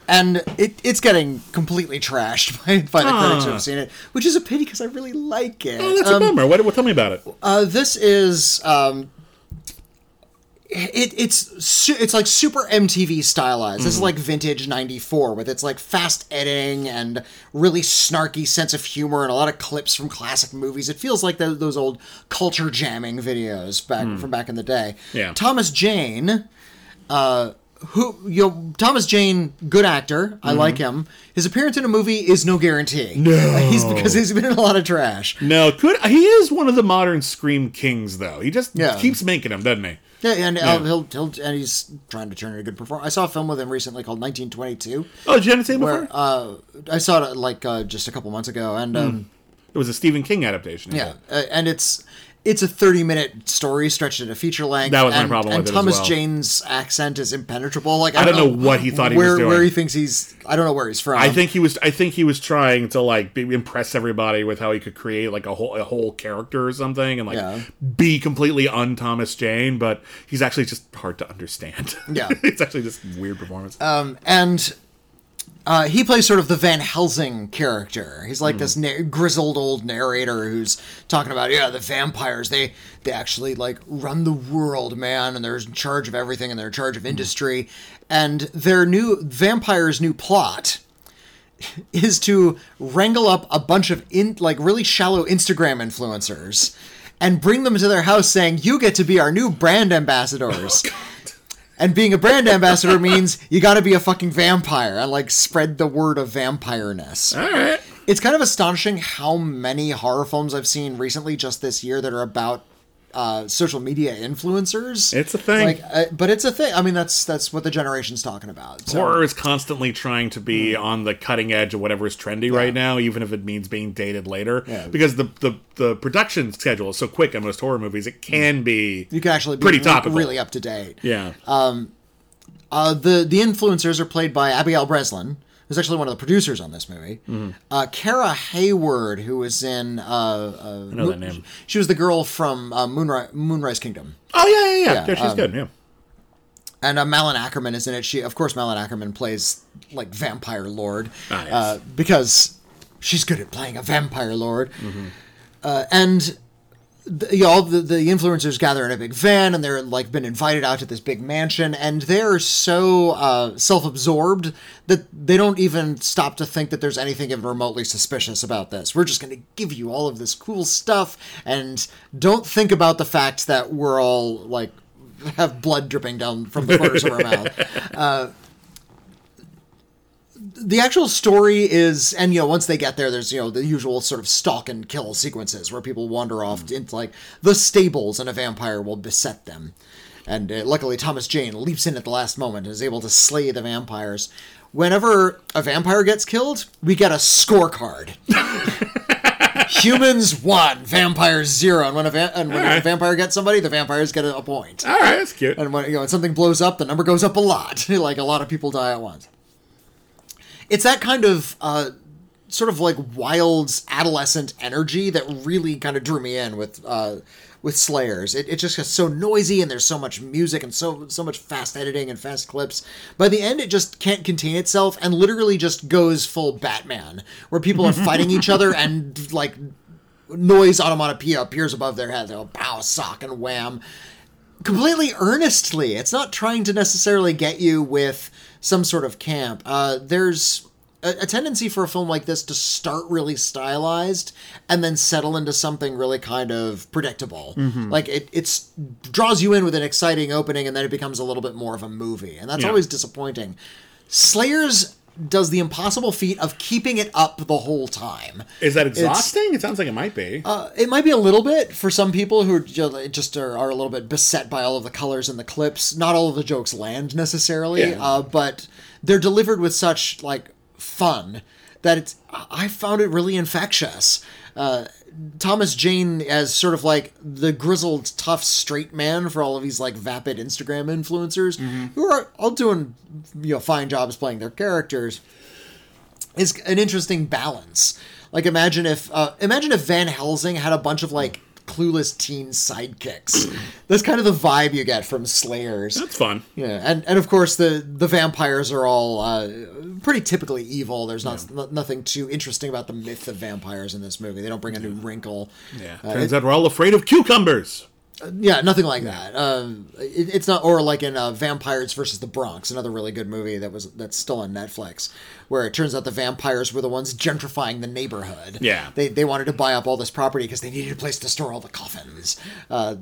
[SPEAKER 2] And it, it's getting completely trashed by, by the critics who
[SPEAKER 1] Ah.
[SPEAKER 2] have seen it, which is a pity because I really like it.
[SPEAKER 1] Oh, that's
[SPEAKER 2] Um,
[SPEAKER 1] a bummer. What, what? Tell me about it.
[SPEAKER 2] Uh, this is um, it, it's su- it's like super MTV stylized. This is
[SPEAKER 1] Mm-hmm.
[SPEAKER 2] like vintage '94 with its like fast editing and really snarky sense of humor and a lot of clips from classic movies. It feels like tho- those old culture jamming videos back from back in the day.
[SPEAKER 1] Yeah.
[SPEAKER 2] Thomas Jane. Uh, who you know, Thomas Jane, good actor. I like him. His appearance in a movie is no guarantee.
[SPEAKER 1] Mm-hmm. No.
[SPEAKER 2] he's because he's been in a lot of trash.
[SPEAKER 1] No, could he is one of the modern Scream kings, though. He just
[SPEAKER 2] Yeah.
[SPEAKER 1] keeps making them, doesn't he?
[SPEAKER 2] Yeah, and uh, he'll, he'll and he's trying to turn it a good performance. I saw a film with him recently called 1922,
[SPEAKER 1] Oh, did you have seen it before?
[SPEAKER 2] uh, I saw it like uh, just a couple months ago, and um,
[SPEAKER 1] it was a Stephen King adaptation.
[SPEAKER 2] yeah, uh, and it's it's a 30 minute story stretched into feature length.
[SPEAKER 1] That was my
[SPEAKER 2] and,
[SPEAKER 1] problem
[SPEAKER 2] And
[SPEAKER 1] with it as
[SPEAKER 2] Thomas
[SPEAKER 1] well.
[SPEAKER 2] Jane's accent is impenetrable. Like
[SPEAKER 1] I don't know what he thought he was doing.
[SPEAKER 2] Where he thinks he's, I don't know where he's from.
[SPEAKER 1] I think he was. I think he was trying to like be, impress everybody with how he could create like a whole a whole character or something, and like
[SPEAKER 2] Yeah.
[SPEAKER 1] be completely un Thomas Jane. But he's actually just hard to understand.
[SPEAKER 2] Yeah.
[SPEAKER 1] it's actually just weird performance.
[SPEAKER 2] Um, and uh, he plays sort of the Van Helsing character. He's like this na- grizzled old narrator who's talking about, yeah, the vampires. They they actually like run the world, man, and they're in charge of everything, and they're in charge of industry. And their new vampires' new plot is to wrangle up a bunch of in like really shallow Instagram influencers and bring them to their house saying, "You get to be our new brand ambassadors." And being a brand ambassador means you got to be a fucking vampire and like spread the word of vampireness.
[SPEAKER 1] All right.
[SPEAKER 2] It's kind of astonishing how many horror films I've seen recently just this year that are about uh, social media influencers.
[SPEAKER 1] It's a thing.
[SPEAKER 2] Like, uh, but it's a thing. I mean, that's that's what the generation's talking about. So,
[SPEAKER 1] Horror is constantly trying to be
[SPEAKER 2] Hmm.
[SPEAKER 1] on the cutting edge of whatever is trendy right now, even if it means being dated later.
[SPEAKER 2] Yeah.
[SPEAKER 1] Because the, the the production schedule is so quick on most horror movies, it can be
[SPEAKER 2] you can actually be
[SPEAKER 1] pretty
[SPEAKER 2] re-
[SPEAKER 1] topical.
[SPEAKER 2] really up to date.
[SPEAKER 1] yeah.
[SPEAKER 2] Um, Uh, the the influencers are played by Abigail Breslin, who's actually one of the producers on this movie.
[SPEAKER 1] Mm-hmm.
[SPEAKER 2] Uh, Kara Hayward, who was in uh, uh,
[SPEAKER 1] I know that name.
[SPEAKER 2] she was the girl from uh, Moonrise Moonrise Kingdom,
[SPEAKER 1] Oh yeah, yeah, yeah.
[SPEAKER 2] Yeah,
[SPEAKER 1] Yeah, she's
[SPEAKER 2] um,
[SPEAKER 1] good. Yeah.
[SPEAKER 2] and uh, Malin Akerman is in it. She, of course, Malin Akerman plays like vampire lord
[SPEAKER 1] Ah, yes.
[SPEAKER 2] uh, because she's good at playing a vampire lord,
[SPEAKER 1] Mm-hmm.
[SPEAKER 2] uh, and. The, you know, all the, the influencers gather in a big van and they're like been invited out to this big mansion and they're so uh, self-absorbed that they don't even stop to think that there's anything even remotely suspicious about this. We're just going to give you all of this cool stuff and don't think about the fact that we're all like have blood dripping down from the corners of our mouth. Uh, the actual story is and you know once they get there there's you know the usual sort of stalk and kill sequences where people wander off into like the stables and a vampire will beset them and uh, luckily Thomas Jane leaps in at the last moment and is able to slay the vampires. Whenever a vampire gets killed, we get a scorecard. Humans one, vampires zero, and when a, va- and when a vampire gets somebody, the vampires get a, a point.
[SPEAKER 1] All right, that's cute.
[SPEAKER 2] And when you know when something blows up, the number goes up a lot. like a lot of people die at once. It's that kind of uh, sort of like wild adolescent energy that really kind of drew me in with uh, with Slayers. It, it just gets so noisy and there's so much music and so so much fast editing and fast clips. By the end, it just can't contain itself and literally just goes full Batman, where people are fighting each other and like noise onomatopoeia appears above their head. They'll pow, sock, and wham completely earnestly. It's not trying to necessarily get you with some sort of camp. Uh, there's a, a tendency for a film like this to start really stylized and then settle into something really kind of predictable. Like it it's draws you in with an exciting opening and then it becomes a little bit more of a movie, and that's
[SPEAKER 1] Yeah.
[SPEAKER 2] always disappointing. Slayers does the impossible feat of keeping it up the whole time.
[SPEAKER 1] Is that exhausting? It sounds like it might be.
[SPEAKER 2] Uh, it might be a little bit for some people who just are, are a little bit beset by all of the colors and the clips. Not all of the jokes land necessarily,
[SPEAKER 1] Yeah.
[SPEAKER 2] uh, but they're delivered with such like fun that it's. I found it really infectious. Uh, Thomas Jane as sort of like the grizzled, tough, straight man for all of these like vapid Instagram influencers who are all doing you know fine jobs playing their characters is an interesting balance. Like imagine if uh, imagine if Van Helsing had a bunch of like clueless teen sidekicks. That's kind of the vibe you get from Slayers.
[SPEAKER 1] That's fun.
[SPEAKER 2] Yeah, and and of course the the vampires are all uh, pretty typically evil. There's not no- nothing too interesting about the myth of vampires in this movie. They don't bring a new wrinkle.
[SPEAKER 1] Yeah. Turns out we're all afraid of cucumbers.
[SPEAKER 2] Yeah, nothing like that. Um, it, it's not, or like in uh, Vampires versus the Bronx, another really good movie that was that's still on Netflix, where it turns out the vampires were the ones gentrifying the neighborhood.
[SPEAKER 1] Yeah.
[SPEAKER 2] they they wanted to buy up all this property because they needed a place to store all the coffins. Uh,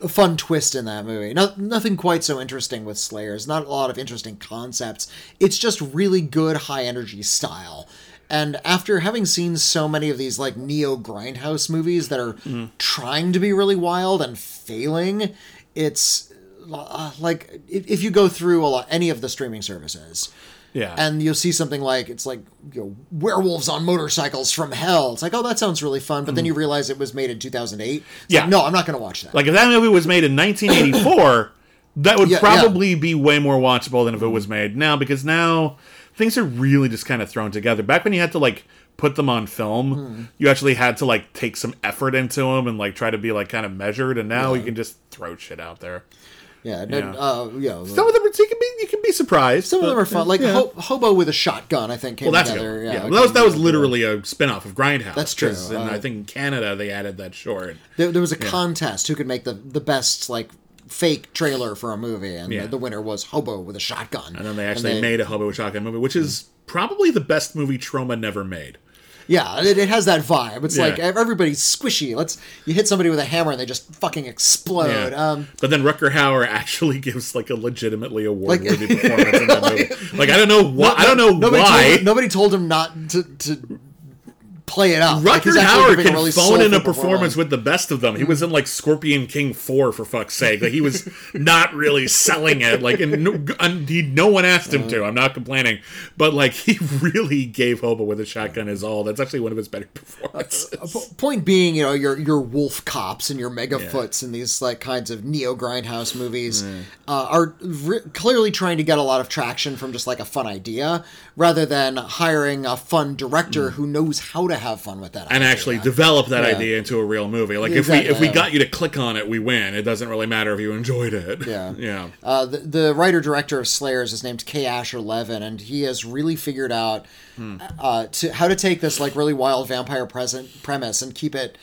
[SPEAKER 2] a fun twist in that movie. No, nothing quite so interesting with Slayers. Not a lot of interesting concepts. It's just really good high energy style. And after having seen so many of these like neo grindhouse movies that are trying to be really wild and failing, it's uh, like if, you go through a lot any of the streaming services,
[SPEAKER 1] Yeah.
[SPEAKER 2] and you'll see something like it's like you know, werewolves on motorcycles from hell. It's like oh that sounds really fun, but then you realize it was made in 2008. It's
[SPEAKER 1] Mm. Yeah.
[SPEAKER 2] like, no, I'm not going to watch that.
[SPEAKER 1] like if that movie was made in 1984, that would
[SPEAKER 2] Yeah, yeah.
[SPEAKER 1] probably be way more watchable than if it was made now because now things are really just kind of thrown together. Back when you had to like put them on film,
[SPEAKER 2] Hmm.
[SPEAKER 1] you actually had to like take some effort into them and like try to be like kind of measured. And now you can just throw shit out there.
[SPEAKER 2] yeah, no,
[SPEAKER 1] Yeah.
[SPEAKER 2] uh, you
[SPEAKER 1] Some of them, you can be, you can be surprised.
[SPEAKER 2] some of them are fun. Like
[SPEAKER 1] yeah.
[SPEAKER 2] Ho- Hobo with a shotgun, I think came
[SPEAKER 1] Well, that's
[SPEAKER 2] together.
[SPEAKER 1] good.
[SPEAKER 2] Yeah,
[SPEAKER 1] Yeah, well, that was that was literally a spin-off of Grindhouse.
[SPEAKER 2] That's true. Uh,
[SPEAKER 1] I think in Canada they added that short.
[SPEAKER 2] There, there was a contest who could make the the best like fake trailer for a movie, and
[SPEAKER 1] Yeah.
[SPEAKER 2] the, the winner was Hobo with a shotgun.
[SPEAKER 1] And then they actually made a Hobo with a Shotgun movie, which is probably the best movie Troma never made.
[SPEAKER 2] Yeah, it, it has that vibe. It's
[SPEAKER 1] Yeah.
[SPEAKER 2] like everybody's squishy. Let's you hit somebody with a hammer and they just fucking explode.
[SPEAKER 1] Yeah.
[SPEAKER 2] Um,
[SPEAKER 1] but then Rutger Hauer actually gives like a legitimately award-worthy performance in that movie. Like I don't know why. I don't know
[SPEAKER 2] nobody
[SPEAKER 1] why.
[SPEAKER 2] Told, nobody told him not to, to play it up. Like,
[SPEAKER 1] Rutger
[SPEAKER 2] he's actually
[SPEAKER 1] can
[SPEAKER 2] really
[SPEAKER 1] phone in a performance with the best of them. He was in like Scorpion King four for fuck's sake. Like he was not really selling it. Like and no, and he, no one asked him to. I'm not complaining, but like he really gave Hobo with a shotgun his all. That's actually one of his better performances.
[SPEAKER 2] Uh, uh, po- Point being, you know, your your wolf cops and your megafoots and these like kinds of neo grindhouse movies uh, are re- clearly trying to get a lot of traction from just like a fun idea, rather than hiring a fun director hmm. who knows how to have fun with that.
[SPEAKER 1] And
[SPEAKER 2] idea.
[SPEAKER 1] actually develop that
[SPEAKER 2] Yeah.
[SPEAKER 1] idea into a real movie. Like
[SPEAKER 2] Exactly,
[SPEAKER 1] if we if we got you to click on it, we win. It doesn't really matter if you enjoyed it.
[SPEAKER 2] Yeah.
[SPEAKER 1] yeah.
[SPEAKER 2] Uh, the, the writer director of Slayers is named K. Asher Levin, and he has really figured out uh, to how to take this like really wild vampire present premise and keep it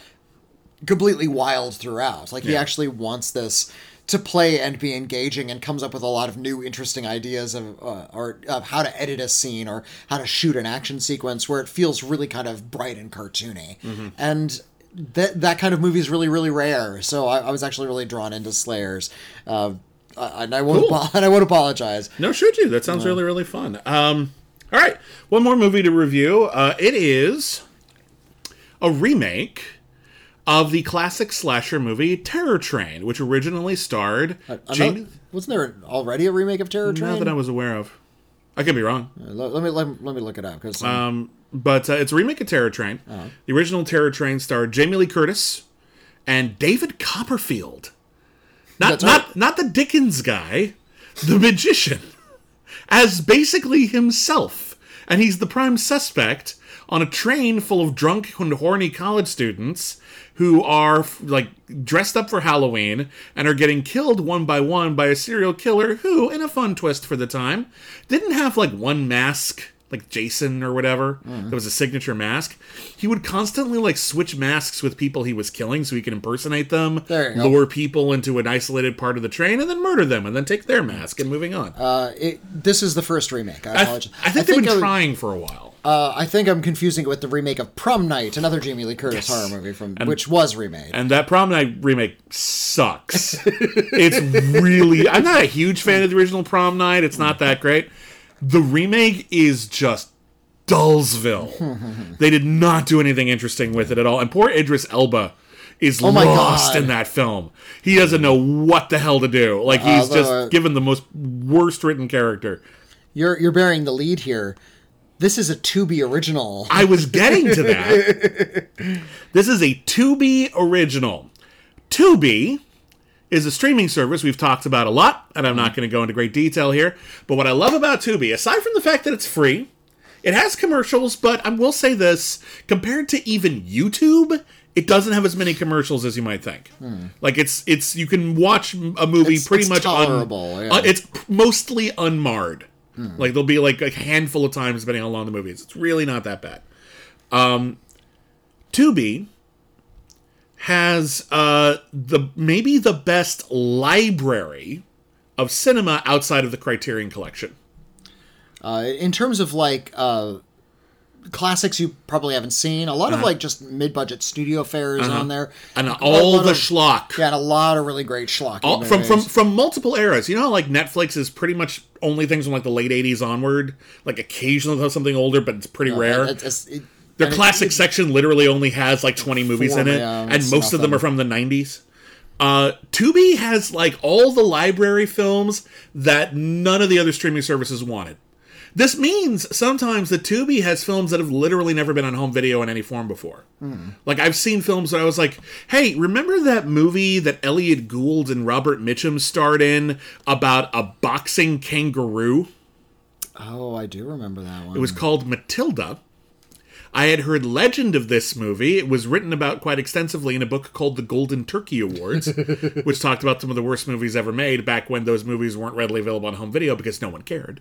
[SPEAKER 2] completely wild throughout. Like he actually wants this to play and be engaging, and comes up with a lot of new, interesting ideas of uh, or of how to edit a scene or how to shoot an action sequence where it feels really kind of bright and cartoony, and. That, that kind of movie is really really rare, so I, I was actually really drawn into Slayers. Uh, uh, and I won't
[SPEAKER 1] Cool.
[SPEAKER 2] and I won't apologize.
[SPEAKER 1] No, should you? That sounds really really fun. Um, all right, one more movie to review. Uh, it is a remake of the classic slasher movie Terror Train, which originally starred.
[SPEAKER 2] Another- wasn't there already a remake of Terror Train?
[SPEAKER 1] Not that I was aware of. I could be wrong.
[SPEAKER 2] let, let me let, me- let me look it up because
[SPEAKER 1] Um, but uh, it's a remake of Terror Train. The original Terror Train starred Jamie Lee Curtis and David Copperfield. Not not
[SPEAKER 2] right.
[SPEAKER 1] not the Dickens guy, the magician, as basically himself, and he's the prime suspect on a train full of drunk and horny college students who are like dressed up for Halloween and are getting killed one by one by a serial killer who, in a fun twist for the time, didn't have like one mask like Jason or whatever. That was a signature mask. He would constantly like switch masks with people he was killing so he could impersonate them,
[SPEAKER 2] There you go.
[SPEAKER 1] lure people into an isolated part of the train, and then murder them, and then take their mask and moving on.
[SPEAKER 2] uh, it, this is the first remake. I
[SPEAKER 1] I,
[SPEAKER 2] apologize.
[SPEAKER 1] I think they've been
[SPEAKER 2] I would-
[SPEAKER 1] trying for a while.
[SPEAKER 2] Uh, I think I'm confusing it with the remake of Prom Night, another Jamie Lee Curtis horror movie from which was remade.
[SPEAKER 1] And that Prom Night remake sucks. it's really. I'm not a huge fan of the original Prom Night. It's not that great. The remake is just Dullsville. they did not do anything interesting with it at all. And poor Idris Elba is
[SPEAKER 2] Oh
[SPEAKER 1] lost
[SPEAKER 2] God.
[SPEAKER 1] in that film. He doesn't know what the hell to do. Like he's
[SPEAKER 2] Uh,
[SPEAKER 1] just given the most worst written character.
[SPEAKER 2] You're you're bearing the lead here. This is a Tubi original.
[SPEAKER 1] I was getting to that. this is a Tubi original. Tubi is a streaming service we've talked about a lot, and I'm not going to go into great detail here. But what I love about Tubi, aside from the fact that it's free, it has commercials, but I will say this compared to even YouTube, it doesn't have as many commercials as you might think. Like it's it's you can watch a movie
[SPEAKER 2] It's-
[SPEAKER 1] pretty
[SPEAKER 2] it's
[SPEAKER 1] much un-
[SPEAKER 2] tolerable, yeah.
[SPEAKER 1] uh, it's mostly unmarred. Like there'll be like a handful of times depending on how long the movie is. It's really not that bad. Um, Tubi has uh, the maybe the best library of cinema outside of the Criterion Collection.
[SPEAKER 2] Uh, in terms of like uh, classics you probably haven't seen, a lot
[SPEAKER 1] Uh-huh.
[SPEAKER 2] of like just mid-budget studio fares on there,
[SPEAKER 1] and
[SPEAKER 2] A
[SPEAKER 1] all the
[SPEAKER 2] of-
[SPEAKER 1] schlock.
[SPEAKER 2] Yeah, and a lot of really great schlock.
[SPEAKER 1] all, from from from multiple eras. You know, how, like Netflix is pretty much only things from like the late '80s onward. Like occasionally they'll have something older, but it's pretty rare.
[SPEAKER 2] It's, it's, it,
[SPEAKER 1] Their
[SPEAKER 2] and it-
[SPEAKER 1] classic section literally only has like 20 movies in it,
[SPEAKER 2] yeah,
[SPEAKER 1] and most of them are from the 90s. Uh, Tubi has like all the library films that none of the other streaming services wanted. This means sometimes that Tubi has films that have literally never been on home video in any form before. Like I've seen films that I was like, "Hey, remember that movie that Elliott Gould and Robert Mitchum starred in about a boxing kangaroo?"
[SPEAKER 2] Oh, I do remember that one.
[SPEAKER 1] It was called Matilda. I had heard legend of this movie. It was written about quite extensively in a book called The Golden Turkey Awards, which talked about some of the worst movies ever made back when those movies weren't readily available on home video because no one cared.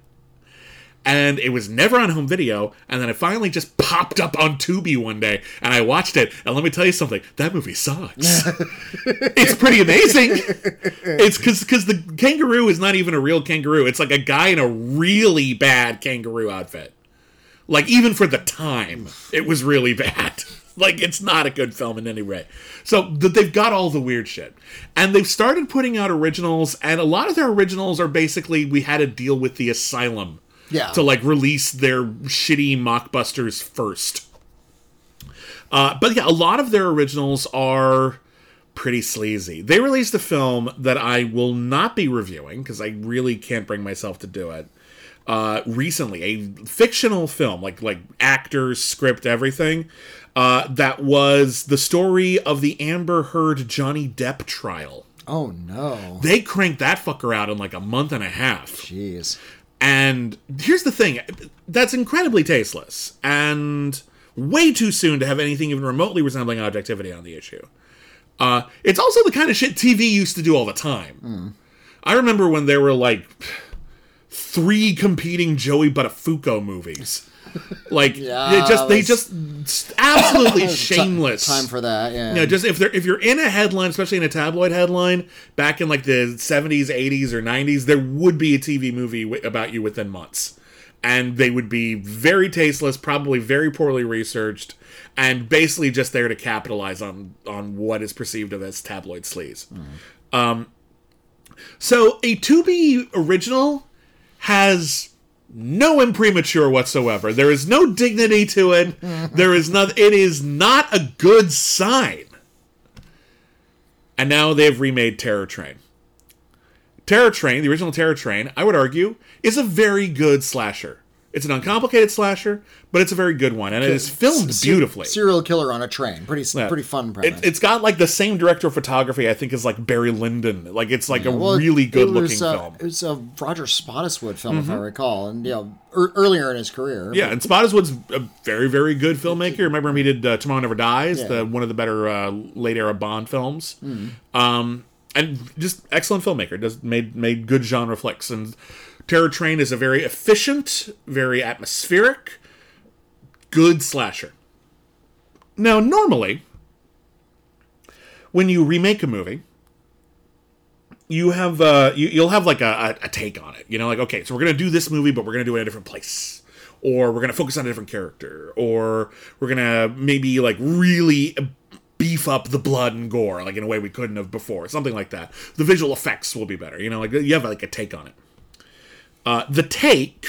[SPEAKER 1] And it was never on home video, and then it finally just popped up on Tubi one day, and I watched it. And let me tell you something: that movie sucks. it's pretty amazing. It's because because the kangaroo is not even a real kangaroo. It's like a guy in a really bad kangaroo outfit. Like even for the time, it was really bad. Like it's not a good film in any way. So th- they've got all the weird shit, and they've started putting out originals, and a lot of their originals are basically we had to deal with the asylum
[SPEAKER 2] Yeah.
[SPEAKER 1] to like release their shitty mockbusters first. Uh, but yeah, a lot of their originals are pretty sleazy. They released a film that I will not be reviewing because I really can't bring myself to do it. Uh, recently, a fictional film, like like actors, script, everything. Uh, that was the story of the Amber Heard Johnny Depp trial.
[SPEAKER 2] oh no,
[SPEAKER 1] They cranked that fucker out in like a month and a half.
[SPEAKER 2] jeez.
[SPEAKER 1] And here's the thing that's incredibly tasteless and way too soon to have anything even remotely resembling objectivity on the issue. Uh, it's also the kind of shit TV used to do all the time. I remember when there were like three competing Joey Buttafuoco movies. Like
[SPEAKER 2] Yeah,
[SPEAKER 1] they just they just absolutely shameless.
[SPEAKER 2] Time for that. Yeah.
[SPEAKER 1] You know, just if they're if you're in a headline, especially in a tabloid headline, back in like the 70s, 80s, or 90s, there would be a TV movie wi- about you within months, and they would be very tasteless, probably very poorly researched, and basically just there to capitalize on on what is perceived of as tabloid sleaze. Um, so a Tubi original has no impremature whatsoever. There is no dignity to it. There is not. It is not a good sign. and now they've remade Terror Train. Terror Train, the original Terror Train, I would argue, is a very good slasher. It's an uncomplicated slasher, but it's a very good one, and it is filmed beautifully.
[SPEAKER 2] Serial killer on a train. Pretty pretty fun premise.
[SPEAKER 1] It, it's got like the same director of photography, I think, as like Barry Lyndon. Like it's like a
[SPEAKER 2] Well,
[SPEAKER 1] really good looking
[SPEAKER 2] uh,
[SPEAKER 1] film. Mm-hmm.
[SPEAKER 2] It was a Roger Spottiswoode film, if I recall, and you know, er, earlier in his career.
[SPEAKER 1] Yeah, and Spottiswoode's a very, very good filmmaker. Remember him? He did uh, Tomorrow Never Dies,
[SPEAKER 2] Yeah.
[SPEAKER 1] The one of the better uh, late era Bond films. Um, and just excellent filmmaker. Does made made good genre flicks. And Terror Train is a very efficient, very atmospheric, good slasher. Now, normally, when you remake a movie, you have uh, you, you'll have like a, a, a take on it. You know, like okay, so we're gonna do this movie, but we're gonna do it in a different place, or we're gonna focus on a different character, or we're gonna maybe like really beef up the blood and gore like in a way we couldn't have before, something like that. The visual effects will be better. You know, like you have like a take on it. Uh, the take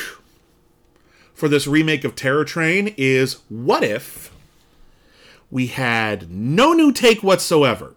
[SPEAKER 1] for this remake of Terror Train is what if we had no new take whatsoever?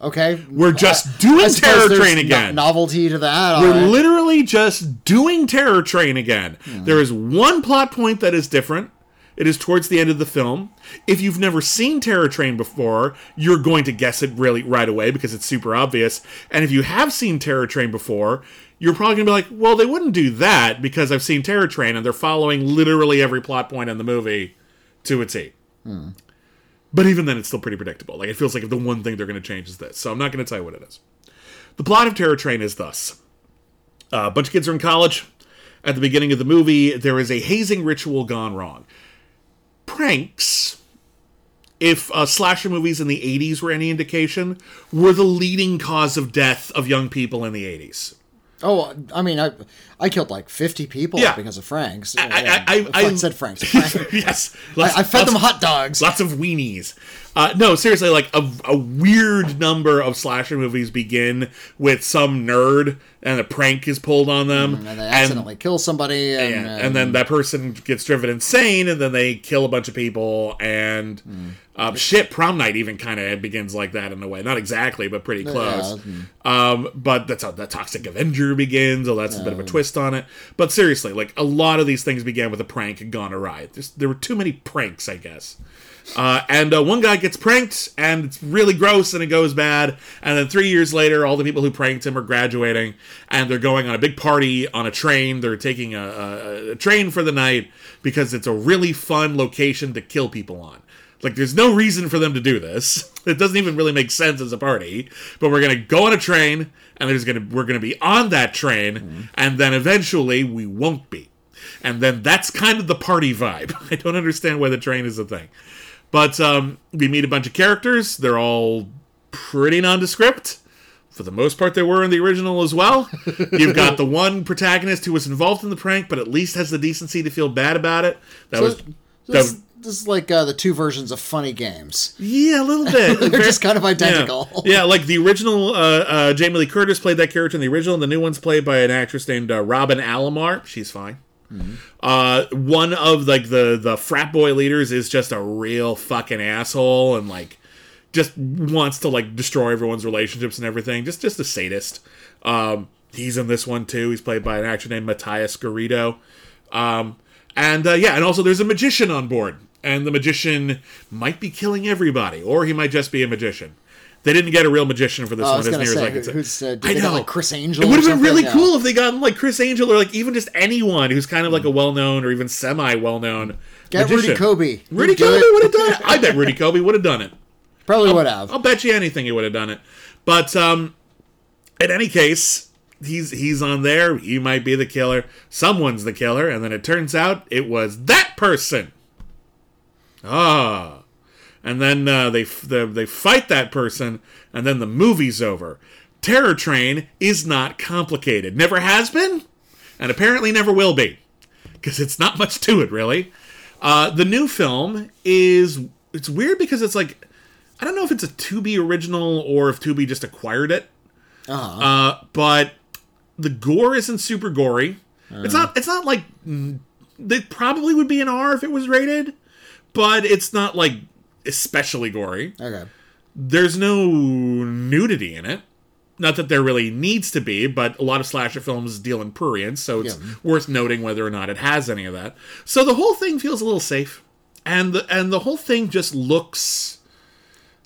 [SPEAKER 2] Okay.
[SPEAKER 1] We're just doing Terror Train
[SPEAKER 2] no-
[SPEAKER 1] again.
[SPEAKER 2] novelty to that.
[SPEAKER 1] We're
[SPEAKER 2] right.
[SPEAKER 1] literally just doing Terror Train again.
[SPEAKER 2] Hmm.
[SPEAKER 1] There is one plot point that is different. It is towards the end of the film. If you've never seen Terror Train before, you're going to guess it really right away because it's super obvious. And if you have seen Terror Train before, you're probably going to be like, well, they wouldn't do that because I've seen Terror Train and they're following literally every plot point in the movie to a T. But even then, it's still pretty predictable. Like, it feels like the one thing they're going to change is this. So I'm not going to tell you what it is. The plot of Terror Train is thus uh, a bunch of kids are in college. At the beginning of the movie, there is a hazing ritual gone wrong. Pranks, if uh, slasher movies in the 80s were any indication, were the leading cause of death of young people in the 80s.
[SPEAKER 2] Oh, I mean, I I killed like fifty people
[SPEAKER 1] Yeah.
[SPEAKER 2] because of Franks.
[SPEAKER 1] I-
[SPEAKER 2] Yeah,
[SPEAKER 1] I- I-
[SPEAKER 2] I, said Franks. Frank.
[SPEAKER 1] yes.
[SPEAKER 2] I, I fed them hot dogs.
[SPEAKER 1] Lots of weenies. Uh, no, seriously, like a, a weird number of slasher movies begin with some nerd and a prank is pulled on them.
[SPEAKER 2] and they accidentally kill somebody, and,
[SPEAKER 1] and, and then that person gets driven insane, and then they kill a bunch of people. And
[SPEAKER 2] Hmm.
[SPEAKER 1] uh, shit, prom night even kind of begins like that in a way. Not exactly, but pretty close. Um, but that's how the Toxic Avenger begins. Oh, that's a bit of a twist on it. But seriously, like a lot of these things began with a prank gone awry. There's, there were too many pranks, I guess. Uh, and uh, one guy gets pranked, and it's really gross, and it goes bad. And then three years later, all the people who pranked him are graduating, and they're going on a big party on a train. They're taking a, a, a train for the night because it's a really fun location to kill people on. Like, there's no reason for them to do this. It doesn't even really make sense as a party. But we're gonna go on a train, and there's gonna we're gonna be on that train, and then eventually we won't be. And then that's kind of the party vibe. I don't understand why the train is a thing. But um, we meet a bunch of characters. They're all pretty nondescript. For the most part, they were in the original as well. You've got the one protagonist who was involved in the prank, but at least has the decency to feel bad about it. That was,
[SPEAKER 2] this,
[SPEAKER 1] was
[SPEAKER 2] this is like uh, the two versions of funny games.
[SPEAKER 1] yeah, a little bit.
[SPEAKER 2] They're just kind of identical.
[SPEAKER 1] Yeah, yeah like the original, uh, uh, Jamie Lee Curtis played that character in the original. And the new one's played by an actress named uh, Robyn Alomar. She's fine. Uh, one of like the the frat boy leaders is just a real fucking asshole and like just wants to like destroy everyone's relationships and everything. Just just a sadist. Um, he's in this one too. He's played by an actor named Matthias Garrido. Um, and uh, yeah, and also there's a magician on board, and the magician might be killing everybody, or he might just be a magician. They didn't get a real magician for this
[SPEAKER 2] Oh,
[SPEAKER 1] one, as near as I can
[SPEAKER 2] who-
[SPEAKER 1] say.
[SPEAKER 2] who's, uh,
[SPEAKER 1] I know,
[SPEAKER 2] like, Criss Angel
[SPEAKER 1] It would have been really cool if they got like Criss Angel or like even just anyone who's kind of like a well-known or even semi-well-known.
[SPEAKER 2] Get
[SPEAKER 1] magician.
[SPEAKER 2] Rudy Coby.
[SPEAKER 1] Rudy
[SPEAKER 2] Coby
[SPEAKER 1] would have done it. I bet Rudy Coby would have done it.
[SPEAKER 2] Probably would have.
[SPEAKER 1] I'll bet you anything he would have done it. But um, in any case, he's he's on there. He might be the killer. Someone's the killer, and then it turns out it was that person. Ah, and then uh, they they they fight that person, and then the movie's over. Terror Train is not complicated. Never has been, and apparently never will be, because it's not much to it really. Uh, the new film is it's weird because it's like I don't know if it's a Tubi original or if Tubi just acquired it.
[SPEAKER 2] Uh-huh.
[SPEAKER 1] Uh, but the gore isn't super gory. It's not. It's not like mm, it probably would be an R if it was rated, but it's not like especially gory.
[SPEAKER 2] Okay.
[SPEAKER 1] there's no nudity in it. Not that there really needs to be, but a lot of slasher films deal in prurience, so it's
[SPEAKER 2] Yeah.
[SPEAKER 1] worth noting whether or not it has any of that. So the whole thing feels a little safe, and the and the whole thing just looks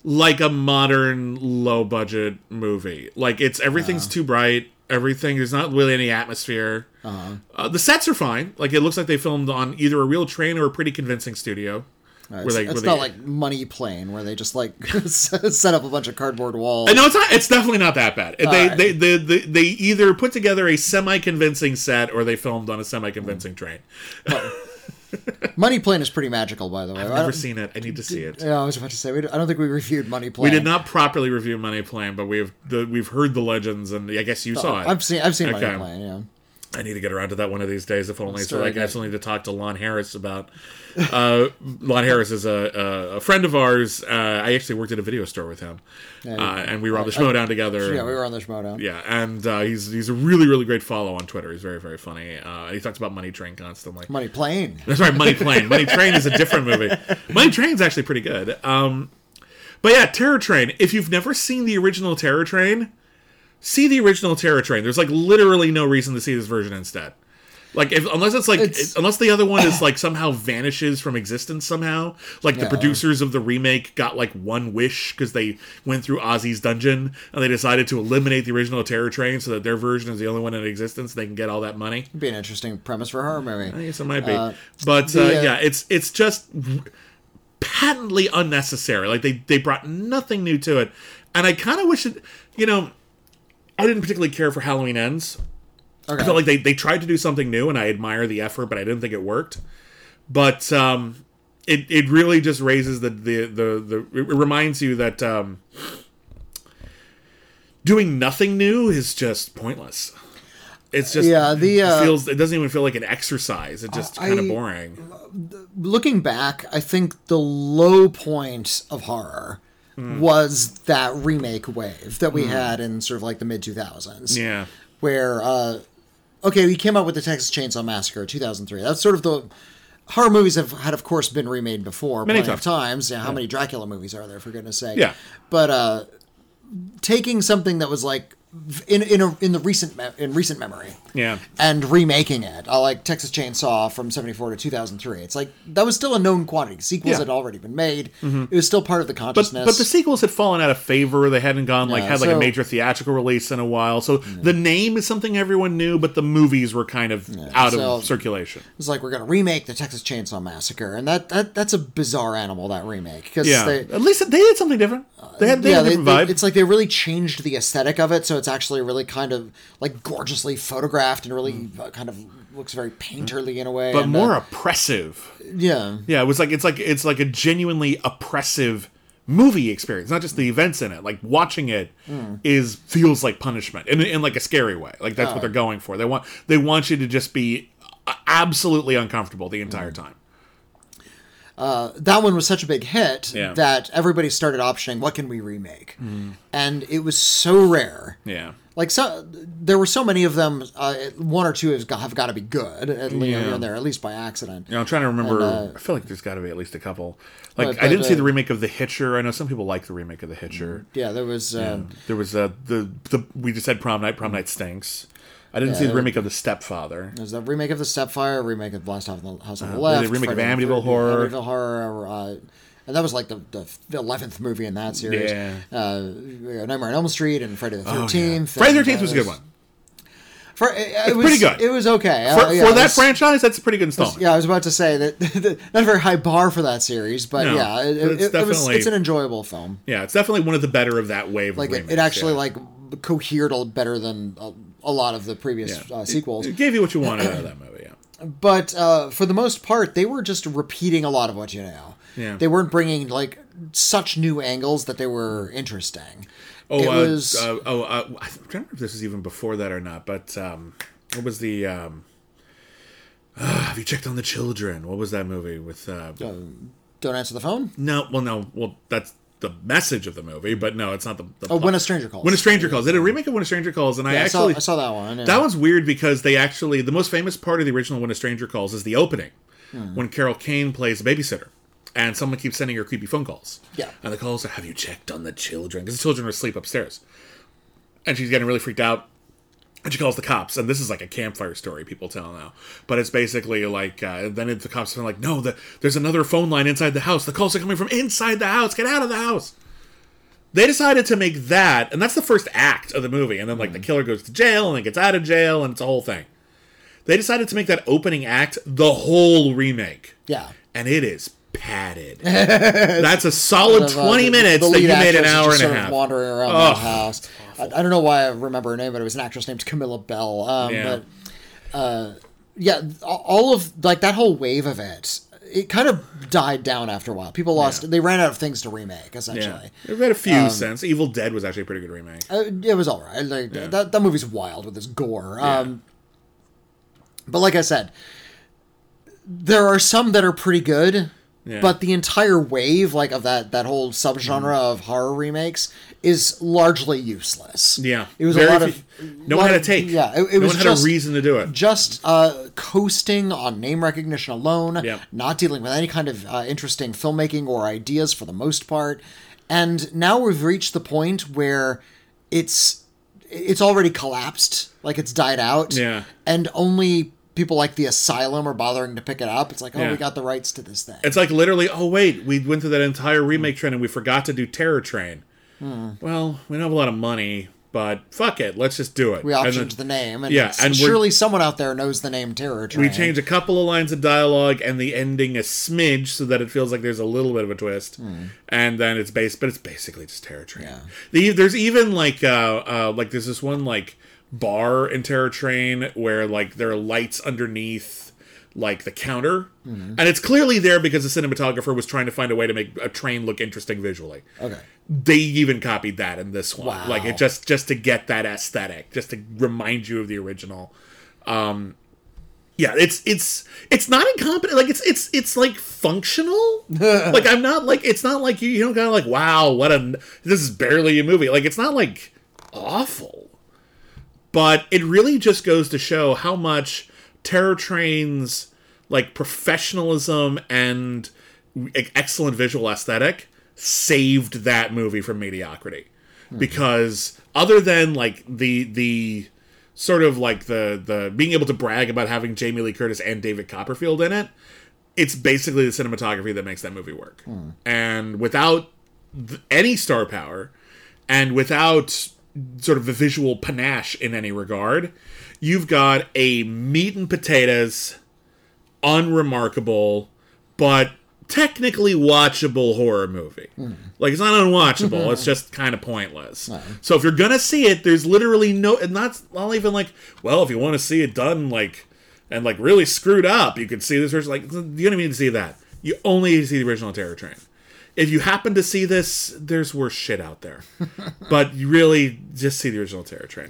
[SPEAKER 1] like a modern low budget movie. Like it's everything's too bright. Everything there's not really any atmosphere. Uh, the sets are fine. Like it looks like they filmed on either a real train or a pretty convincing studio. Where
[SPEAKER 2] It's,
[SPEAKER 1] they-
[SPEAKER 2] it's not
[SPEAKER 1] they-
[SPEAKER 2] like Money Plane where they just like set up a bunch of cardboard walls.
[SPEAKER 1] Uh, No, it's not. It's definitely not that bad. They,
[SPEAKER 2] right.
[SPEAKER 1] they, they, they, they either put together a semi-convincing set or they filmed on a semi-convincing train.
[SPEAKER 2] Money Plane is pretty magical, by the way.
[SPEAKER 1] I've never seen it. I need to see it.
[SPEAKER 2] Yeah, I was about to say. We, I don't think we reviewed Money Plane.
[SPEAKER 1] We did not properly review Money Plane, but we've we've heard the legends, and I guess you saw it.
[SPEAKER 2] I've seen. I've seen
[SPEAKER 1] Okay.
[SPEAKER 2] Money Plane. Yeah.
[SPEAKER 1] I need to get around to that one of these days, if only so
[SPEAKER 2] very
[SPEAKER 1] I actually need to talk to Lon Harris about. Uh, Lon Harris is a, a, a friend of ours. Uh, I actually worked at a video store with him, uh, and we were on the Schmoedown together.
[SPEAKER 2] Yeah, we were on the Schmoedown.
[SPEAKER 1] Yeah, and uh, he's he's a really really great follow on Twitter. He's very very funny. Uh, he talks about Money Train constantly.
[SPEAKER 2] Money Plane.
[SPEAKER 1] That's right, Money Plane. Money Train is a different movie. Money Train's actually pretty good. Um, but yeah, Terror Train. If you've never seen the original Terror Train, see the original Terror Train. There's like literally no reason to see this version instead. Like if unless it's like
[SPEAKER 2] It's-
[SPEAKER 1] unless the other one is like somehow vanishes from existence somehow. Like the producers of the remake got like one wish because they went through Ozzy's dungeon and they decided to eliminate the original Terror Train so that their version is the only one in existence. They can get all that money.
[SPEAKER 2] Would be an interesting premise for a horror movie.
[SPEAKER 1] I guess it might be,
[SPEAKER 2] Uh,
[SPEAKER 1] but
[SPEAKER 2] the,
[SPEAKER 1] uh,
[SPEAKER 2] uh,
[SPEAKER 1] yeah, it's it's just patently unnecessary. Like they they brought nothing new to it, and I kind of wish it. You know, I didn't particularly care for Halloween Ends.
[SPEAKER 2] Okay.
[SPEAKER 1] I felt like they they tried to do something new, and I admire the effort, but I didn't think it worked. But um, it it really just raises the the the, the it reminds you that um, doing nothing new is just pointless. It's just
[SPEAKER 2] Yeah, the,
[SPEAKER 1] it
[SPEAKER 2] uh,
[SPEAKER 1] feels it doesn't even feel like an exercise. It's just kind of boring.
[SPEAKER 2] Looking back, I think the low point of horror
[SPEAKER 1] Hmm.
[SPEAKER 2] was that remake wave that we had in sort of like the mid 2000s.
[SPEAKER 1] Yeah.
[SPEAKER 2] where uh okay we came out with the texas chainsaw massacre 2003 that's sort of the horror movies have had of course been remade before
[SPEAKER 1] Many
[SPEAKER 2] plenty of
[SPEAKER 1] times.
[SPEAKER 2] times yeah how many dracula movies are there for goodness sake
[SPEAKER 1] Yeah.
[SPEAKER 2] but uh taking something that was like in in a, in the recent me- in recent memory
[SPEAKER 1] Yeah.
[SPEAKER 2] and remaking it uh, like texas chainsaw from 74 to 2003 it's like that was still a known quantity sequels
[SPEAKER 1] Yeah. Mm-hmm.
[SPEAKER 2] had already been made it was still part of the consciousness
[SPEAKER 1] but the sequels had fallen out of favor. They hadn't gone like
[SPEAKER 2] Yeah,
[SPEAKER 1] had like a major theatrical release in a while. So the name is something everyone knew, but the movies were kind of out
[SPEAKER 2] so-
[SPEAKER 1] of circulation.
[SPEAKER 2] It's like we're gonna remake the Texas Chainsaw Massacre, and that, that that's a bizarre animal that remake because
[SPEAKER 1] Yeah.
[SPEAKER 2] they
[SPEAKER 1] At least they did something different. They had, they
[SPEAKER 2] yeah
[SPEAKER 1] had a different
[SPEAKER 2] they-
[SPEAKER 1] vibe.
[SPEAKER 2] it's like they really changed the aesthetic of it, so it's actually really kind of like gorgeously photographed and really uh, kind of looks very painterly in a way,
[SPEAKER 1] Mm. but
[SPEAKER 2] and,
[SPEAKER 1] more
[SPEAKER 2] uh,
[SPEAKER 1] oppressive.
[SPEAKER 2] yeah.
[SPEAKER 1] Yeah, it was like it's like it's like a genuinely oppressive movie experience, not just the events in it. Like watching it is
[SPEAKER 2] Hmm.
[SPEAKER 1] feels like punishment in, in like a scary way. Like that's
[SPEAKER 2] Oh.
[SPEAKER 1] what they're going for. They want they want you to just be uh, absolutely uncomfortable the entire
[SPEAKER 2] Hmm.
[SPEAKER 1] time.
[SPEAKER 2] That one was such a big hit
[SPEAKER 1] Yeah.
[SPEAKER 2] that everybody started optioning what can we remake, and it was so rare.
[SPEAKER 1] Yeah.
[SPEAKER 2] Like so, there were so many of them. Uh, one or two have got, have got to be good, at least
[SPEAKER 1] Yeah.
[SPEAKER 2] there, at least by accident.
[SPEAKER 1] You know, I'm trying to remember.
[SPEAKER 2] And, uh,
[SPEAKER 1] I feel like there's got to be at least a couple. Like
[SPEAKER 2] But-
[SPEAKER 1] I didn't
[SPEAKER 2] but,
[SPEAKER 1] see
[SPEAKER 2] uh,
[SPEAKER 1] the remake of The Hitcher. I know some people like the remake of The Hitcher.
[SPEAKER 2] Yeah, there was. Um,
[SPEAKER 1] There was uh, the the we just had Prom Night. Prom Night stinks. I didn't see the remake of The Stepfather.
[SPEAKER 2] There's the remake of the Stepfire, remake of Blast Off the House on the
[SPEAKER 1] the
[SPEAKER 2] Left,
[SPEAKER 1] remake of
[SPEAKER 2] the
[SPEAKER 1] Amityville
[SPEAKER 2] 13th,
[SPEAKER 1] Horror.
[SPEAKER 2] Amityville Horror, uh, and that was like the the eleventh movie in that series.
[SPEAKER 1] Yeah.
[SPEAKER 2] Uh, Nightmare on Elm Street and Friday the
[SPEAKER 1] Oh, yeah.
[SPEAKER 2] Thirteenth.
[SPEAKER 1] Friday the Thirteenth was a good one.
[SPEAKER 2] For, it, it was,
[SPEAKER 1] pretty good.
[SPEAKER 2] It was okay
[SPEAKER 1] For,
[SPEAKER 2] Uh, yeah,
[SPEAKER 1] for that
[SPEAKER 2] was-
[SPEAKER 1] franchise, that's a pretty good installment.
[SPEAKER 2] Yeah, I was about to say that not a very high bar for that series, but
[SPEAKER 1] No,
[SPEAKER 2] yeah, it,
[SPEAKER 1] but it's
[SPEAKER 2] it, it was
[SPEAKER 1] definitely-
[SPEAKER 2] it's an enjoyable film.
[SPEAKER 1] Yeah, it's definitely one of the better of that wave.
[SPEAKER 2] Like
[SPEAKER 1] of
[SPEAKER 2] it,
[SPEAKER 1] remakes,
[SPEAKER 2] it actually
[SPEAKER 1] yeah.
[SPEAKER 2] like cohered a- better than a, lot of the previous
[SPEAKER 1] Yeah.
[SPEAKER 2] uh, sequels.
[SPEAKER 1] It gave you what you wanted out of that movie. Yeah.
[SPEAKER 2] but uh, for the most part, they were just repeating a lot of what you know.
[SPEAKER 1] Yeah.
[SPEAKER 2] They weren't bringing like such new angles that they were interesting.
[SPEAKER 1] Oh,
[SPEAKER 2] It
[SPEAKER 1] uh,
[SPEAKER 2] was-
[SPEAKER 1] uh, oh, uh, I'm trying to remember if this is even before that or not. But um, what was the? Um, have you checked on the children? What was that movie with? Uh,
[SPEAKER 2] Don't answer the phone.
[SPEAKER 1] no, well, no, well, that's the message of the movie, but no, it's not the. the
[SPEAKER 2] Oh, when a stranger calls.
[SPEAKER 1] When a Stranger Calls. They did a remake of When a Stranger Calls, and I actually
[SPEAKER 2] I, saw, I saw that one. yeah.
[SPEAKER 1] That one's weird because they actually the most famous part of the original When a Stranger Calls is the opening
[SPEAKER 2] Hmm.
[SPEAKER 1] when Carol Kane plays a babysitter. and someone keeps sending her creepy phone calls.
[SPEAKER 2] Yeah.
[SPEAKER 1] And the calls are, "Have you checked on the children?" Because the children are asleep upstairs, and she's getting really freaked out. And she calls the cops, and this is like a campfire story people tell now. But it's basically like uh, then the cops are like, "No, the, there's another phone line inside the house. The calls are coming from inside the house. Get out of the house." They decided to make that, and that's the first act of the movie. And then like the killer goes to jail and then gets out of jail, and it's a whole thing. They decided to make that opening act the whole remake,
[SPEAKER 2] Yeah.
[SPEAKER 1] and it is padded. that's a solid
[SPEAKER 2] Uh,
[SPEAKER 1] twenty minutes
[SPEAKER 2] the
[SPEAKER 1] that you made an hour and a half.
[SPEAKER 2] wandering around
[SPEAKER 1] Oh,
[SPEAKER 2] that house. I, I don't know why I remember her name, but it was an actress named Camilla Belle. Um,
[SPEAKER 1] Yeah.
[SPEAKER 2] But uh, yeah, all of like that whole wave of it, it kind of died down after a while. People lost.
[SPEAKER 1] Yeah.
[SPEAKER 2] They ran out of things to remake.
[SPEAKER 1] Yeah,
[SPEAKER 2] Essentially,
[SPEAKER 1] they've had a few
[SPEAKER 2] Um,
[SPEAKER 1] since. Evil Dead was actually a pretty good remake.
[SPEAKER 2] uh, it was all right. Like, that that movie's wild with its gore. Um, but like I said, there are some that are pretty good.
[SPEAKER 1] Yeah.
[SPEAKER 2] But the entire wave, like of that that whole subgenre of horror remakes, is largely useless.
[SPEAKER 1] Yeah,
[SPEAKER 2] it was
[SPEAKER 1] Very
[SPEAKER 2] a lot of
[SPEAKER 1] no
[SPEAKER 2] lot
[SPEAKER 1] one had a take.
[SPEAKER 2] Yeah, it, it
[SPEAKER 1] no
[SPEAKER 2] was
[SPEAKER 1] one had
[SPEAKER 2] just
[SPEAKER 1] a reason to do it.
[SPEAKER 2] just uh, coasting on name recognition alone,
[SPEAKER 1] Yeah.
[SPEAKER 2] not dealing with any kind of uh, interesting filmmaking or ideas for the most part. And now we've reached the point where it's it's already collapsed, like it's died out.
[SPEAKER 1] Yeah.
[SPEAKER 2] And only people like the Asylum are bothering to pick it up. It's like, oh,
[SPEAKER 1] Yeah.
[SPEAKER 2] we got the rights to this thing.
[SPEAKER 1] It's like literally, oh wait, we went through that entire remake trend and we forgot to do Terror Train.
[SPEAKER 2] Hmm.
[SPEAKER 1] Well, we don't have a lot of money, but fuck it, let's just do it.
[SPEAKER 2] we optioned
[SPEAKER 1] then
[SPEAKER 2] the name, and,
[SPEAKER 1] Yeah, and
[SPEAKER 2] surely someone out there knows the name Terror Train.
[SPEAKER 1] we change a couple of lines of dialogue and the ending a smidge so that it feels like there's a little bit of a twist, and then it's based, but it's basically just Terror Train.
[SPEAKER 2] Yeah.
[SPEAKER 1] The, there's even like uh, uh like there's this one like bar in Terror Train where like there are lights underneath like the counter.
[SPEAKER 2] Mm-hmm.
[SPEAKER 1] and it's clearly there because the cinematographer was trying to find a way to make a train look interesting visually.
[SPEAKER 2] Okay.
[SPEAKER 1] they even copied that in this one.
[SPEAKER 2] Wow.
[SPEAKER 1] like it just just to get that aesthetic just to remind you of the original. Um yeah it's it's it's not incompetent. Like it's it's it's like functional. Like i'm not like it's not like you you don't gotta like wow what a this is barely a movie. Like it's not like awful but it really just goes to show how much terror trains like professionalism and excellent visual aesthetic saved that movie from mediocrity. Hmm. Because other than like the the sort of like the the being able to brag about having Jamie Lee Curtis and David Copperfield in it it's basically the cinematography that makes that movie work. Hmm. And without th- any star power and without sort of the visual panache in any regard you've got a meat and potatoes unremarkable but technically watchable horror movie. Hmm. Like it's not unwatchable, it's just kind of pointless. So if you're going to see it, there's literally no and not not even like, well, if you want to see it done like and like really screwed up, you could see this version like you don't even need to see that. You only need to see the original Terror Train. If you happen to see this, there's worse shit out there. but you really just see the original Terror Train.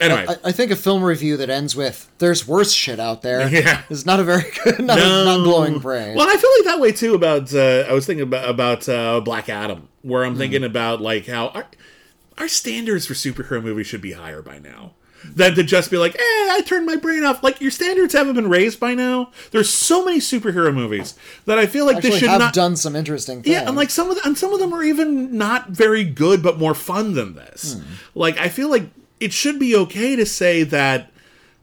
[SPEAKER 1] Anyway,
[SPEAKER 2] I, I think a film review that ends with "There's worse shit out there"
[SPEAKER 1] Yeah.
[SPEAKER 2] is not a very good, not, not glowing praise.
[SPEAKER 1] Well, I feel like that way too about. Uh, I was thinking about about uh, Black Adam, where. I'm thinking about like how our, our standards for superhero movies should be higher by now than to just be like, "Eh, I turned my brain off." Like your standards haven't been raised by now. There's so many superhero movies that I feel like
[SPEAKER 2] Actually,
[SPEAKER 1] this should
[SPEAKER 2] have
[SPEAKER 1] not.
[SPEAKER 2] done some interesting things.
[SPEAKER 1] yeah, and like some of the, and some of them are even not very good, but more fun than this.
[SPEAKER 2] Hmm.
[SPEAKER 1] Like I feel like it should be okay to say that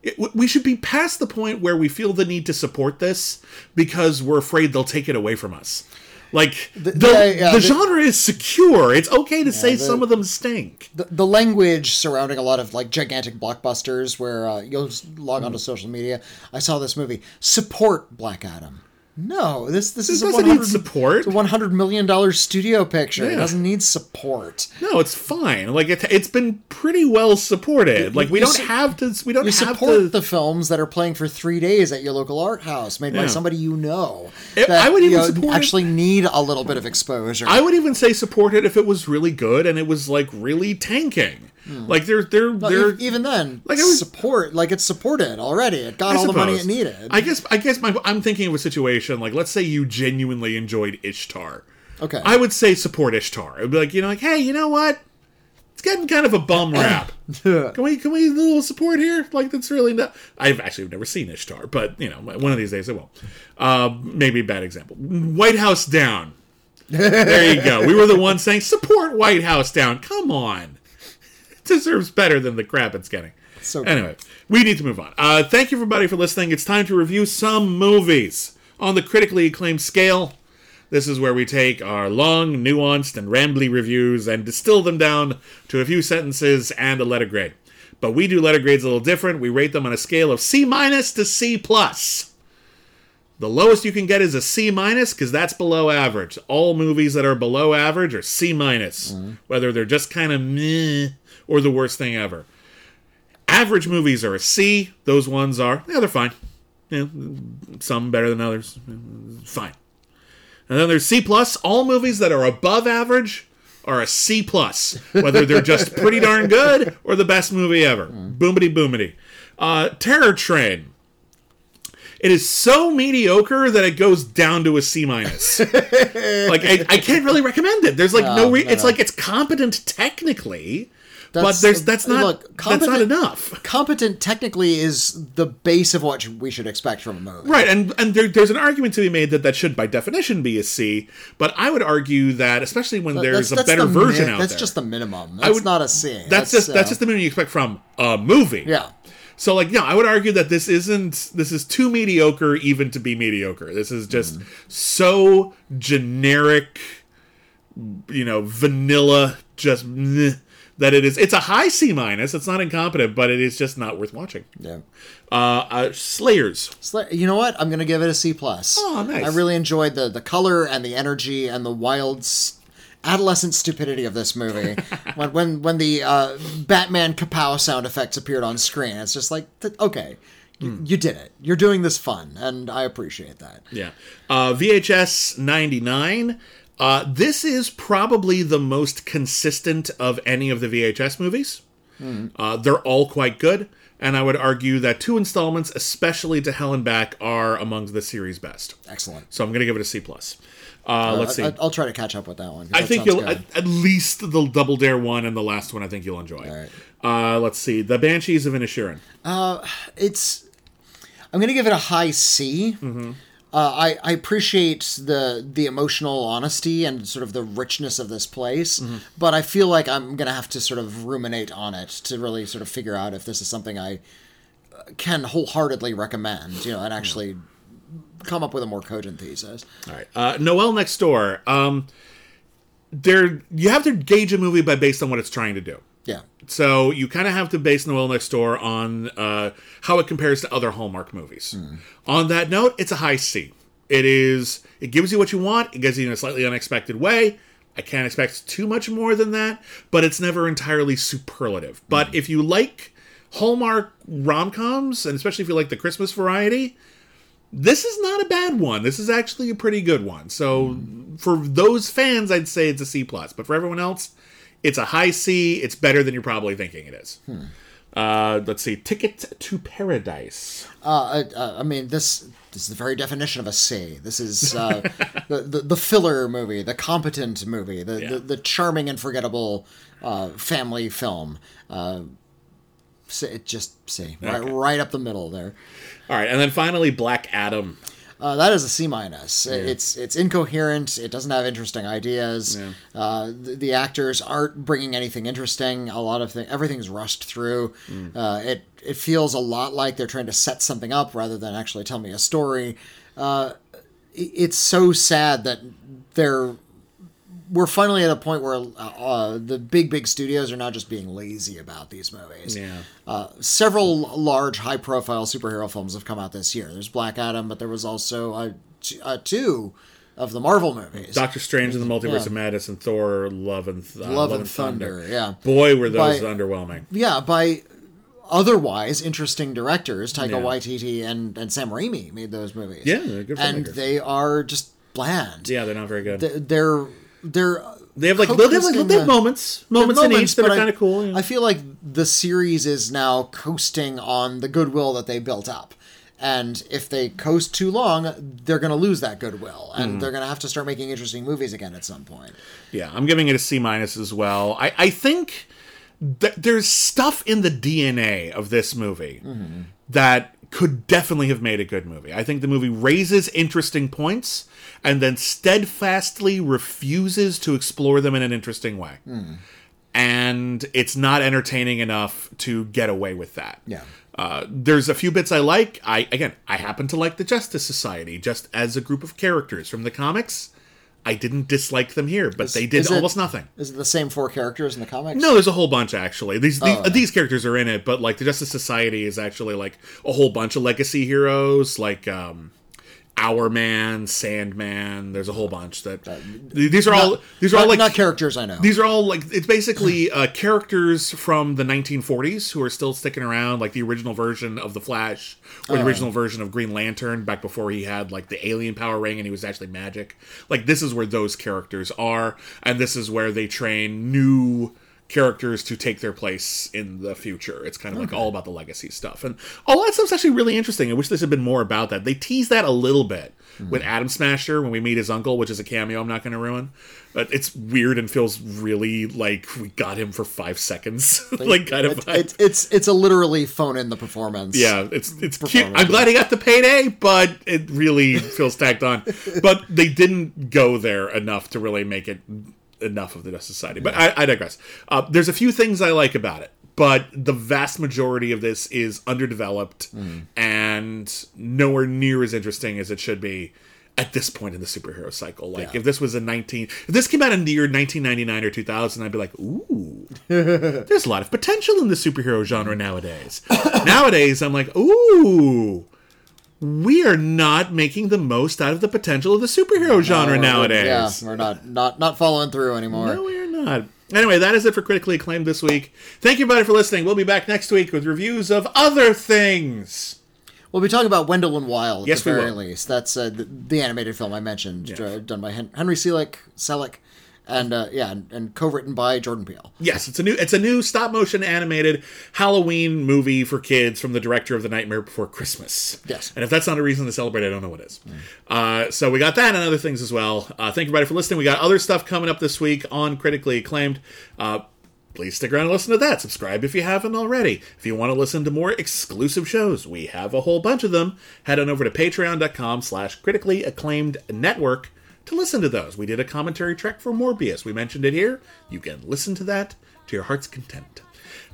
[SPEAKER 1] it, we should be past the point where we feel the need to support this because we're afraid they'll take it away from us. Like the,
[SPEAKER 2] yeah, yeah,
[SPEAKER 1] the
[SPEAKER 2] the-
[SPEAKER 1] genre is secure. It's okay to say
[SPEAKER 2] the-
[SPEAKER 1] some of them stink.
[SPEAKER 2] the, the language surrounding a lot of like gigantic blockbusters where uh, you'll log onto social media. I saw this movie. Support Black Adam. No, this this, is a
[SPEAKER 1] doesn't need support.
[SPEAKER 2] One hundred million dollar studio picture. It doesn't need support.
[SPEAKER 1] No, it's fine. Like it, it's been pretty well supported. Like we don't
[SPEAKER 2] su-
[SPEAKER 1] have to. We don't
[SPEAKER 2] You support
[SPEAKER 1] to.
[SPEAKER 2] the films that are playing for three days at your local art house, made by somebody you know.
[SPEAKER 1] It-
[SPEAKER 2] that,
[SPEAKER 1] I would
[SPEAKER 2] you
[SPEAKER 1] even
[SPEAKER 2] know,
[SPEAKER 1] support it-
[SPEAKER 2] actually need a little bit of exposure.
[SPEAKER 1] I would even say support it if it was really good and it was like really tanking. Like they're they're
[SPEAKER 2] But
[SPEAKER 1] they're
[SPEAKER 2] even then,
[SPEAKER 1] Like, I was-
[SPEAKER 2] support like it's supported already. It got
[SPEAKER 1] I
[SPEAKER 2] all the money it needed.
[SPEAKER 1] I guess I guess my I'm thinking of a situation like let's say you genuinely enjoyed Ishtar.
[SPEAKER 2] Okay.
[SPEAKER 1] I would say support Ishtar. It'd be like you know like hey you know what it's getting kind of a bum rap. can we can we do a little support here? Like that's really not. I've actually never seen Ishtar, but you know, one of these days I will. Uh, maybe a bad example. White House down. there you go. We were the ones saying support White House down. Come on, it deserves better than the crap it's getting.
[SPEAKER 2] So
[SPEAKER 1] Anyway, we need to move on. Uh, thank you, everybody, for listening. It's time to review some movies on the critically acclaimed scale. This is where we take our long, nuanced, and rambly reviews and distill them down to a few sentences and a letter grade. But we do letter grades a little different. We rate them on a scale of C minus to C plus. The lowest you can get is a C minus because that's below average. All movies that are below average are C minus, whether they're just kind of meh or the worst thing ever. Average movies are a C. Those ones are yeah, they're fine. Yeah, some better than others. Fine. And then there's C plus. All movies that are above average are a C plus, whether they're just pretty darn good or the best movie ever. Boomity boomity. Uh, Terror Train. It is so mediocre that it goes down to a C minus. like I, I can't really recommend it. There's like no,
[SPEAKER 2] No,
[SPEAKER 1] re-
[SPEAKER 2] no,
[SPEAKER 1] it's
[SPEAKER 2] no.
[SPEAKER 1] like it's competent technically, but there's that's not
[SPEAKER 2] look,
[SPEAKER 1] that's not
[SPEAKER 2] competent-
[SPEAKER 1] enough.
[SPEAKER 2] competent technically is the base of what we should expect from a movie.
[SPEAKER 1] Right, and and there, there's an argument to be made that that should by definition be a C, but I would argue that especially when there's a better
[SPEAKER 2] the
[SPEAKER 1] version
[SPEAKER 2] mi-
[SPEAKER 1] out
[SPEAKER 2] That's
[SPEAKER 1] there, that's
[SPEAKER 2] just the minimum. That's
[SPEAKER 1] would-
[SPEAKER 2] not a C.
[SPEAKER 1] that's just that's
[SPEAKER 2] uh,
[SPEAKER 1] just the minimum you expect from a movie.
[SPEAKER 2] yeah.
[SPEAKER 1] So like, yeah, I would argue that this isn't this is too mediocre even to be mediocre. This is just
[SPEAKER 2] Mm.
[SPEAKER 1] so generic, you know, vanilla, just meh, that it is. It's a high C minus. It's not incompetent, but it is just not worth watching.
[SPEAKER 2] Yeah.
[SPEAKER 1] Uh, uh Slayers.
[SPEAKER 2] Sla- You know what? I'm gonna give it a C plus.
[SPEAKER 1] Oh, nice.
[SPEAKER 2] I really enjoyed the the color and the energy and the wild adolescent stupidity of this movie. when when when the uh, Batman kapow sound effects appeared on screen, it's just like okay, you,
[SPEAKER 1] Hmm.
[SPEAKER 2] you did it. You're doing this fun, and I appreciate that.
[SPEAKER 1] Yeah. Uh, VHS 99. Uh, this is probably the most consistent of any of the VHS movies. Uh, they're all quite good. And I would argue that two installments, especially to Hell and Back, are among the series best.
[SPEAKER 2] Excellent.
[SPEAKER 1] So I'm going to give it a C plus. Uh, let's see.
[SPEAKER 2] I, will try to catch up with that one.
[SPEAKER 1] I
[SPEAKER 2] that
[SPEAKER 1] think you'll at, at least the Double Dare one and the last one. I think you'll enjoy.
[SPEAKER 2] right.
[SPEAKER 1] Uh, let's see. The Banshees of Inisherin.
[SPEAKER 2] it's I'm gonna give it a high C. Uh, I I appreciate the the emotional honesty and sort of the richness of this place, but I feel like I'm gonna have to sort of ruminate on it to really sort of figure out if this is something I uh, can wholeheartedly recommend. You know, and actually come up with a more cogent thesis.
[SPEAKER 1] All right. Uh, Noel Next Door. Um, there, you have to gauge a movie by based on what it's trying to do.
[SPEAKER 2] Yeah.
[SPEAKER 1] So you kind of have to base Noel Next Door on uh, how it compares to other Hallmark movies. On that note, it's a high C. It is. It gives you what you want. It gives you in a slightly unexpected way. I can't expect too much more than that, but it's never entirely superlative. But if you like Hallmark rom coms, and especially if you like the Christmas variety, this is not a bad one. This is actually a pretty good one. So for those fans, I'd say it's a C plus. But for everyone else, it's a high C. It's better than you're probably thinking it is. Uh, let's see, Ticket to Paradise.
[SPEAKER 2] Uh, uh, I mean, this this is the very definition of a C. This is uh, the, the the filler movie, the competent movie, the
[SPEAKER 1] Yeah.
[SPEAKER 2] the, the charming and forgettable uh, family film. Uh, it just C, right, right up the middle there.
[SPEAKER 1] All right, and then finally Black Adam.
[SPEAKER 2] Uh, that is a C minus. It's it's incoherent. It doesn't have interesting ideas.
[SPEAKER 1] Yeah.
[SPEAKER 2] Uh, the, the actors aren't bringing anything interesting. A lot of things, everything's rushed through. Uh, it it feels a lot like they're trying to set something up rather than actually tell me a story. Uh, it's so sad that they're we're finally at a point where uh, uh, the big big studios are not just being lazy about these movies.
[SPEAKER 1] Yeah.
[SPEAKER 2] Uh, several large, high-profile superhero films have come out this year. There's Black Adam, but there was also uh, t- uh, two of the Marvel movies.
[SPEAKER 1] Doctor Strange and the Multiverse
[SPEAKER 2] Yeah.
[SPEAKER 1] of Madness and Thor: Love and Th- uh,
[SPEAKER 2] Love and Thunder, yeah.
[SPEAKER 1] Boy, were those
[SPEAKER 2] By-
[SPEAKER 1] underwhelming.
[SPEAKER 2] yeah, by otherwise interesting directors, Taika
[SPEAKER 1] Yeah.
[SPEAKER 2] Waititi and, and Sam Raimi made those movies.
[SPEAKER 1] Yeah, they're good
[SPEAKER 2] and they are just bland.
[SPEAKER 1] Yeah, they're not very good.
[SPEAKER 2] Th- They're they're uh,
[SPEAKER 1] they have like they have, like,
[SPEAKER 2] coasting uh,
[SPEAKER 1] they have moments, moments, in each that are kind of cool. yeah.
[SPEAKER 2] I feel like the series is now coasting on the goodwill that they built up, And if they coast too long, they're going to lose that goodwill,
[SPEAKER 1] Mm.
[SPEAKER 2] and mm-hmm. they're going to have to start making interesting movies again at some point.
[SPEAKER 1] Yeah, I'm giving it a C minus as well. I, I think that there's stuff in the DNA of this movie mm-hmm. that could definitely have made a good movie. I think the movie raises interesting points and then steadfastly refuses to explore them in an interesting way. And it's not entertaining enough to get away with that.
[SPEAKER 2] Yeah.
[SPEAKER 1] Uh, there's a few bits I like. I again, I happen to like the Justice Society just as a group of characters from the comics. I didn't dislike them here, but they did
[SPEAKER 2] is it-
[SPEAKER 1] almost nothing.
[SPEAKER 2] Is it the same four characters in the comics?
[SPEAKER 1] No, there's a whole bunch actually. These these,
[SPEAKER 2] Oh.
[SPEAKER 1] these characters are in it, but like the Justice Society is actually like a whole bunch of legacy heroes, like um, Hourman, Sandman. There's a whole bunch that these are all these are all
[SPEAKER 2] not,
[SPEAKER 1] like
[SPEAKER 2] not characters I know.
[SPEAKER 1] these are all like it's basically uh, characters from the 1940s who are still sticking around, like the original version of the Flash or the original version of Green Lantern back before he had like the alien power ring and he was actually magic. Like this is where those characters are, and this is where they train new characters to take their place in the future. It's kind of like all about the legacy stuff, and all that stuff's actually really interesting. I wish this had been more about that. They tease that a little bit with hmm. Atom Smasher when we meet his uncle, which is a cameo. I'm not going to ruin, but it's weird and feels really like we got him for five seconds, like kind of.
[SPEAKER 2] It- it's it's it's a literally phone in the performance.
[SPEAKER 1] yeah, it's it's cute. I'm glad he got the payday, but it really feels tacked on. But they didn't go there enough to really make it enough of the Justice Society. But I, I digress. Uh, there's a few things I like about it, but the vast majority of this is underdeveloped and nowhere near as interesting as it should be at this point in the superhero cycle. Like
[SPEAKER 2] Yeah.
[SPEAKER 1] if this was a 19, if this came out in the year 1999 or 2000, I'd be like, ooh, there's a lot of potential in the superhero genre nowadays. nowadays, I'm like, ooh, we are not making the most out of the potential of the superhero genre nowadays.
[SPEAKER 2] Yeah, we're not not not following through anymore.
[SPEAKER 1] No, we are not. Anyway, that is it for critically acclaimed this week. Thank you, everybody, for listening. We'll be back next week with reviews of other things.
[SPEAKER 2] We'll be talking about Wendell and Wild at
[SPEAKER 1] Yes,
[SPEAKER 2] the
[SPEAKER 1] we
[SPEAKER 2] very
[SPEAKER 1] will.
[SPEAKER 2] least. That's uh, the, the animated film I mentioned, dr- done by Henry Selick, Selick, and uh, yeah, and, and co-written by Jordan Peele.
[SPEAKER 1] Yes, it's a new it's a new stop motion animated Halloween movie for kids from the director of The Nightmare Before Christmas.
[SPEAKER 2] Yes.
[SPEAKER 1] And if that's not a reason to celebrate, I don't know what is. Uh, so we got that and other things as well. Uh, thank you everybody for listening. We got other stuff coming up this week on critically acclaimed. Uh, please stick around and listen to that. Subscribe if you haven't already. If you want to listen to more exclusive shows, we have a whole bunch of them. Head on over to patreon.com slash critically acclaimed network to listen to those. We did a commentary track for Morbius. We mentioned it here. You can listen to that to your heart's content.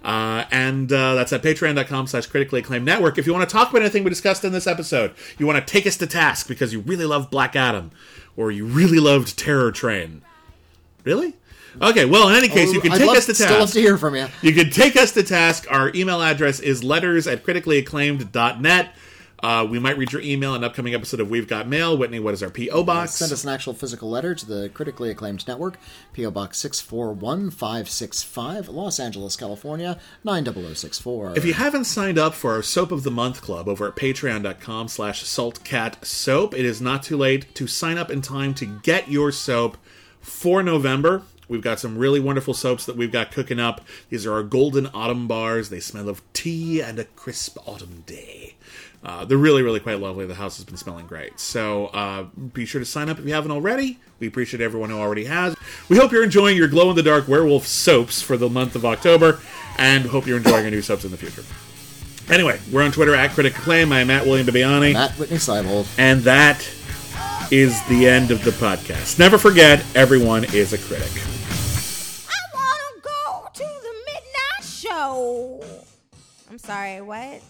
[SPEAKER 1] Uh, and uh, that's at patreon.com slash critically acclaimed network. If you want to talk about anything we discussed in this episode, you want to take us to task because you really love Black Adam or you really loved Terror Train. Really? Okay, well, in any case, you can
[SPEAKER 2] I'd
[SPEAKER 1] take
[SPEAKER 2] love,
[SPEAKER 1] us to task.
[SPEAKER 2] Still love to hear from you.
[SPEAKER 1] You can take us to task. Our email address is letters at criticallyacclaimed.net. Uh, we might read your email in an upcoming episode of We've Got Mail. Witney, what is our P.O. box?
[SPEAKER 2] Send us an actual physical letter to the critically acclaimed network, P.O. Box 641565, Los Angeles, California, 90064.
[SPEAKER 1] If you haven't signed up for our Soap of the Month Club over at patreon.com slash saltcatsoap, it is not too late to sign up in time to get your soap for November. We've got some really wonderful soaps that we've got cooking up. These are our golden autumn bars. They smell of tea and a crisp autumn day. Uh, they're really, really quite lovely. The house has been smelling great. So uh, be sure to sign up if you haven't already. We appreciate everyone who already has. We hope you're enjoying your glow in the dark werewolf soaps for the month of October, and hope you're enjoying our new soaps in the future. Anyway, we're on Twitter at Critic Acclaim. I'm Matt William Bibbiani,
[SPEAKER 2] Matt Witney Seibold.
[SPEAKER 1] and that is the end of the podcast. Never forget, everyone is a critic.
[SPEAKER 3] I want to go to the midnight show. I'm sorry, what?